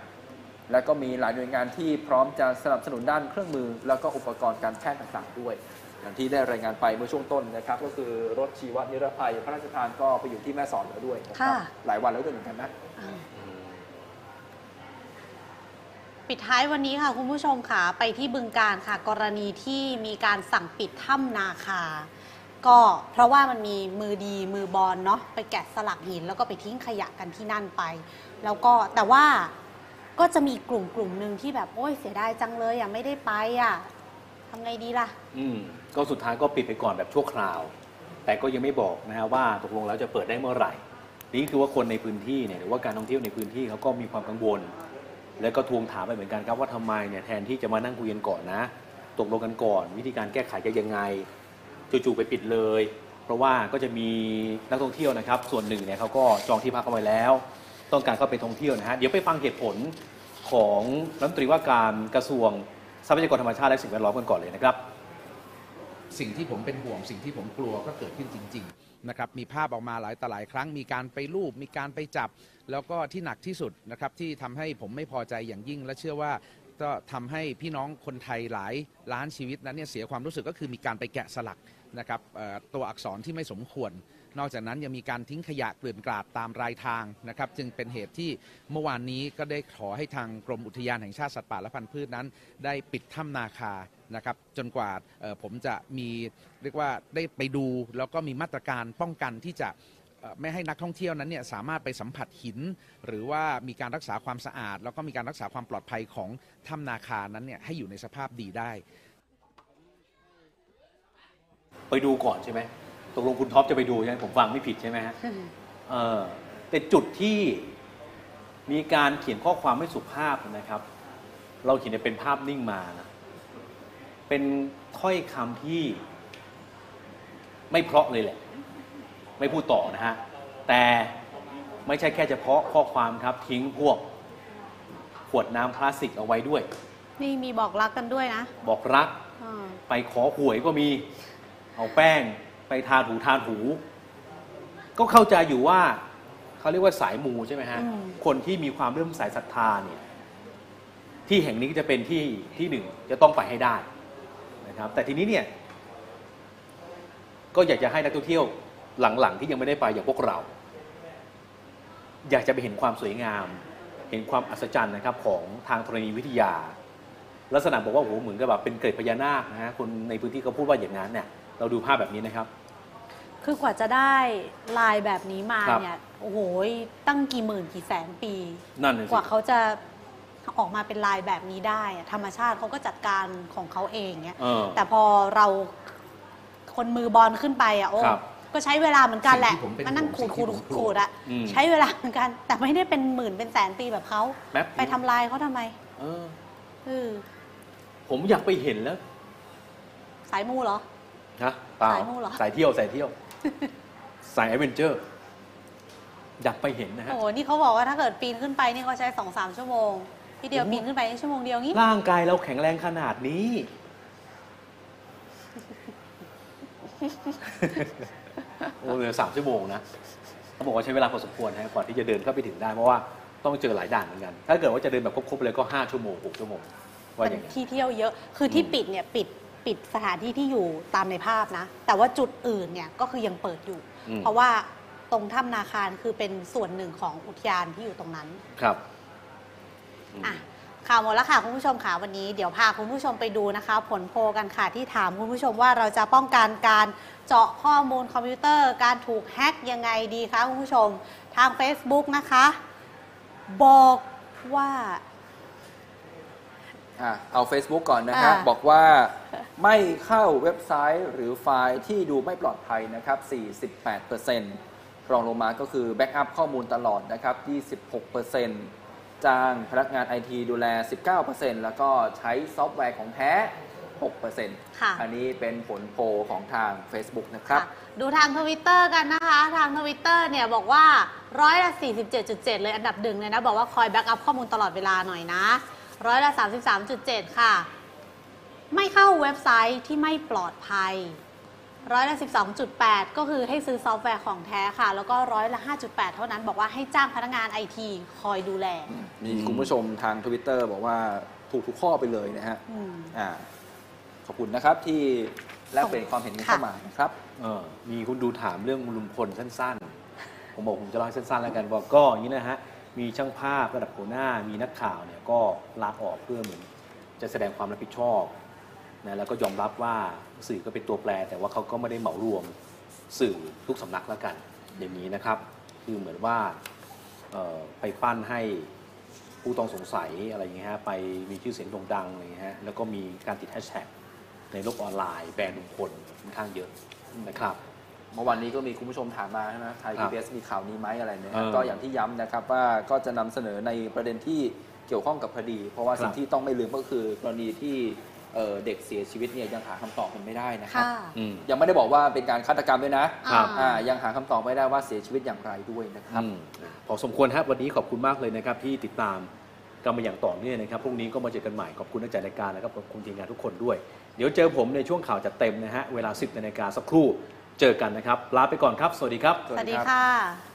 และก็มีหลายหน่วยงานที่พร้อมจะสนับสนุนด้านเครื่องมือ แล้วก็อุปกรณ์การแพทย์ต่างๆด้วย อย่างที่ได้รายงานไปเมื่อช่วงต้นนะครับ ก็คือรถชีวนิรภัยพระราชทานก็ไปอยู่ที่แม่สอดแล้วด้วยนะครับค่ะหลายวันแล้วด้วยเหมือนกันนะอ่า ปิดท้ายวันนี้ค่ะคุณผู้ชมค่ะไปที่บึงการค่ะ กรณีที่มีการสั่งปิดถ้ำนาคา ก็เพราะว่ามันมีมือดีมือบอลเนาะไปแกะสลักหินแล้วก็ไปทิ้งขยะกันที่นั่นไป แล้วก็แต่ว่าก็จะมีกลุ่มกลุ่มหนึ่งที่แบบโอ้ยเสียดายจังเลยอะไม่ได้ไปอะทำไงดีล่ะ อืมก็สุดท้ายก็ปิดไปก่อนแบบชั่วคราว แต่ก็ยังไม่บอกนะฮะว่าตกลงแล้วจะเปิดได้เมื่อไหร่ นี่คือว่าคนในพื้นที่เนี่ยหรือว่าการท่องเที่ยวในพื้นที่เขาก็มีความกังวล แล้วก็ทวงถามไปเหมือนกันครับว่าทำไมเนี่ยแทนที่จะมานั่งคุยกันก่อนนะ ตกลงกันก่อน วิธีการแก้ไขจะยังไงจู่ๆไปปิดเลย เพราะว่าก็จะมีนักท่องเที่ยวนะครับ ส่วนหนึ่งเนี่ยเขาก็จองที่พักเอาไว้แล้ว ต้องการเข้าไปท่องเที่ยวนะฮะเดี๋ยวไปฟังเหตุผลของรัฐมนตรีว่าการกระทรวงทรัพยากรธรรมชาติและสิ่งแวดล้อมกันก่อนเลยนะครับ สิ่งที่ผมเป็นห่วงสิ่งที่ผมกลัวก็เกิดขึ้นจริง ๆ นะครับมีภาพออกมาหลายต่อหลายครั้งมีการไปรูปมีการไปจับ แล้วก็ที่หนักที่สุดนะครับที่ทำให้ผมไม่พอใจอย่างยิ่ง และเชื่อว่าก็ทำให้พี่น้องคนไทยหลายล้านชีวิตนั้นเนี่ยเสียความรู้สึกก็คือมีการไปแกะสลักนะครับเอ่อตัวอักษรที่ไม่สมควร นอกจากนั้นยังมีการทิ้งขยะเกลื่อนกลาดตามรายทางนะครับ จึงเป็นเหตุที่เมื่อวานนี้ก็ได้ขอให้ทางกรมอุทยานแห่งชาติสัตว์ป่าและพันธุ์พืชนั้น ได้ปิดถ้ำนาคานะครับ จนกว่าเอ่อผมจะมีเรียกว่าได้ไปดูแล้วก็มีมาตรการป้องกันที่จะ ไม่ให้นักท่องเที่ยวนั้นเนี่ยสามารถไปสัมผัสหิน หรือว่ามีการรักษาความสะอาด แล้วก็มีการรักษาความปลอดภัยของถ้ำนาคานั้นเนี่ยให้อยู่ในสภาพดีได้ ไปดูก่อนใช่ไหมตกลงคุณท็อปจะไปดูใช่ไหมผมฟังไม่ผิดใช่ไหมฮะเออแต่จุดที่มีการเขียนข้อความไม่สุภาพนะครับ เราเขียนเป็นภาพนิ่งมานะเป็นถ้อยคำที่ไม่เพราะเลยแหละ ไม่พูดต่อนะฮะ แต่ไม่ใช่แค่เฉพาะข้อความครับทิ้งพวกขวดน้ำพลาสติกเอาไว้ด้วย นี่มีบอกรักกันด้วยนะบอกรักอ่าไปขอหวยก็มี เอาแป้งไปทาถูทาถู ก็เข้าใจอยู่ว่าเขาเรียกว่าสายมูใช่ไหมฮะอืมคนที่มีความเริ่มสายศรัทธาเนี่ย ที่แห่งนี้ก็จะเป็นที่ที่หนึ่งจะต้องไปให้ได้นะครับ แต่ทีนี้เนี่ย ก็อยากจะให้นักท่องเที่ยว หลังๆที่ยังไม่ได้ไปอย่างพวกเรา อยากจะไปเห็นความสวยงาม เห็นความอัศจรรย์นะครับของทางธรณีวิทยา ลักษณะบอกว่าโอ้โหเหมือนกับแบบเป็นเกล็ดพญานาคนะฮะคนในพื้นที่เขาพูดว่าอย่างนั้นเนี่ยเราดูภาพแบบนี้นะครับ คือกว่าจะได้ลายแบบนี้มาครับ เนี่ยโอ้โหตั้งกี่หมื่นกี่แสนปี นั่นน่ะกสิว่าเขาจะออกมาเป็นลายแบบนี้ได้อะธรรมชาติเขาก็จัดการของเขาเองเนี่ยเออแต่พอเราคนมือบอลขึ้นไปอะโอ้ครับ ก็ใช้เวลาเหมือนกันแหละสิ่งที่ผมเป็นมานั่งห่ขูวดงขูดสิ่งที่ผมกลัวขูดอะอืมใช้เวลาเหมือนกัน แต่ไม่ได้เป็นหมื่นเป็นแสนปีแบบเขาแป๊บ ไปทำลายเขาทำไมเออ เออผมอยากไปเห็นแล้วสายมูเหรอ นะเปล่าสายมู่เหรอ สายเที่ยวสายเที่ยว สายแอดเวนเจอร์ อยากไปเห็นนะฮะ โอ้โหนี่เขาบอกว่าถ้าเกิดปีนขึ้นไปนี่เขาใช้สองสามชั่วโมงทีเดียวโอ้โห ปีนขึ้นไปชั่วโมงเดียวงี้ร่างกายเราแข็งแรงขนาดนี้ โอ้เหลือสามชั่วโมงนะเขาบอกว่าใช้เวลาพอสมควรนะก่อนที่จะเดินเข้าไปถึงได้เพราะว่าต้องเจอหลายด่านเหมือนกัน ถ้าเกิดว่าจะเดินแบบครบๆเลยก็ 5 ชั่วโมง 6 ชั่วโมงว่าเป็อย่างนั้นนที่เที่ยวเยอะ คือที่ปิดเนี่ยปิดปิดสถานที่ที่อยู่ตามในภาพนะ แต่ว่าจุดอื่นเนี่ยก็คือยังเปิดอยู่อืมเพราะว่าตรงถ้ำนาคารคือเป็นส่วนหนึ่งของอุทยานที่อยู่ตรงนั้น ครับอืมอะ ข่าวหมดแล้วค่ะคุณผู้ชมค่ะวันนี้เดี๋ยวพาคุณผู้ชมไปดูนะคะ ผลโพลกันค่ะที่ถามคุณผู้ชมว่าเราจะป้องกันการเจาะข้อมูลคอมพิวเตอร์ การถูกแฮ็กยังไงดีคะคุณผู้ชมทาง Facebook นะคะ บอกว่าอะเอา Facebook ก่อนนะฮะอ่าบอกว่าไม่เข้าเว็บไซต์หรือไฟล์ที่ดูไม่ปลอดภัยนะครับ 48%รองลงมาก็คือ backup ข้อมูลตลอดนะครับ 26% จ้างพนักงานไอทีดูแล 19%แล้วก็ใช้ซอฟต์แวร์ของแท้ 6%ค่ะ อันนี้เป็นผลโพลของทาง Facebook นะครับค่ะดูทางทวิตเตอร์กันนะคะ ทางทวิตเตอร์เนี่ยบอกว่าร้อยละ 47.7 เลยอันดับหนึ่งเลยนะ บอกว่าคอย backup ข้อมูลตลอดเวลาหน่อยนะร้อยละ 33.7 ค่ะ ไม่เข้าเว็บไซต์ที่ไม่ปลอดภัย ร้อยละ 12.8 ก็คือให้ซื้อซอฟต์แวร์ของแท้ค่ะ แล้วก็ร้อยละ 5.8 เท่านั้นบอกว่าให้จ้างพนักงานไอทีคอยดูแล มีคุณผู้ชมทางทวิตเตอร์บอกว่าถูกทุกข้อไปเลยนะฮะอืมอ่าขอบคุณนะครับที่แลกเปลี่ยนความเห็นกันเข้ามานะครับเออมีคุณดูถามเรื่องลุงพลสั้นๆ ผมบอกผมจะเล่าให้สั้นๆ แล้วกันบอกก็อย่างนี้นะฮะมีช่างภาพระดับหัวหน้ามีนักข่าวเนี่ยก็ลาออกเพื่อเหมือนจะแสดงความรับผิดชอบ นะแล้วก็ยอมรับว่าสื่อก็เป็นตัวแปร แต่ว่าเขาก็ไม่ได้เหมารวมสื่อทุกสำนักแล้วกันอย่างนี้นะครับ คือเหมือนว่าเอ่อไปปั้นให้ผู้ต้องสงสัยอะไรอย่างเงี้ยฮะไปมีชื่อเสียงโด่งดังอะไรอย่างเงี้ยฮะแล้วก็มีการติดแฮชแท็กในโลกออนไลน์แบรนด์ลุงพลค่อนข้างเยอะนะครับเมื่อวันนี้ก็มีคุณผู้ชมถามมาใช่ไหมไทยครัพีบบีมีข่าวนี้ไหมอะไรเนี่ยเออก็อย่างที่ย้ำนะครับว่าก็จะนำเสนอในประเด็นที่เกี่ยวข้องกับคดี เพราะว่าครับสิ่งที่ต้องไม่ลืมก็คือกรณีที่ เอ่อเด็กเสียชีวิตเนี่ยยังหาคำตอบกันไม่ได้นะครับ ค่ะอืม ยังไม่ได้บอกว่าเป็นการฆาตกรรมด้วยนะครับอ่าอ่ายังหาคำตอบไม่ได้ว่าเสียชีวิตอย่างไรด้วยนะครับ อืมพอสมควรครับวันนี้ขอบคุณมากเลยนะครับ ที่ติดตามกันมาอย่างต่อเนื่องนะครับพรุ่งนี้ก็มาเจอกันใหม่ขอบคุณนักจัดรายการแล้วก็ขอบคุณทีมงานทุกคนด้วย เดี๋ยวเจอผมในช่วงข่าวจัดเต็มนะฮะเวลา 10นาฬิกาสักครู่เจอกันนะครับลาไปก่อนครับ สวัสดีครับ สวัสดีค่ะ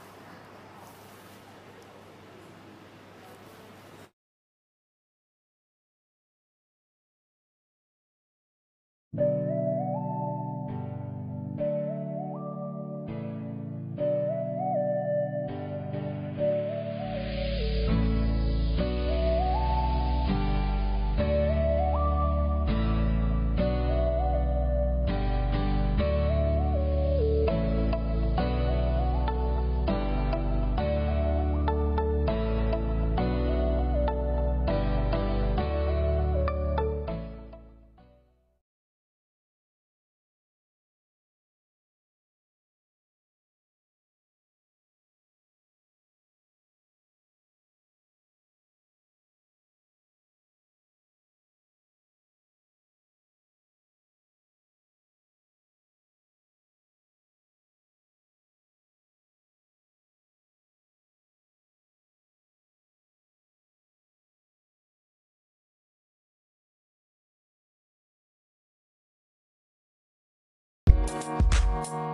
Thank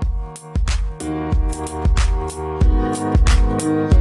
you.